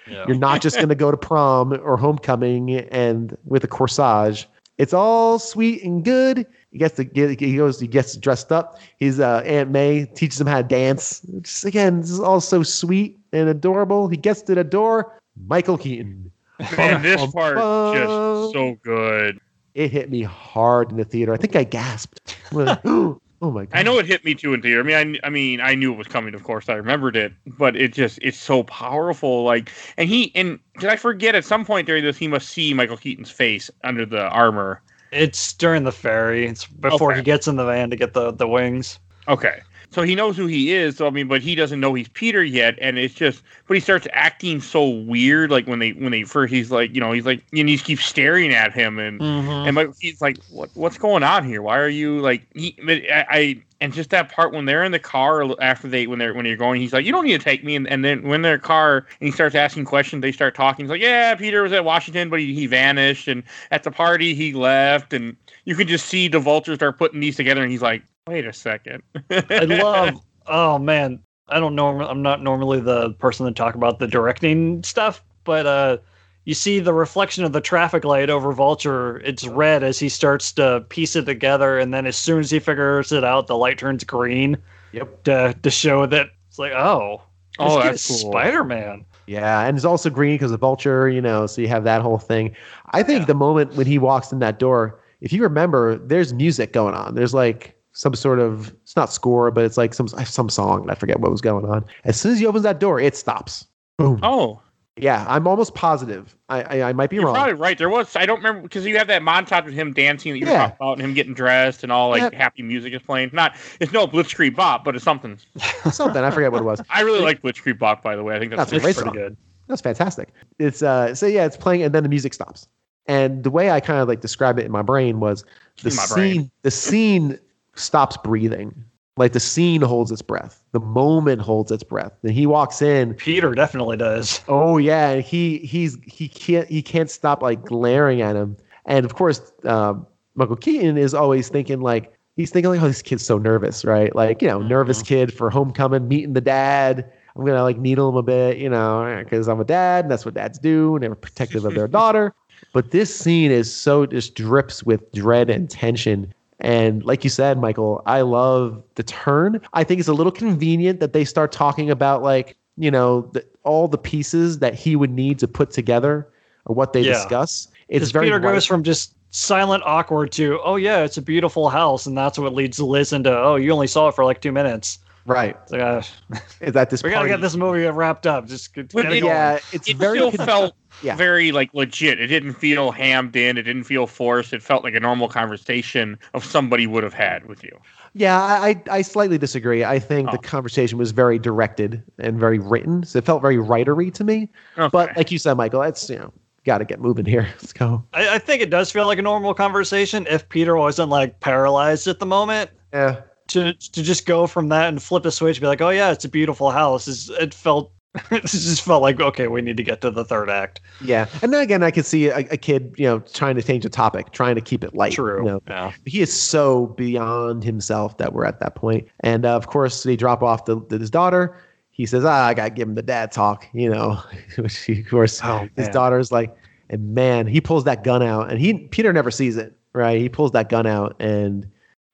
Yeah. You're not just going to go to prom or homecoming and with a corsage. It's all sweet and good. He gets to get, he goes, he gets dressed up. His uh, Aunt May teaches him how to dance. Just again, this is all so sweet and adorable. He gets to the door. Michael Keaton. [laughs] Man, this Bum, part bum. just so good. It hit me hard in the theater. I think I gasped. [laughs] [gasps] I was like, oh my god! I know it hit me too in theater. I mean, I, I mean, I knew it was coming. Of course, I remembered it, but it just it's so powerful. Like, and he and did I forget at some point during this he must see Michael Keaton's face under the armor. It's during the ferry. It's before Okay. he gets in the van to get the, the wings. Okay. So he knows who he is. So I mean, but he doesn't know he's Peter yet, and it's just. But he starts acting so weird. Like when they when they first, he's like, you know, he's like, and he keeps staring at him, and Mm-hmm. and Keaton's like, what what's going on here? Why are you like? He, I, I and just that part when they're in the car after they when they're when you're going, he's like, you don't need to take me. And, and then when they're in the car and he starts asking questions, they start talking. He's like, yeah, Peter was at Washington, but he, he vanished, and at the party he left, and you can just see the vultures start putting these together, and he's like, wait a second. I [laughs] love. Oh man, I don't know. I'm not normally the person to talk about the directing stuff, but uh, you see the reflection of the traffic light over Vulture. It's red as he starts to piece it together, and then as soon as he figures it out, the light turns green Yep. to to show that it's like, oh, Oh, that's cool. Spider Man. Yeah, and it's also green because of Vulture, you know, so you have that whole thing. I think Yeah. the moment when he walks in that door, if you remember, there's music going on. There's like some sort of it's not score, but it's like some some song. and I forget what was going on. As soon as he opens that door, it stops. Boom. oh, Yeah, I'm almost positive. I I, I might be you're wrong. probably right. There was I don't remember because you have that montage of him dancing that you Yeah. talking about, and him getting dressed, and all like Yep. happy music is playing. Not it's no Blitzkrieg Bop, but it's something. [laughs] Something I forget what it was. [laughs] I really like Blitzkrieg Bop, by the way. I think that's, That's a It's great pretty song. good. That's fantastic. It's uh so yeah, it's playing and then the music stops. And the way I kind of like describe it in my brain was the my scene brain. the scene stops breathing. Like the scene holds its breath. The moment holds its breath. And he walks in. Peter definitely does. Oh yeah, and he he's he can't he can't stop like glaring at him. And of course, um, Michael Keaton is always thinking like he's thinking like, oh, this kid's so nervous, right? Like you know, nervous kid for homecoming, meeting the dad. I'm gonna like needle him a bit, you know, because I'm a dad, and that's what dads do, and they're protective of their [laughs] daughter. But this scene is so just drips with dread and tension. And like you said, Michael, I love the turn. I think it's a little convenient that they start talking about like, you know, the, all the pieces that he would need to put together or what they Yeah. discuss. It's very Peter goes from just silent, awkward to, oh yeah, it's a beautiful house, and that's what leads Liz into, oh, you only saw it for like two minutes. Right. It's like, uh, Is that this [laughs] we gotta get this movie wrapped up. Just get, get it it- Yeah, it's It very still con- felt yeah. very like legit. It didn't feel hammed in. It didn't feel forced. It felt like a normal conversation of somebody would have had with you. Yeah, I, I I slightly disagree. I think the Oh. conversation was very directed and very written, so it felt very writery to me. Okay. But like you said, Michael, that's you know, got to get moving here. [laughs] Let's go. I, I think it does feel like a normal conversation if Peter wasn't like paralyzed at the moment. Yeah, To to just go from that and flip a switch, be like, oh yeah, it's a beautiful house. Is it felt [laughs] it just felt like okay, we need to get to the third act. yeah. And then again, I could see a, a kid, you know, trying to change the topic, trying to keep it light. True. You know, Yeah. he is so beyond himself that we're at that point. And uh, of course, they drop off the, the- his daughter. He says, "Ah, I gotta give him the dad talk," you know. [laughs] Which he, of course, Oh, his daughter's like, and man, he pulls that gun out, and he Peter never sees it, right? He pulls that gun out, and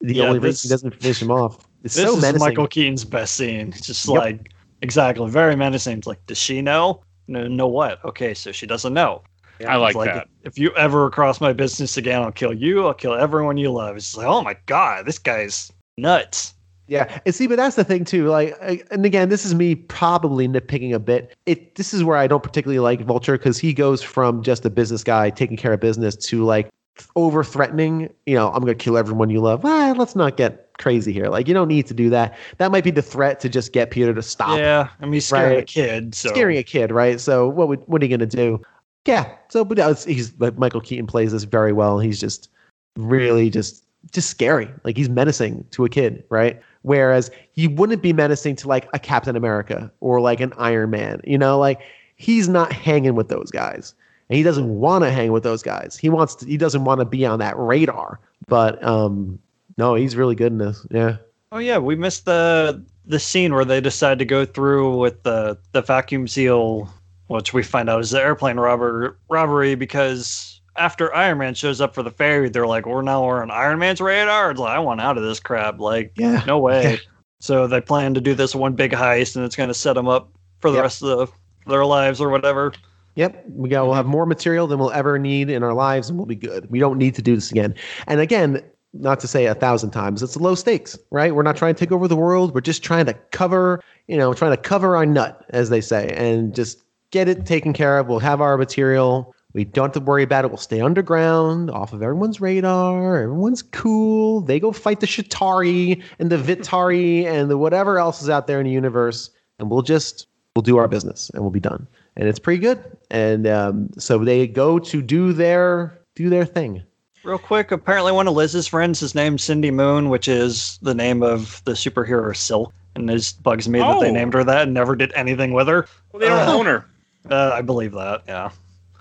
the Yeah, only this- reason he doesn't finish him off. It's This so is menacing. Michael Keaton's best scene. It's just Yep. like exactly very menacing. It's like, does she know? No, know what? Okay, so she doesn't know. I like, It's that. If you ever cross my business again, I'll kill you. I'll kill everyone you love. It's like, oh my god, this guy's nuts. Yeah, and see, but that's the thing too. Like, I- and again, this is me probably nitpicking a bit. It this is where I don't particularly like Vulture because he goes from just a business guy taking care of business to like over threatening. You know, I'm gonna kill everyone you love. Ah, let's not get crazy here. Like, you don't need to do that. That might be the threat to just get Peter to stop Yeah, I mean, he's scaring a kid. So scaring a kid, right? So what would what are you gonna do? Yeah. So, but he's like Michael Keaton plays this very well. He's just really just just scary. Like he's menacing to a kid, right? Whereas he wouldn't be menacing to like a Captain America or like an Iron Man. You know, like he's not hanging with those guys, and he doesn't want to hang with those guys. He wants to. He doesn't want to be on that radar. But um, no, he's really good in this. Yeah. Oh yeah, we missed the the scene where they decide to go through with the the vacuum seal, which we find out is the airplane robber robbery because after Iron Man shows up for the ferry, they're like, "We're now on Iron Man's radar." It's like, I want out of this crap. Like, Yeah. [laughs] no way. So they plan to do this one big heist, and it's going to set them up for the Yep. rest of the, their lives or whatever. Yep, we got. We'll have more material than we'll ever need in our lives, and we'll be good. We don't need to do this again. And again, not to say a thousand times, it's low stakes, right? We're not trying to take over the world. We're just trying to cover, you know, trying to cover our nut, as they say, and just get it taken care of. We'll have our material. We don't have to worry about it. We'll stay underground, off of everyone's radar. Everyone's cool. They go fight the Chitauri and the Vitari and the whatever else is out there in the universe, and we'll just we'll do our business and we'll be done. And it's pretty good. And um, so they go to do their do their thing. Real quick, apparently one of Liz's friends is named Cindy Moon, which is the name of the superhero Silk. And it bugs me that they Oh. named her that and never did anything with her. Well, they don't Uh. own her. Uh, I believe that, yeah.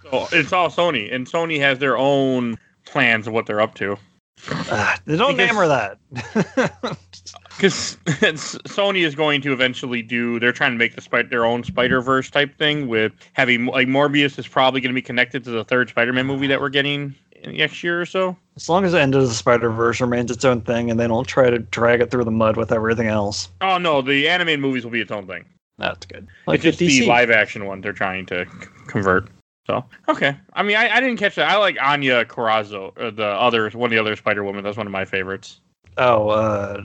So it's all Sony, and Sony has their own plans of what they're up to. Uh, they don't Because- name her that. [laughs] Because [laughs] Sony is going to eventually do, they're trying to make the Spider their own Spider Verse type thing with having like Morbius is probably going to be connected to the third Spider Man movie that we're getting next year or so. as long as the end of the Spider Verse remains its own thing and they don't try to drag it through the mud with everything else, Oh no, the animated movies will be its own thing. that's good. it's just the live action one they're trying to c- convert. So okay, I mean, I, I didn't catch that. I like Anya Corazon, the other one of the other Spider Woman. That's one of my favorites. Oh, uh.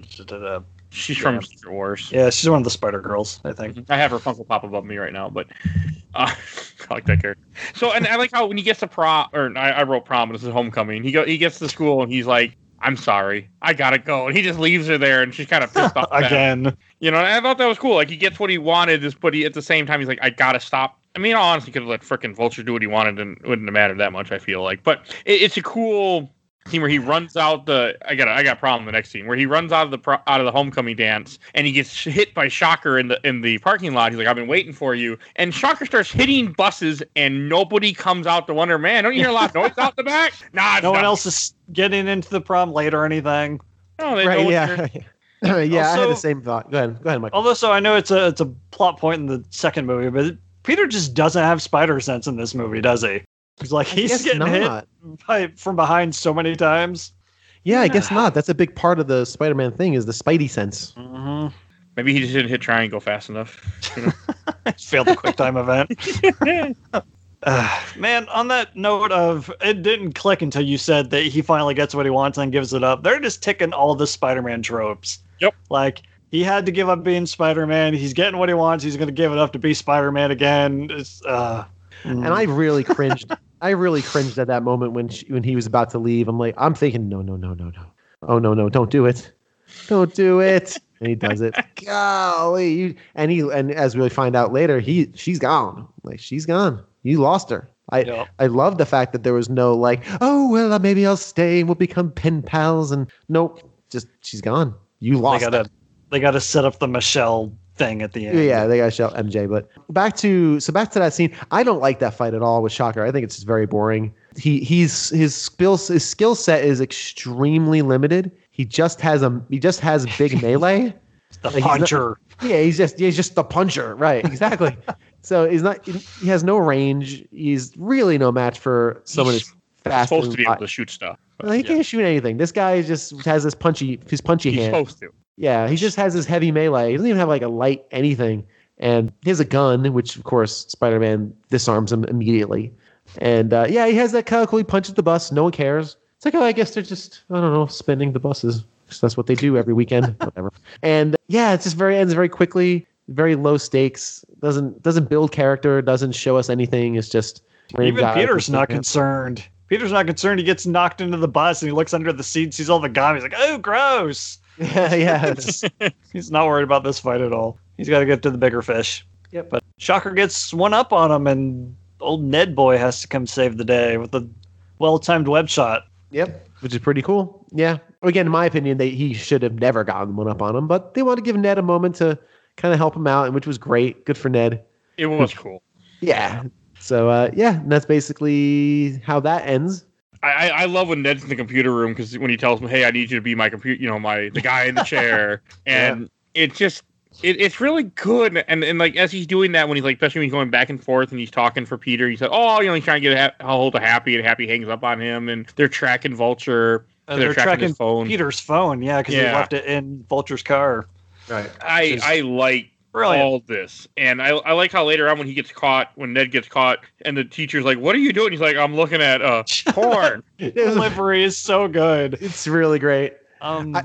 She's Yeah. from Secret Wars. yeah, she's one of the Spider Girls, I think. I have her Funko Pop above me right now, but uh, [laughs] I like that character. So, and I like how when he gets to prom, or I, I wrote prom, this is homecoming. He go, he gets to school and he's like, "I'm sorry, I gotta go," and he just leaves her there, and she's kind of pissed [laughs] off. Again. You know, and I thought that was cool. Like he gets what he wanted, but he at the same time he's like, I gotta stop. I mean, honestly, could have let frickin' Vulture do what he wanted, and it wouldn't have mattered that much. I feel like, but it, it's a cool scene where he runs out the. I got, I got a problem. The next scene where he runs out of the pro, out of the homecoming dance, and he gets hit by Shocker in the in the parking lot. He's like, I've been waiting for you, and Shocker starts hitting buses, and nobody comes out to wonder, man, don't you hear a lot of noise out the back? [laughs] Nah, it's No one done. else is getting into the prom late or anything. No, they- Right? one's Yeah. there. [laughs] yeah, I had the same thought. Go ahead. Go ahead, Michael. Although, so I know it's a it's a plot point in the second movie, but Peter just doesn't have spider sense in this movie, does he? He's like I he's getting not. hit by, from behind so many times. Yeah, I guess not. That's a big part of the Spider-Man thing is the Spidey sense. Mm-hmm. Maybe he just didn't hit triangle fast enough. [laughs] Failed the quick time event. Uh, [laughs] [sighs] man, on that note of it didn't click until you said that he finally gets what he wants and gives it up. They're just ticking all the Spider-Man tropes. Yep. Like he had to give up being Spider-Man. He's getting what he wants. He's going to give it up to be Spider-Man again. It's, uh, And I really cringed. [laughs] I really cringed at that moment when she, when he was about to leave. I'm like, I'm thinking, no, no, no, no, no. Oh no, no, don't do it. Don't do it. And he does it. [laughs] Golly, you, and he and as we find out later, he she's gone. Like she's gone. You lost her. I. I love the fact that there was no like, oh well, uh, maybe I'll stay and we'll become pen pals. And nope, just she's gone. You lost. her. gotta they gotta set up the Michelle thing at the end. Yeah, they got to show MJ. But back to so back to that scene. I don't like that fight at all with Shocker. I think it's just very boring. He he's his skill his skill set is extremely limited. He just has a he just has big [laughs] melee. the Like, he's not- puncher. Yeah, he's just he's just the puncher, right? Exactly. [laughs] so he's not he has no range. He's really no match for someone He's who's fast. supposed to be able to shoot stuff. but Well, he yeah. can't shoot anything. This guy just has this punchy his punchy He's hand. supposed to. Yeah, he just has his heavy melee. He doesn't even have like a light anything. And he has a gun, which of course Spider-Man disarms him immediately. And uh, yeah, he has that kind of cool. He punches the bus. No one cares. It's like, oh, I guess they're just, I don't know, spinning the buses. 'Cause That's what they do every weekend. [laughs] Whatever. And yeah, it just very ends very quickly. Very low stakes. Doesn't doesn't build character. Doesn't show us anything. It's just Even Peter's not at- concerned. Peter's not concerned. He gets knocked into the bus and he looks under the seat, sees all the gum. He's like, "Oh, gross." Yeah, yeah. [laughs] [laughs] He's not worried about this fight at all. He's got to get to the bigger fish. Yep. But Shocker gets one up on him, and old Ned boy has to come save the day with a well-timed web shot. Yep, which is pretty cool. Yeah. Again, in my opinion, they he should have never gotten one up on him, but they want to give Ned a moment to kind of help him out, and which was great. Good for Ned. It was cool. Yeah. So uh, yeah, and that's basically how that ends. I, I I love when Ned's in the computer room because when he tells him, "Hey, I need you to be my computer," you know, my the guy in the [laughs] chair, and it just it, it's really good. And and like as he's doing that, when he's like, especially when he's going back and forth and he's talking for Peter, he said, "Oh, you know, he's trying to get a, ha- a hold of Happy, and Happy hangs up on him, and they're tracking Vulture. Uh, they're, they're tracking, tracking his phone. Peter's phone, yeah, because he left it in Vulture's car. Right. I Just I like Brilliant. all this. And I, I like how later on when he gets caught, when Ned gets caught, and the teacher's like, "What are you doing?" He's like, "I'm looking at uh [laughs] porn." Delivery is so good. It's really great. Um, I-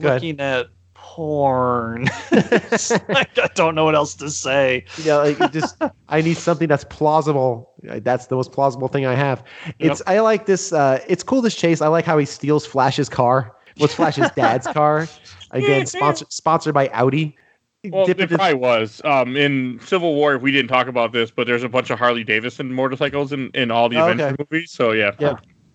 go ahead. looking at porn. [laughs] I don't know what else to say. You know, like just I need something that's plausible. That's the most plausible thing I have. It's I like this. Uh, it's cool this chase. I like how he steals Flash's car. What's Flash's [laughs] dad's car? Again, sponsored sponsored by Audi. Well, it into- probably was. Um, in Civil War, we didn't talk about this, but there's a bunch of Harley Davidson motorcycles in, in all the Oh, Avenger okay. movies. So yeah,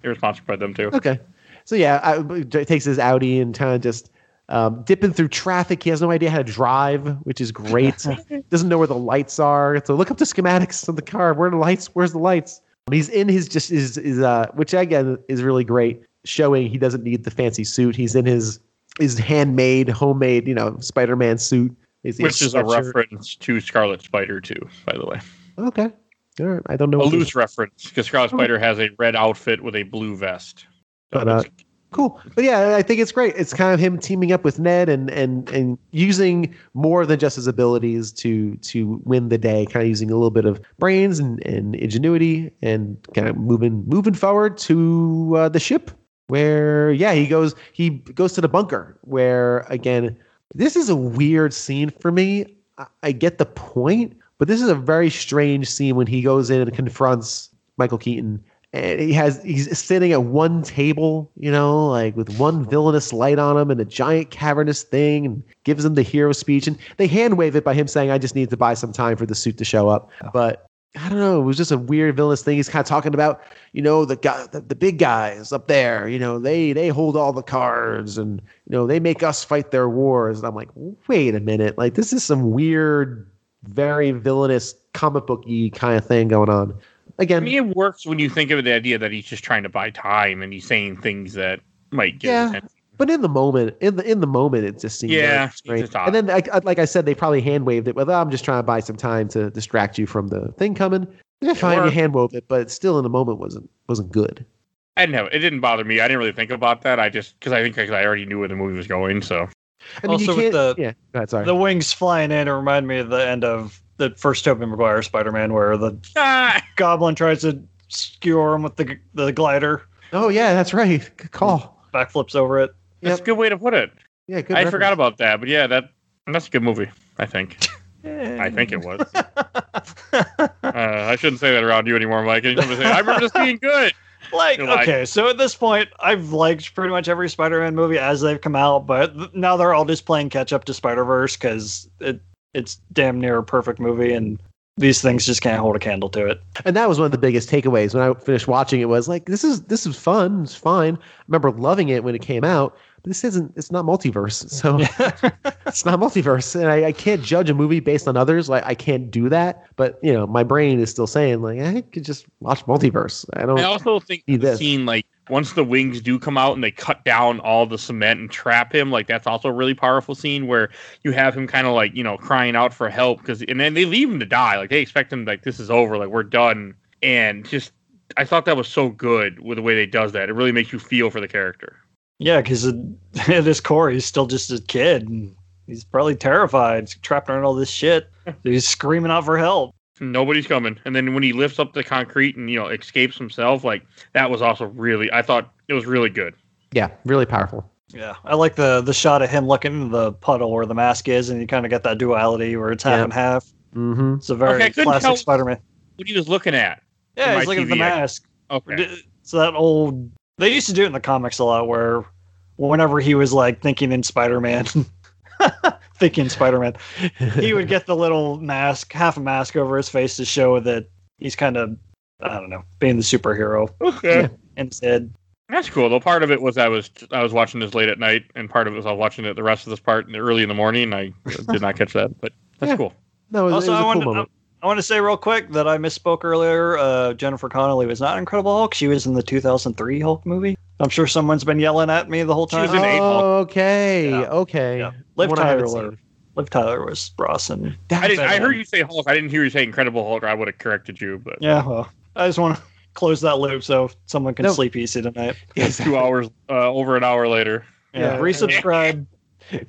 they were by them too. Okay. So yeah, I, it takes his Audi and kind of just um, dipping through traffic. He has no idea how to drive, which is great. [laughs] Doesn't know where the lights are. So look up the schematics of the car. Where are the lights? Where's the lights? He's in his just his, his uh, which again is really great, showing he doesn't need the fancy suit. He's in his his handmade, homemade, you know, Spider-Man suit. His Which is a reference to Scarlet Spider too, by the way. Okay. All right. I don't know. A loose reference because Scarlet Spider has a red outfit with a blue vest. So But, uh, Cool. But yeah, I think it's great. It's kind of him teaming up with Ned and and and using more than just his abilities to to win the day, kind of using a little bit of brains and, and ingenuity and kind of moving moving forward to uh, the ship where yeah, he goes he goes to the bunker where again, this is a weird scene for me. I, I get the point, but this is a very strange scene when he goes in and confronts Michael Keaton and he has he's sitting at one table, you know, like with one villainous light on him and a giant cavernous thing, and gives him the hero speech. And they hand wave it by him saying, "I just need to buy some time for the suit to show up." But I don't know, it was just a weird villainous thing. He's kind of talking about, you know, the guy, the, the big guys up there, you know, they they hold all the cards, and you know, they make us fight their wars. And I'm like, wait a minute, like this is some weird, very villainous comic booky kind of thing going on. Again, I mean, it works when you think of the idea that he's just trying to buy time and he's saying things that might get Yeah. Attention. But in the moment, in the in the moment, it just seemed Yeah, strange. just. And then, like, like I said, they probably hand waved it. Well, I'm just trying to buy some time to distract you from the thing coming. Yeah, fine, you worked. hand wove it, but it still in the moment wasn't wasn't good. I didn't have it didn't bother me. I didn't really think about that. I just because I think 'cause I already knew where the movie was going. So I mean, Also with can't. the- yeah, go ahead, sorry. The wings flying in it reminded me of the end of the first Tobey Maguire Spider-Man, where the ah, Goblin tries to skewer him with the the glider, oh yeah, that's right. Good call. backflips over it. That's a good way to put it. Yeah, good. I reference. forgot about that, but yeah, that that's a good movie. I think. I think it was. [laughs] uh, I shouldn't say that around you anymore, Mike. You say, I remember this being good. [laughs] Like, You're like- okay, so at this point, I've liked pretty much every Spider-Man movie as they've come out, but th- now they're all just playing catch up to Spider-Verse because it it's damn near a perfect movie, and these things just can't hold a candle to it. and that was one of the biggest takeaways when I finished watching it. Was like, this is this is fun. It's fine. I remember loving it when it came out, but this isn't. It's not multiverse. [laughs] So. [laughs] it's not multiverse and I, I can't judge a movie based on others like i can't do that but you know my brain is still saying like i could just watch multiverse i don't I also think Need the this. scene like once the wings do come out and they cut down all the cement and trap him, like that's also a really powerful scene where you have him kind of like you know crying out for help because and then they leave him to die. Like they expect him like this is over, like we're done, and just I thought that was so good with the way they does that. It really makes you feel for the character. Yeah, because at [laughs] his core, he's still just a kid, and he's probably terrified, he's trapped around all this shit. He's screaming out for help. Nobody's coming. And then when he lifts up the concrete and you know escapes himself, like that was also really. I thought it was really good. Yeah, really powerful. Yeah, I like the the shot of him looking into the puddle where the mask is, and you kind of get that duality where it's half Yeah. and half. Mm-hmm. It's a very Okay, classic Spider-Man. What he was looking at. Yeah, my he's looking at the mask. Okay. So that old they used to do it in the comics a lot where whenever he was like thinking in Spider-Man [laughs] [laughs] thinking Spider-Man, he would get the little mask, half a mask over his face to show that he's kind of I don't know, being the superhero Okay. instead. That's cool. Though part of it was I was I was watching this late at night, and part of it was I was watching it the rest of this part in the early in the morning. I [laughs] did not catch that, but that's Yeah. cool. No, it was, Also, it was I a cool to moment. I want to say real quick that I misspoke earlier. Uh, Jennifer Connelly was not Incredible Hulk. She was in the 2003 Hulk movie. I'm sure someone's been yelling at me the whole She was time. in eight Hulk. okay, Yeah. okay. Yeah. Liv One Tyler. seen. Liv Tyler was Ross, and I didn't. I heard you say Hulk. I didn't hear you say Incredible Hulk. I would have corrected you, but yeah. Well, I just want to close that loop so someone can No. sleep easy tonight. [laughs] Yes. two hours uh, over an hour later. Yeah, Yeah. [laughs] resubscribe.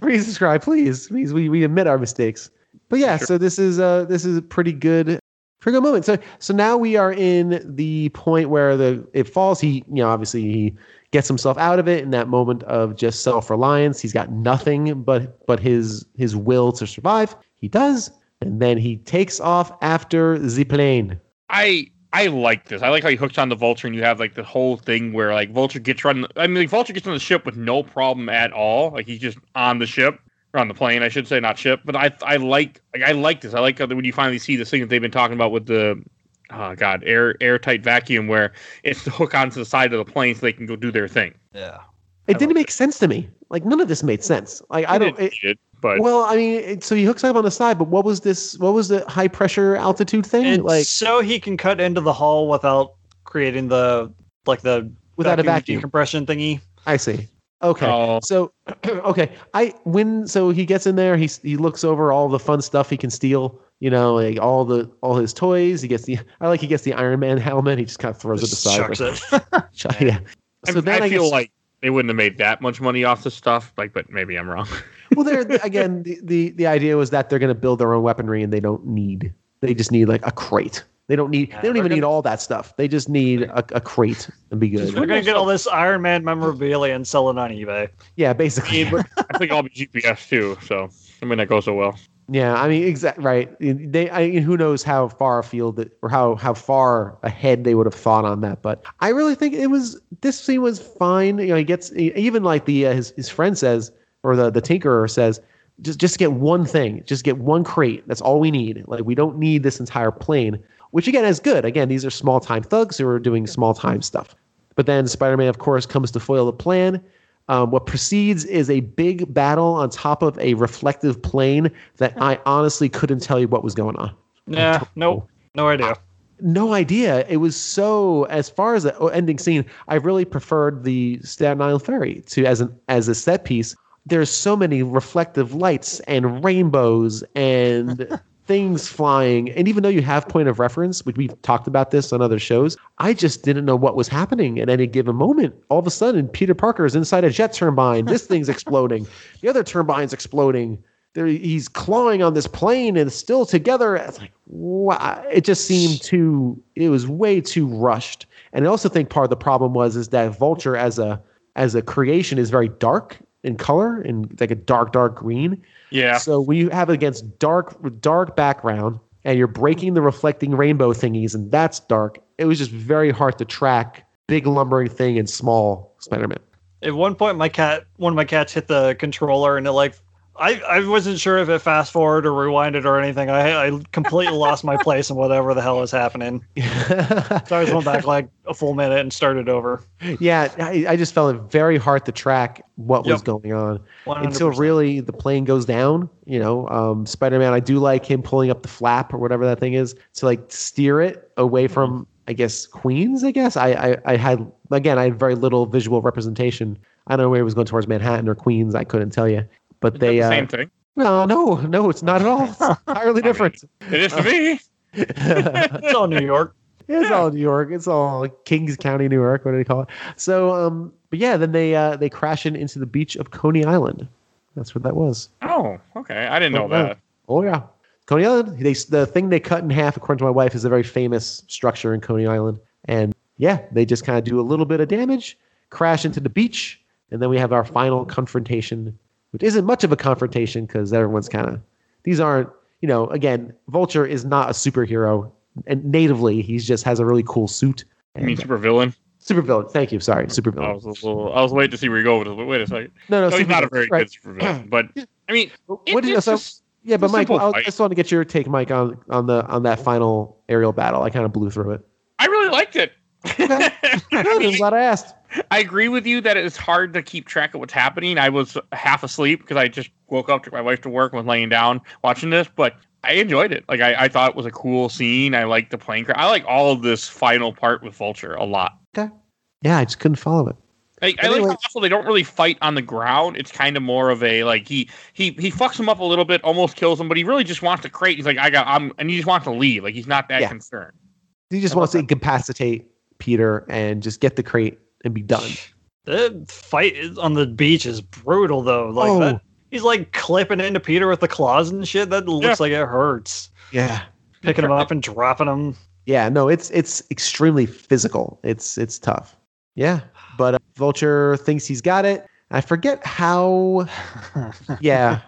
Please subscribe, please. Please, we, we admit our mistakes. But yeah, Sure. so this is uh this is a pretty good pretty good moment. So so now we are in the point where the it falls. He you know obviously he gets himself out of it in that moment of just self reliance. He's got nothing but but his his will to survive. He does, and then he takes off after the plane. I I like this. I like how he hooks on the Vulture, and you have like the whole thing where like Vulture gets run. I mean, like, Vulture gets on the ship with no problem at all. Like he's just on the ship or on the plane, I should say, not ship. But I I like like I like this. I like when you finally see this thing that they've been talking about with the oh god air airtight vacuum, where it's to hook onto the side of the plane so they can go do their thing. Yeah. It I didn't love make sense to me. Like none of this made sense. Like I don't. It, it, but well, I mean, it, so he hooks up on the side, but what was this? What was the high pressure altitude thing? It's like so he can cut into the hull without creating the like the without a vacuum. compression thingy. I see. Okay. Oh. So, [clears throat] okay. I when so he gets in there, he he looks over all the fun stuff he can steal. You know, like all the all his toys. He gets the I like he gets the Iron Man helmet. He just kind of throws it aside. chucks it. [laughs] chuck- yeah. I, So then I I, feel guess, like they wouldn't have made that much money off the stuff. Like, but maybe I'm wrong. [laughs] well, there [laughs] again. The, the the idea was that they're going to build their own weaponry, and they don't need. They just need like a crate. They don't need. Yeah, they don't even gonna- need all that stuff. They just need a, a crate and be good. We're gonna get all this Iron Man memorabilia and sell it on eBay. Yeah, basically. I think I'll be GPS too. So I mean that goes so well. Yeah, I mean, exact right. They, I mean, who knows how far afield that, or how how far ahead they would have thought on that. But I really think it was this scene was fine. You know, he gets even like the uh, his his friend says, or the the tinkerer says, just just get one thing, just get one crate. That's all we need. Like we don't need this entire plane. Which again is good. Again, these are small time thugs who are doing small time stuff. But then Spider Man, of course, comes to foil the plan. Um, what precedes is a big battle on top of a reflective plane that I honestly couldn't tell you what was going on. Yeah, nope, no idea. No idea. It was so. As far as the ending scene, I really preferred the Staten Island Ferry to as an as a set piece. There's so many reflective lights and rainbows and [laughs] things flying. And even though you have point of reference, which we've talked about this on other shows, I just didn't know what was happening at any given moment. All of a sudden, Peter Parker is inside a jet turbine. This thing's exploding. [laughs] The other turbine's exploding. There, he's clawing on this plane and still together. It's like, wow. It just seemed too, it was way too rushed. And I also think part of the problem was is that Vulture as a as a creation is very dark in color and like a dark, dark green. Yeah. So when you have it against dark, dark background, and you're breaking the reflecting rainbow thingies, and that's dark, it was just very hard to track big lumbering thing and small Spider-Man. At one point, my cat, one of my cats, hit the controller, and it like, I, I wasn't sure if it fast forward or rewinded or anything. I, I completely lost my place in whatever the hell was happening. [laughs] So I just went back like a full minute and started over. yeah, I, I just felt it very hard to track what was going on 100%. until really the plane goes down. You know, um, Spider-Man. I do like him pulling up the flap or whatever that thing is to like steer it away from, I guess, Queens. I guess I, I I had again I had very little visual representation. I don't know where it was going towards Manhattan or Queens. I couldn't tell you. But Is they the uh, same thing. No, no, no, it's not at all. It's [laughs] entirely different. It is to me. [laughs] it's all New York. it's all New York. It's all Kings County, New York. What do they call it? So, um, but yeah, then they uh, they crash in into the beach of Coney Island. That's what that was. Oh, okay. I didn't know Oh, wow. that. Oh yeah. Coney Island. They the thing they cut in half, according to my wife, is a very famous structure in Coney Island. And yeah, they just kind of do a little bit of damage, crash into the beach, and then we have our final confrontation, which isn't much of a confrontation because everyone's kind of these aren't you know again Vulture is not a superhero and natively he's just has a really cool suit. I mean, super villain. super villain. Thank you. Sorry, super I villain. was a little. I was waiting to see where you go with this, but wait a second. No, no, No, he's not a very right. good super villain, [clears throat] but I mean, What it, it's so, yeah, but Mike, I just want to get your take, Mike, on on the on that final aerial battle. I kind of blew through it. I really liked it. Okay. I, [laughs] Good, I'm glad I asked. I agree with you that it's hard to keep track of what's happening. I was half asleep because I just woke up, took my wife to work, was laying down watching this, but I enjoyed it. Like I, I thought it was a cool scene. I like the plane crash. I like all of this final part with Vulture a lot. Yeah, I just couldn't follow it. I, I like Anyway- how also they don't really fight on the ground. It's kind of more of a like he he he fucks him up a little bit, almost kills him, but he really just wants to crate. He's like, I got I'm and he just wants to leave. Like he's not that Yeah. concerned. He just I wants to love incapacitate Peter and just get the crate and be done. The fight on the beach is brutal though. Like Oh. that, he's like clipping into Peter with the claws and shit. That looks like it hurts. Yeah. Picking him up and dropping him. Yeah, no, it's it's extremely physical. It's it's tough. Yeah, but uh, Vulture thinks he's got it. I forget how. [laughs] Yeah,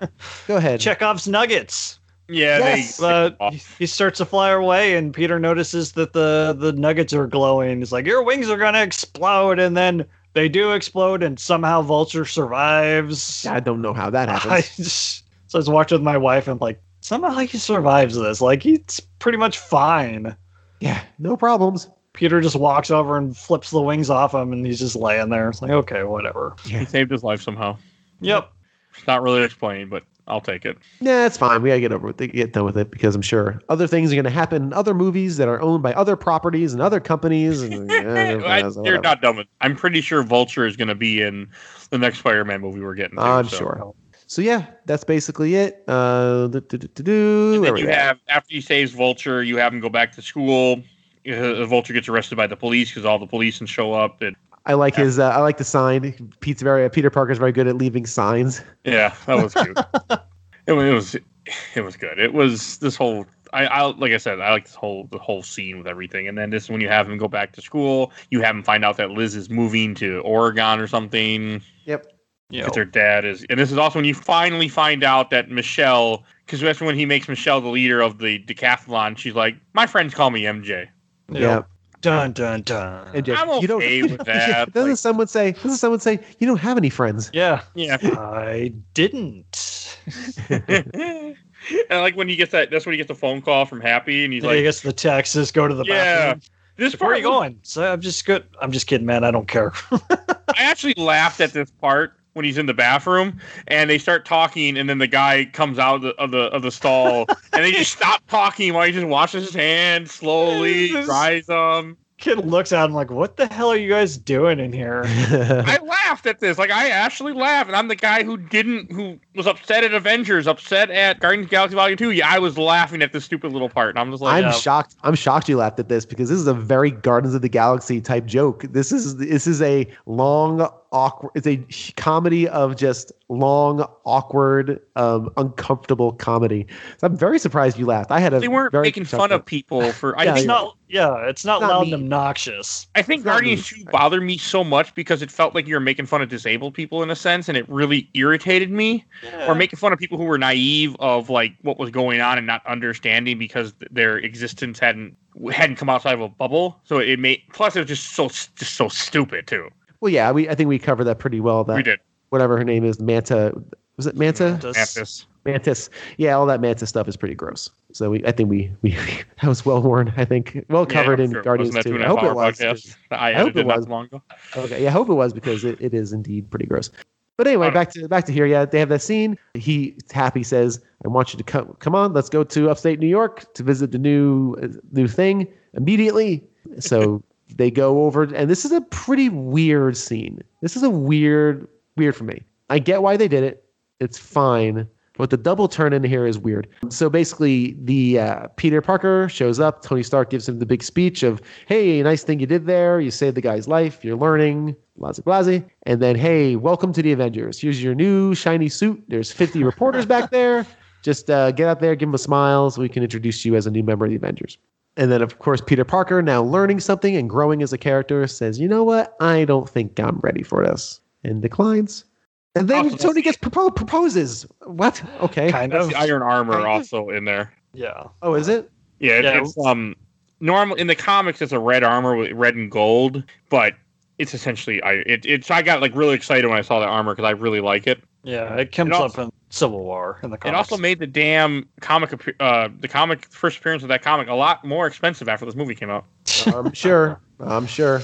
go ahead. Chekhov's nuggets. Yeah, Yes. they, Uh, he- he starts to fly away, and Peter notices that the the nuggets are glowing. He's like, "Your wings are gonna explode," and then they do explode, and somehow Vulture survives. I don't know how that [laughs] happens. just, so I was watching with my wife, and I'm like, somehow he survives this. Like he's pretty much fine. Yeah, no problems. Peter just walks over and flips the wings off him, and he's just laying there. It's like, okay, whatever. he saved his life somehow. Yep. It's not really explained, but I'll take it. Yeah, it's fine. We gotta get over it, get done with it because I'm sure other things are gonna happen in other movies that are owned by other properties and other companies. And [laughs] you're not dumb. I'm pretty sure Vulture is going to be in the next Spider-Man movie we're getting. To, I'm so. sure. So yeah, that's basically it. Uh, do, do, do. And then you have after he saves Vulture, you have him go back to school. Uh, Vulture gets arrested by the police because all the police and show up. And I like his. Uh, I like the sign. Pete's very. Peter Parker's very good at leaving signs. yeah, that was cute. [laughs] it, was- it was it was good. It was this whole. I, I like I said, I like this whole the whole scene with everything. And then this when you have him go back to school, you have him find out that Liz is moving to Oregon or something. Yep. Yeah. because her dad is and this is also when you finally find out that michelle because that's when he makes michelle the leader of the decathlon she's like my friends call me mj Yeah. Dun dun dun. And just, I'm you don't, okay [laughs] with that, doesn't like- someone say? Doesn't someone say you don't have any friends? yeah. yeah I didn't. [laughs] and like when he gets that that's when he gets the phone call from happy and he's like, I like guess the text is go to the yeah bathroom. this Like, Where are part you was- going? So I'm just good. I'm just kidding, man. I don't care. [laughs] i actually laughed at this part when he's in the bathroom and they start talking and then the guy comes out of the of the, of the stall [laughs] and they just stop talking while he just washes his hands slowly This- dries them Kid looks at him like, "What the hell are you guys doing in here?" [laughs] I laughed at this. Like I actually laughed, and I'm the guy who didn't, who was upset at Avengers, upset at Guardians of the Galaxy Volume Two. Yeah, I was laughing at this stupid little part, and I'm just like, I'm yeah. shocked. I'm shocked you laughed at this because this is a very Guardians of the Galaxy type joke. This is this is a long awkward. It's a comedy of just long awkward, um, uncomfortable comedy. So I'm very surprised you laughed. I had a they weren't very making fun of people for. I Yeah, It's think you're not. Yeah, it's not, Not loud me. and obnoxious. I think Guardians me. Two bothered me so much because it felt like you were making fun of disabled people in a sense, and it really irritated me. Or making fun of people who were naive of like what was going on and not understanding because th- their existence hadn't hadn't come outside of a bubble. So it made. Plus, it was just so just so stupid too. Well, yeah, we I think we covered that pretty well. That we did. whatever her name is, Manta. Was it Manta? Just- Mantis. Mantis. Yeah, all that Manta stuff is pretty gross. So we, I think we, we [laughs] that was well worn. I think well covered Yeah, in sure. Guardians Wasn't too. two and I a half hope it was. podcast? I, hope it was. so [laughs] long ago. Okay, yeah, I hope it was because it, it is indeed pretty gross. But anyway, back to back to here. Yeah, they have that scene. He Happy says, "I want you to come. Come on, let's go to upstate New York to visit the new uh, new thing immediately." So [laughs] they go over, and this is a pretty weird scene. This is a weird, weird for me. I get why they did it. It's fine. But the double turn in here is weird. So basically, the uh, Peter Parker shows up. Tony Stark gives him the big speech of, "Hey, nice thing you did there. You saved the guy's life. You're learning." Blase blase. And then, "Hey, welcome to the Avengers. Here's your new shiny suit. There's 50 reporters back there. Just uh, get out there, give them a smile, so we can introduce you as a new member of the Avengers. And then, of course, Peter Parker, now learning something and growing as a character, says, "You know what? I don't think I'm ready for this," and declines. And then Also, Tony gets propo- proposes. What? Okay. Kind of. the Iron Armor Kind of. also in there. Yeah. Oh, is it? Yeah, it- Yeah. it's um normal in the comics. It's a red armor with red and gold, but it's essentially I it, it's I got like really excited when I saw that armor because I really like it. Yeah. It comes also- up in Civil War in the comic. It also made the damn comic uh the comic first appearance of that comic a lot more expensive after this movie came out. I'm [laughs] sure. I'm sure.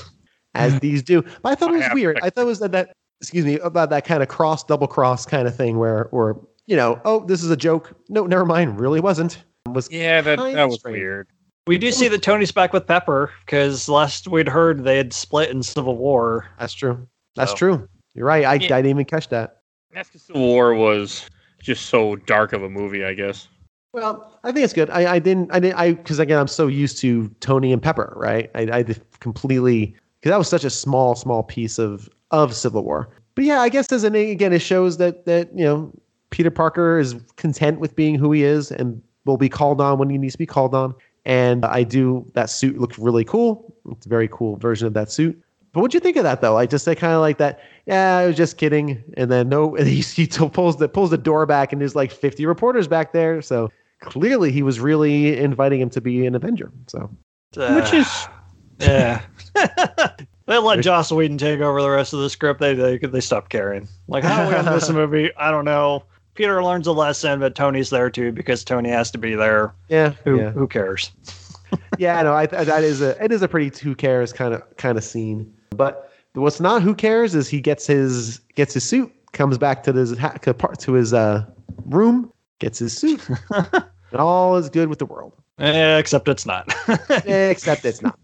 As these do. But I thought it was have weird. I thought it was that, that excuse me, about that kind of cross, double cross kind of thing where or you know, oh, this is a joke. No, never mind, really wasn't. It was Yeah, that that was strange. weird. We do see that Tony's back with Pepper because last we'd heard they had split in Civil War. that's true. That's So- true. You're right. I, Yeah. I didn't even catch that. That's because Civil War was just so dark of a movie, I guess. Well, I think it's good. I, I didn't I didn't I because again I'm so used to Tony and Pepper, right? I I completely because that was such a small small piece of of Civil War. But yeah, I guess as an again it shows that that you know Peter Parker is content with being who he is and will be called on when he needs to be called on. And I do that suit looked really cool. It's a very cool version of that suit. But what'd you think of that though? Like just kind of like that. Yeah, I was just kidding. And then no, [laughs] and he, he pulls the pulls the door back, and there's like 50 reporters back there. So clearly he was really inviting him to be an Avenger. So Which uh, is yeah. [laughs] they let Joss Whedon take over the rest of the script. They they they stopped caring. Like how we end this [laughs] movie? I don't know. Peter learns a lesson, but Tony's there too because Tony has to be there. yeah, Who yeah, who cares? yeah. No, I, I- that is a it is a pretty who cares kind of kind of scene. But what's not who cares is he gets his gets his suit, comes back to his ha- to his uh, room, gets his suit, [laughs] and all is good with the world. Eh, except it's not. [laughs] Except it's not.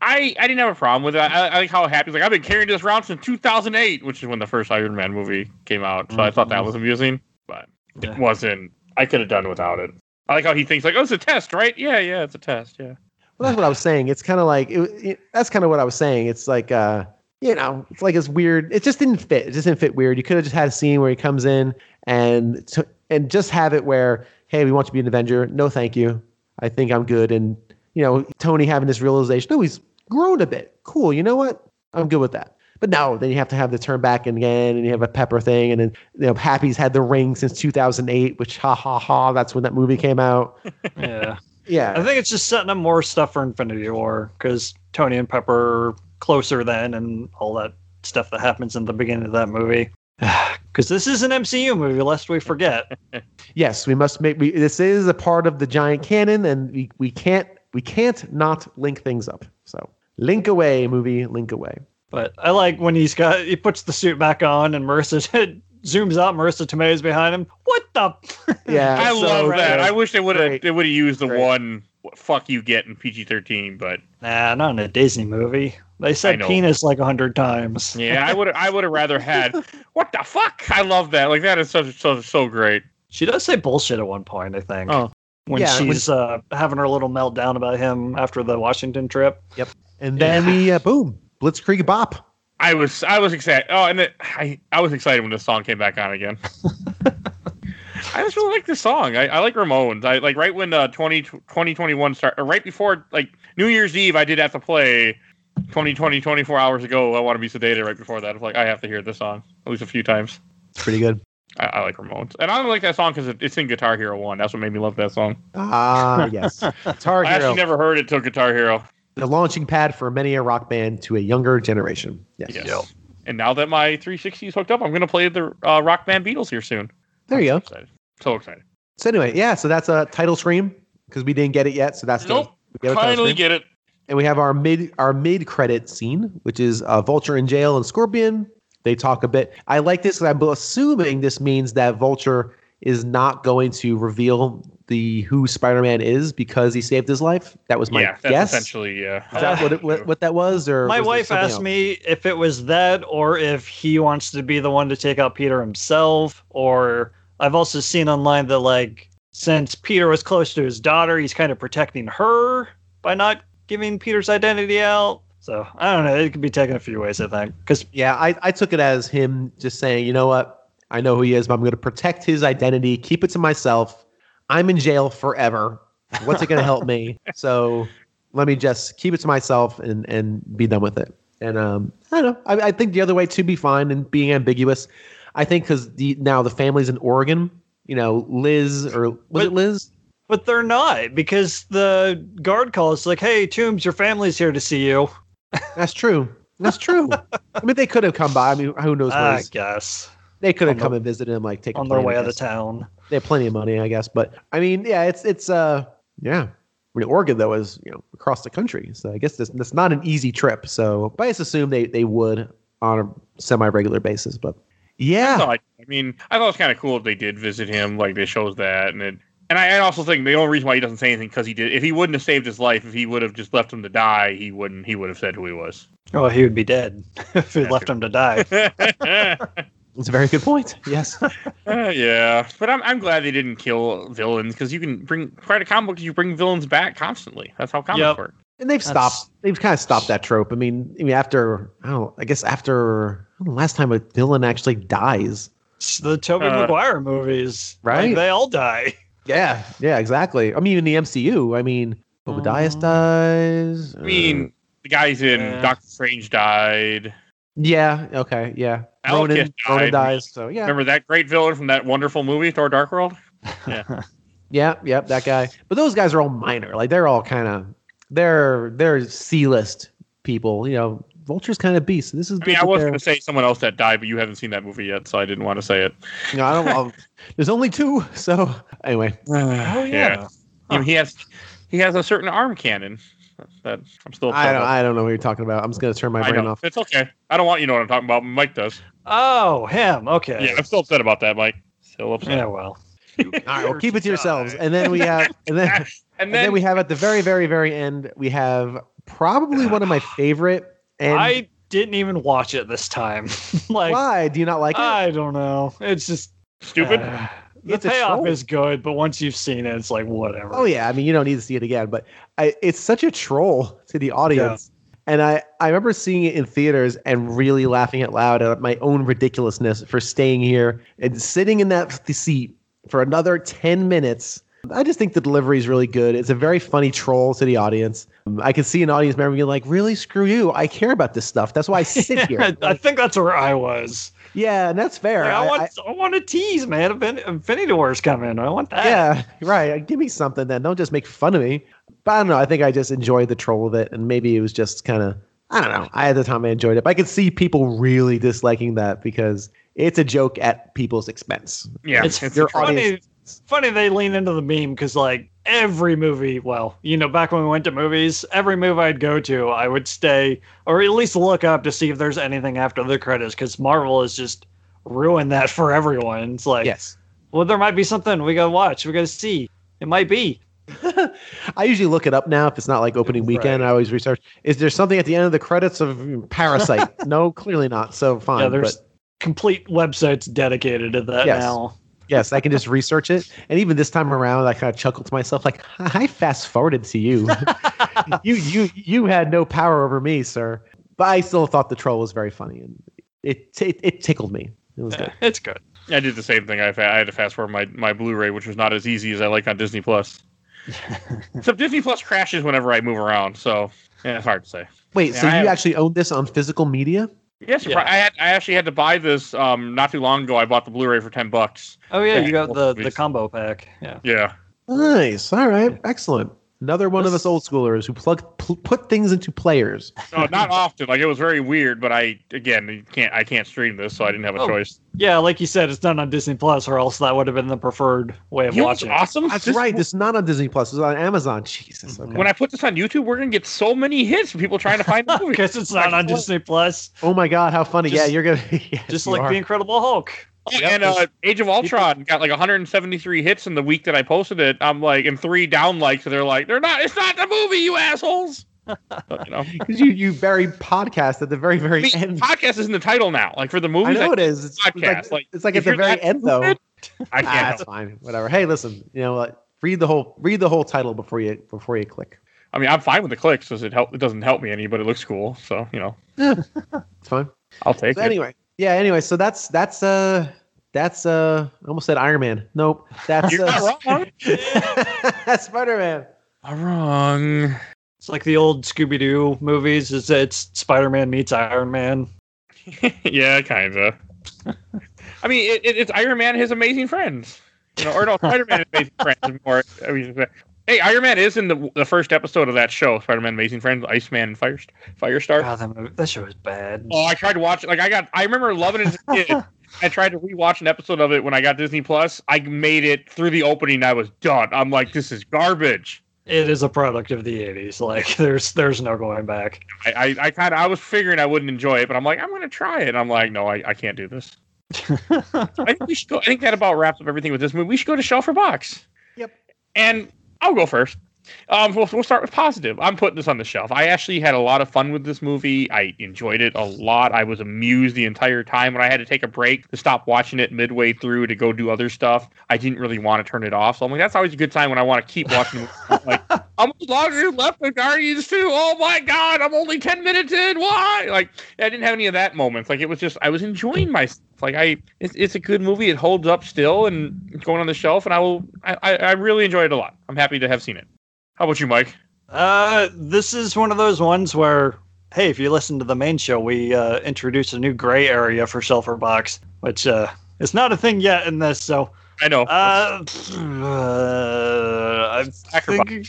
I, I didn't have a problem with it. I, I like how happy he's like I've been carrying this around since 2008, which is when the first Iron Man movie came out. So I thought that was amusing, but Yeah. it wasn't. I could have done without it. I like how he thinks like, oh, it's a test, right? Yeah, yeah, it's a test. Yeah. Well, that's what I was saying. It's kind of like it, it, that's kind of what I was saying. It's like uh, you know, it's like it's weird. It just didn't fit. It just didn't fit weird. You could have just had a scene where he comes in and t- and just have it where, hey, we want you to be an Avenger. No, thank you. I think I'm good. And you know, Tony having this realization. No, he's grown a bit. Cool. You know what? I'm good with that. But no, then you have to have the turn back again, and you have a Pepper thing, and then you know, Happy's had the ring since 2008, which ha ha ha. That's when that movie came out. [laughs] yeah. Yeah. I think it's just setting up more stuff for Infinity War because Tony and Pepper are closer then and all that stuff that happens in the beginning of that movie. [sighs] Because this is an MCU movie, lest we forget. [laughs] Yes, we must make. We, this is a part of the giant canon, and we, we can't we can't not link things up. So link away, movie, link away. But I like when he's got he puts the suit back on and Marisa [laughs] zooms out. Marisa Tomei's behind him. What the? [laughs] Yeah, I so love that. good. I wish they would have they would have used the Great. one what fuck you get in PG thirteen, but Nah, not in a Disney movie. They said penis like a hundred times. yeah, I would I would have rather had [laughs] what the fuck. I love that. Like that is so so so great. She does say bullshit at one point. I think. Oh. When Yeah, when- she's uh, having her little meltdown about him after the Washington trip. Yep. And then we uh, boom, Blitzkrieg Bop. I was I was excited. Oh, and it, I I was excited when the song came back on again. [laughs] I just really like this song. I, I like Ramones. I like right when uh 20, 2021 start, right before like New Year's Eve, I did have to play 2020 24 hours ago. I want to be sedated. Right before that, I was like, I have to hear this song at least a few times. It's pretty good. I, I like Ramones, and I only like that song because it, it's in Guitar Hero One. That's what made me love that song. Ah, yes. [laughs] Guitar Hero. I actually never heard it till Guitar Hero. the launching pad for many a rock band to a younger generation. Yes. Yes. Yep. And now that my 360 is hooked up, I'm going to play the uh, Rock Band Beatles here soon. There you I'm go. so excited. So excited. So anyway, yeah. So that's a title scream because we didn't get it yet. So that's the- Nope. we get Finally get it. And we have our mid our mid credit scene, which is uh, Vulture in jail and Scorpion. They talk a bit. I like this. 'cause I'm assuming this means that Vulture is not going to reveal the who Spider-Man is because he saved his life. That was my yeah, that's guess. essentially yeah. Is that what, it, what what that was? Or My was wife asked else? me if it was that or if he wants to be the one to take out Peter himself. Or I've also seen online that, like, since Peter was close to his daughter, he's kind of protecting her by not giving Peter's identity out. So I don't know. It could be taken a few ways, I think. Because Yeah, I, I took it as him just saying, you know what? I know who he is, but I'm going to protect his identity, keep it to myself. I'm in jail forever. What's it going to help me? [laughs] So let me just keep it to myself and and be done with it. And um, I don't know. I, I think the other way to be fine and being ambiguous. I think because the now the family's in Oregon. You know, Liz or was it Liz? But they're not because the guard calls like, "Hey, Toomes, your family's here to see you." That's true. That's true. [laughs] I mean, they could have come by. I mean, who knows? Where I guess they could have on the- come and visited him, like take a on their plane, way out of guess. town. They have plenty of money, I guess. But I mean, yeah, it's it's uh yeah. I mean, Oregon though is you know across the country, so I guess that's, that's not an easy trip. So, but I just assume they they would on a semi regular basis. But yeah, So, like, I mean, I thought it was kind of cool if they did visit him. Like, they shows that, and it, and I, I also think the only reason why he doesn't say anything because he did. If he wouldn't have saved his life, if he would have just left him to die, he wouldn't. He would have said who he was. Oh, he would be dead [laughs] if he Yeah, left true. him to die. [laughs] it's a very good point. Yes, [laughs] Uh, yeah, but I'm I'm glad they didn't kill villains because you can bring prior to comic books you bring villains back constantly. That's how comics Yep. work. and they've That's- stopped. They've kind of stopped that trope. I mean, I mean after I don't. know, I guess after I know, last time a villain actually dies. It's the Tobey Uh, Maguire movies, Like, right? they all die. Yeah, yeah, exactly. I mean, in the MCU, I mean, Obadiah Um, dies. I mean, the guys in Yeah. Doctor Strange died. yeah, okay, yeah. Malekith Ronan, Ronan dies. So yeah, Remember that great villain from that wonderful movie, Thor: Dark World? [laughs] yeah, yeah. yep, that guy. But those guys are all minor. Like they're all kind of they're they're C list people. You know, Vulture's kind of beast. This is I mean, I was going to say someone else that died, but you haven't seen that movie yet, so I didn't want to say it. no, I don't. I'll- there's only two. So anyway, uh, Oh yeah. I mean, he has he has a certain arm cannon that I'm still. I don't. I don't know what you're talking about. I'm just gonna turn my I brain know. off. It's okay. I don't want you to know what I'm talking about. Mike does. Oh, him. Okay. Yeah, I'm still upset about that, Mike. Still upset. Yeah, well. [laughs] All right, well, keep it to yourselves. And then we have, [laughs] and then, and and then, then we have at the very, very, very end, we have probably one of my [sighs] favorite. And I didn't even watch it this time. [laughs] like, why do you not like it? I don't know. It's just stupid. uh, the payoff is good, but once you've seen it, it's like whatever. Oh yeah, I mean you don't need to see it again, but I, it's such a troll [laughs] to the audience. And I, I remember seeing it in theaters and really laughing out loud at my own ridiculousness for staying here and sitting in that seat for another 10 minutes. I just think the delivery is really good. It's a very funny troll to the audience. I can see an audience member being like, really? Screw you. I care about this stuff. That's why I sit [laughs] here. I, I think that's where I was. Yeah, and that's fair. Like, I, I- want, I- I, want to tease, man. Infin- Infinity War's coming. I want that. yeah, right. Give me something then. Don't just make fun of me. But I don't know. I think I just enjoyed the troll of it, and maybe it was just kind of I don't know. I at the time I enjoyed it, but I could see people really disliking that because it's a joke at people's expense. yeah, it's it's your a troll. funny. Funny they lean into the meme because like every movie, well, you know, back when we went to movies, every movie I'd go to, I would stay or at least look up to see if there's anything after the credits because Marvel has just ruined that for everyone. It's like, Yes. well, there might be something we gotta watch, we gotta see. It might be. [laughs] I usually look it up now if it's not like opening weekend. Right. I always research. Is there something at the end of the credits of Parasite? [laughs] no, clearly not. So fine. yeah, there's but complete websites dedicated to that Yes. now. Yes, I can just research it. And even this time around, I kind of chuckled to myself, like, I fast forwarded to you. [laughs] you you you had no power over me, sir. But I still thought the troll was very funny, and it it, it tickled me. It was Yeah, good. it's good. I did the same thing. I, fa- I had to fast forward my, my Blu-ray, which was not as easy as I like on Disney Plus. [laughs] Except Disney Plus crashes whenever I move around, so yeah, it's hard to say. Wait, Yeah, so I you have- actually own this on physical media? Yes, Yeah. I had I actually had to buy this um not too long ago. I bought the Blu-ray for ten bucks. Oh yeah, Yeah, you got well, the the combo pack. Yeah. Yeah, Nice. All right. Excellent. Another one of us old schoolers who plug pl- put things into players. no, not often. Like it was very weird, but I again you can't I can't stream this, so I didn't have a Oh, choice. Yeah, like you said, it's not on Disney Plus, or else that would have been the preferred way of You know what's watching. awesome? That's This- right. This is not on Disney Plus. It's on Amazon. Jesus. Okay. When I put this on YouTube, we're gonna get so many hits from people trying to find the [laughs] movie. Because it's not on Disney Plus, oh my God, how funny! Just- yeah, you're gonna. [laughs] yes, just you like are. the Incredible Hulk. Oh, Yep, and uh, Age of Ultron got like 173 hits in the week that I posted it. I'm like, and three down likes. So they're like, they're not. It's not the movie, you assholes. [laughs] But, you know, because you you buried podcast at the very I very mean, end. podcast is in the title now. Like for the movie, I know it is. It's, it's podcast, like, like, it's like at the very end though. stupid, I Ah, can't. that's fine. Whatever. Hey, listen. You know what? Read the whole read the whole title before you before you click. I mean, I'm fine with the clicks because it help. It doesn't help me any, but it looks cool. So you know, [laughs] It's fine. I'll take So it. anyway, yeah. Anyway, so that's that's uh That's uh, I almost said Iron Man. Nope, that's You're uh, not wrong. [laughs] that's Spider Man. I'm wrong. It's like the old Scooby Doo movies. Is it's Spider Man meets Iron Man. [laughs] yeah, kinda. I mean, it, it, it's Iron Man and his amazing friends. You know, or no, Spider Man and amazing friends is more. I mean, hey, Iron Man is in the the first episode of that show, Spider Man Amazing Friends, Iceman and Fire Firestar. God, that, movie, that show is bad. Oh, I tried to watch it. Like I got, I remember loving it as a kid. [laughs] I tried to rewatch an episode of it when I got Disney Plus. I made it through the opening. I was done. I'm like, this is garbage. It is a product of the '80s. Like [laughs] there's there's no going back. I, I, I kind of, I was figuring I wouldn't enjoy it, but I'm like, I'm gonna try it. I'm like, no, I, I can't do this. [laughs] I think we should go. I think that about wraps up everything with this movie. We should go to shelf or box. Yep. And I'll go first. Um, we'll, we'll start with positive. I'm putting this on the shelf. I actually had a lot of fun with this movie. I enjoyed it a lot. I was amused the entire time. When I had to take a break to stop watching it midway through to go do other stuff, I didn't really want to turn it off. So I'm like, that's always a good time when I want to keep watching. like, [laughs] I'm longer left with Guardians 2. Oh my God, I'm only 10 minutes in. Why? Like, I didn't have any of that moments. Like, it was just, I was enjoying myself. Like, I, it's, it's a good movie. It holds up still and it's going on the shelf. And I will, I, I, I really enjoyed it a lot. I'm happy to have seen it. How about you, Mike? Uh, this is one of those ones where, hey, if you listen to the main show, we uh, introduced a new gray area for or Box, which uh, is not a thing yet in this. So, I know. uh, uh I think I'm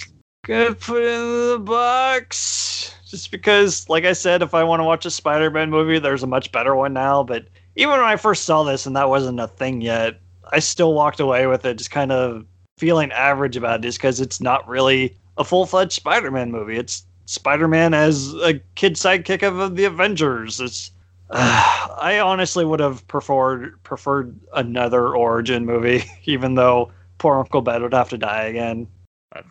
gonna put it in the box just because, like I said, if I want to watch a Spider-Man movie, there's a much better one now. But even when I first saw this and that wasn't a thing yet, I still walked away with it, just kind of feeling average about it, just because it's not really a full-fledged Spider-Man movie. It's Spider-Man as a kid sidekick of the Avengers. It's uh, [sighs] I honestly would have preferred preferred another origin movie, [laughs] even though poor Uncle Ben would have to die again.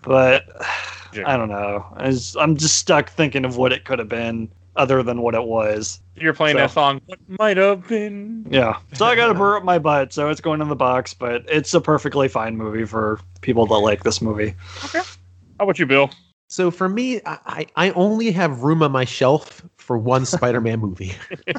But [sighs] I don't know. I was- I'm just stuck thinking of what it could have been, other than what it was. You're playing So- that song. What might have been? Yeah. So I got to [laughs] burr up my butt, so it's going in the box. But it's a perfectly fine movie for people that like this movie. How about you, Bill? So for me, I, I only have room on my shelf for one Spider-Man [laughs] movie. [laughs]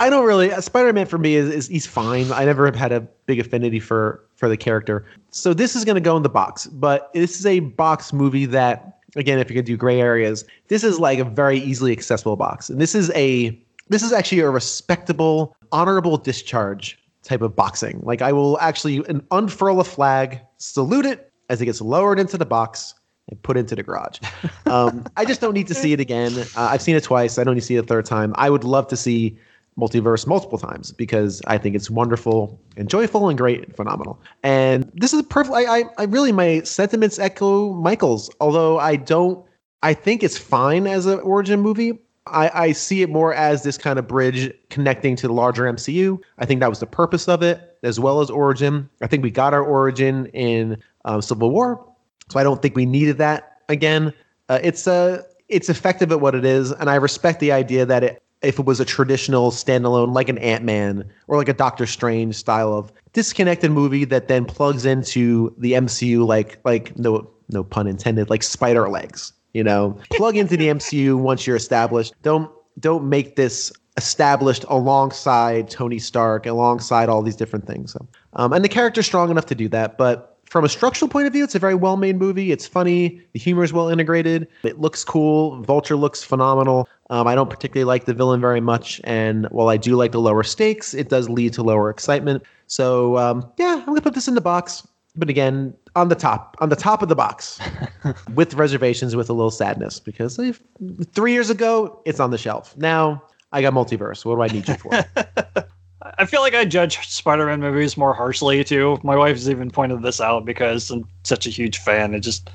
I don't really Spider-Man for me is, is he's fine. I never have had a big affinity for for the character. So this is going to go in the box, but this is a box movie that again, if you could do gray areas, this is like a very easily accessible box, and this is a this is actually a respectable, honorable discharge type of boxing. Like I will actually unfurl a flag, salute it as it gets lowered into the box and put into the garage. Um, I just don't need to see it again. Uh, I've seen it twice. I don't need to see it a third time. I would love to see multiverse multiple times because I think it's wonderful and joyful and great and phenomenal. And this is a perfect. I, I, I really my sentiments echo Michael's, although I don't. I think it's fine as an origin movie. I, I see it more as this kind of bridge connecting to the larger MCU. I think that was the purpose of it, as well as Origin. I think we got our Origin in um, Civil War, so I don't think we needed that again. Uh, it's uh, it's effective at what it is, and I respect the idea that it, if it was a traditional standalone, like an Ant Man or like a Doctor Strange style of disconnected movie that then plugs into the MCU, like like no no pun intended, like spider legs. You know, [laughs] plug into the MCU once you're established. Don't don't make this established alongside Tony Stark, alongside all these different things. So, um, and the character's strong enough to do that. But from a structural point of view, it's a very well made movie. It's funny. The humor is well integrated. It looks cool. Vulture looks phenomenal. Um, I don't particularly like the villain very much. And while I do like the lower stakes, it does lead to lower excitement. So, um, yeah, I'm going to put this in the box. But again, on the top, on the top of the box, [laughs] with reservations, with a little sadness, because if, three years ago, it's on the shelf. Now I got multiverse. What do I need you for? [laughs] I feel like I judge Spider-Man movies more harshly too. My wife's even pointed this out because I'm such a huge fan. It just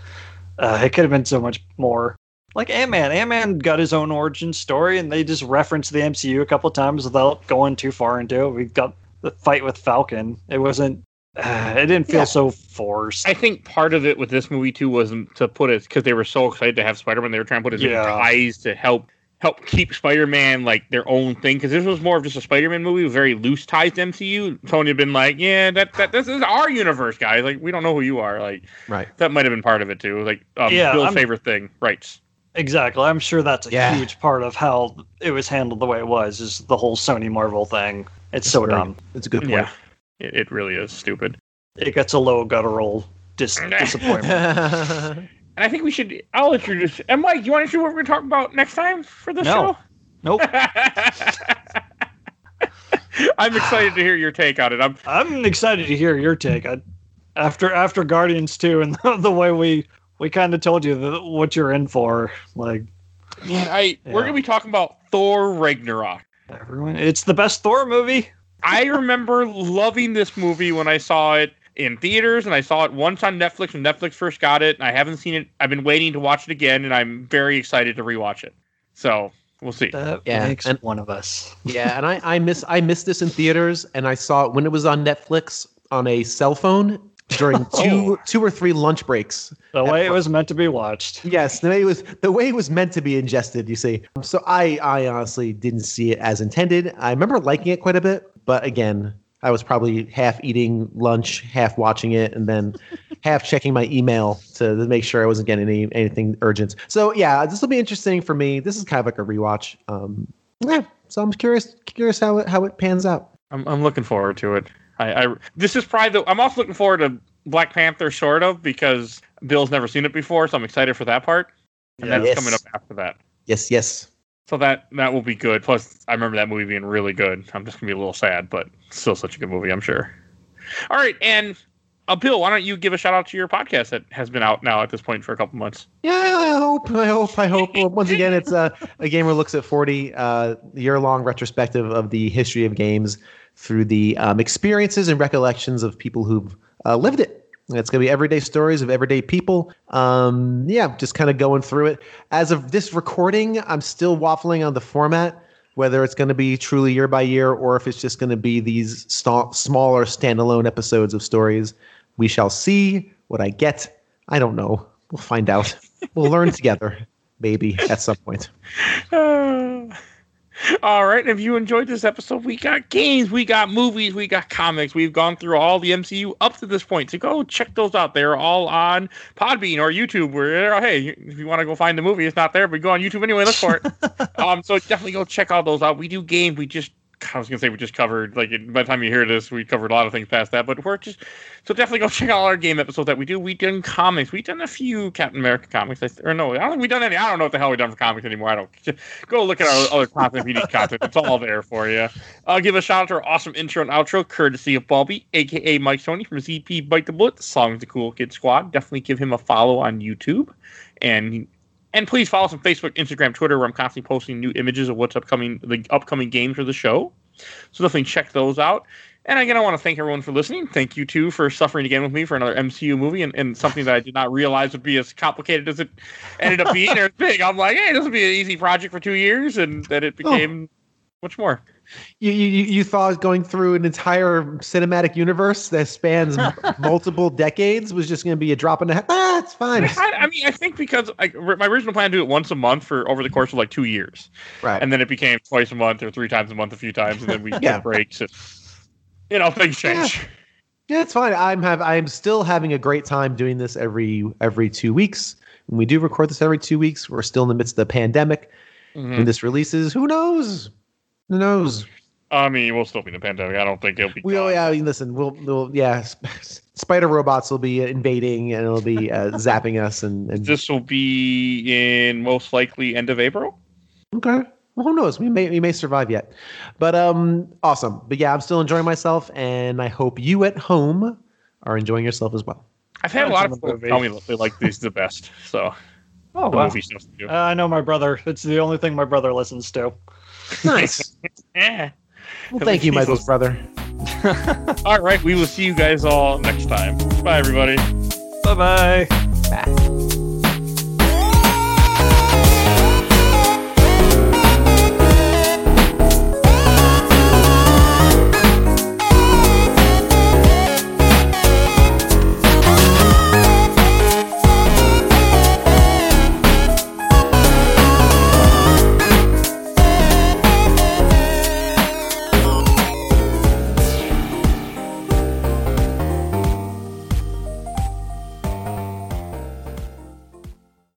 uh, it could have been so much more. Like Ant-Man, Ant-Man got his own origin story, and they just referenced the MCU a couple times without going too far into it. We got the fight with Falcon. It wasn't. Uh, [sighs] it didn't feel Yeah. so forced. I think part of it with this movie too was to put it because they were so excited to have Spider-Man. They were trying to put as many Yeah. ties to help help keep Spider-Man like their own thing. Because this was more of just a Spider-Man movie with very loose ties to MCU. Tony had been like, "Yeah, that that this is our universe, guys. Like we don't know who you are." Like right. that might have been part of it too. Like um, Yeah, Bill's I'm- favorite thing, rights. Exactly. I'm sure that's a Yeah. huge part of how it was handled the way it was. Is the whole Sony Marvel thing. It's so Very- dumb. It's a good point. Yeah. It, it really is stupid. It gets a low guttural dis- [laughs] disappointment. [laughs] And I think we should. I'll introduce. And Mike, you want to see what we're going to talk about next time for the No. show? Nope. [laughs] I'm excited to hear your take on it. I'm I'm excited to hear your take. I, after after Guardians 2 and [laughs] the, the way we we kind of told you the, what you're in for. Like man, I we're going to be talking about Thor Ragnarok. everyone, it's the best Thor movie. I remember loving this movie when I saw it in theaters, and I saw it once on Netflix when Netflix first got it. And I haven't seen it. I've been waiting to watch it again, and I'm very excited to rewatch it. So we'll see. That Yeah, makes and- one of us. [laughs] yeah, and I, I miss I missed this in theaters, and I saw it when it was on Netflix on a cell phone during [laughs] two oh. two or three lunch breaks. The way it was meant to be watched. Yes, the way it was the way it was meant to be ingested. You see, so I I honestly didn't see it as intended. I remember liking it quite a bit, but again, I was probably half eating lunch, half watching it, and then [laughs] half checking my email to, to make sure I wasn't getting any anything urgent. So yeah, this will be interesting for me. This is kind of like a rewatch. Um, yeah, so I'm curious curious how it how it pans out. I'm, I'm looking forward to it. I, I this is probably the. I'm also looking forward to Black Panther, sort of, because Bill's never seen it before, so I'm excited for that part. And that's Yes. coming up after that. Yes, yes. So that that will be good. Plus, I remember that movie being really good. I'm just gonna be a little sad, but still such a good movie, I'm sure. All right, and Bill, why don't you give a shout out to your podcast that has been out now at this point for a couple months? Yeah, I hope. I hope. I hope. Once again, it's uh, a gamer looks at forty uh, year long retrospective of the history of games through the um, experiences and recollections of people who've uh, lived it. It's gonna be everyday stories of everyday people. Um, yeah, just kind of going through it. As of this recording, I'm still waffling on the format, whether it's going to be truly year by year or if it's just going to be these sta- smaller standalone episodes of stories. We shall see what I get. I don't know. We'll find out. We'll learn [laughs] together, maybe at some point. [sighs] [laughs] all right, if you enjoyed this episode, we got games, we got movies, we got comics. We've gone through all the MCU up to this point. So go check those out. They're all on Podbean or YouTube. Where hey, if you want to go find the movie, it's not there, but go on YouTube anyway. Look for it. [laughs] um, so definitely go check all those out. We do games. We just I was gonna say we just covered like by the time you hear this, we covered a lot of things past that. But we're just so definitely go [laughs] check out all our game episodes that we do. We've done comics. We've done a few Captain America comics. I or no, I don't think we've done any. I don't know what the hell we've done for comics anymore. I don't. [laughs] Go look at our other content you content. It's all there for you. Uh, I'll give a shout out to our awesome intro and outro, courtesy of Bobby, aka Mike Sony from ZP Bite the Bullet. Song's the Cool Kid Squad. Definitely give him a follow on YouTube, and and please follow us on Facebook, Instagram, Twitter, where I'm constantly posting new images of what's upcoming, the upcoming games for the show. So definitely check those out. And again, I want to thank everyone for listening. Thank you too for suffering again with me for another MCU movie and, and something that I did not realize would be as complicated as it ended up being or as big. I'm like, hey, this will be an easy project for two years, and then it oh. became much more. You, you you thought going through an entire cinematic universe that spans [laughs] multiple decades was just going to be a drop in the hat? Ah, it's fine. I, I mean, I think because I, my original plan to do it once a month for over the course of like two years, Right. and then it became twice a month or three times a month a few times, and then we [laughs] Yeah. took breaks. And, you know, things change. Yeah, it's fine. I'm have I'm still having a great time doing this every every two weeks. When we do record this every two weeks, we're still in the midst of the pandemic. Mhm. When this releases, who knows? Who knows? I mean, we'll still be in the pandemic. I don't think it'll be. We oh gone. yeah, I mean, listen, we'll we'll yeah, spider robots will be invading and it'll be uh, [laughs] zapping us and, and This will be in most likely end of April. okay. Well, who knows? We may we may survive yet, but um, awesome. But yeah, I'm still enjoying myself, and I hope you at home are enjoying yourself as well. I've had a lot of the people tell me that they like these the best. So Oh the wow. movie stuff to do. Uh, I know my brother. It's the only thing my brother listens to. Nice. [laughs] Yeah. well, thank you, Michael's brother. [laughs] All right. We will see you guys all next time. Bye, everybody. Bye bye. Bye.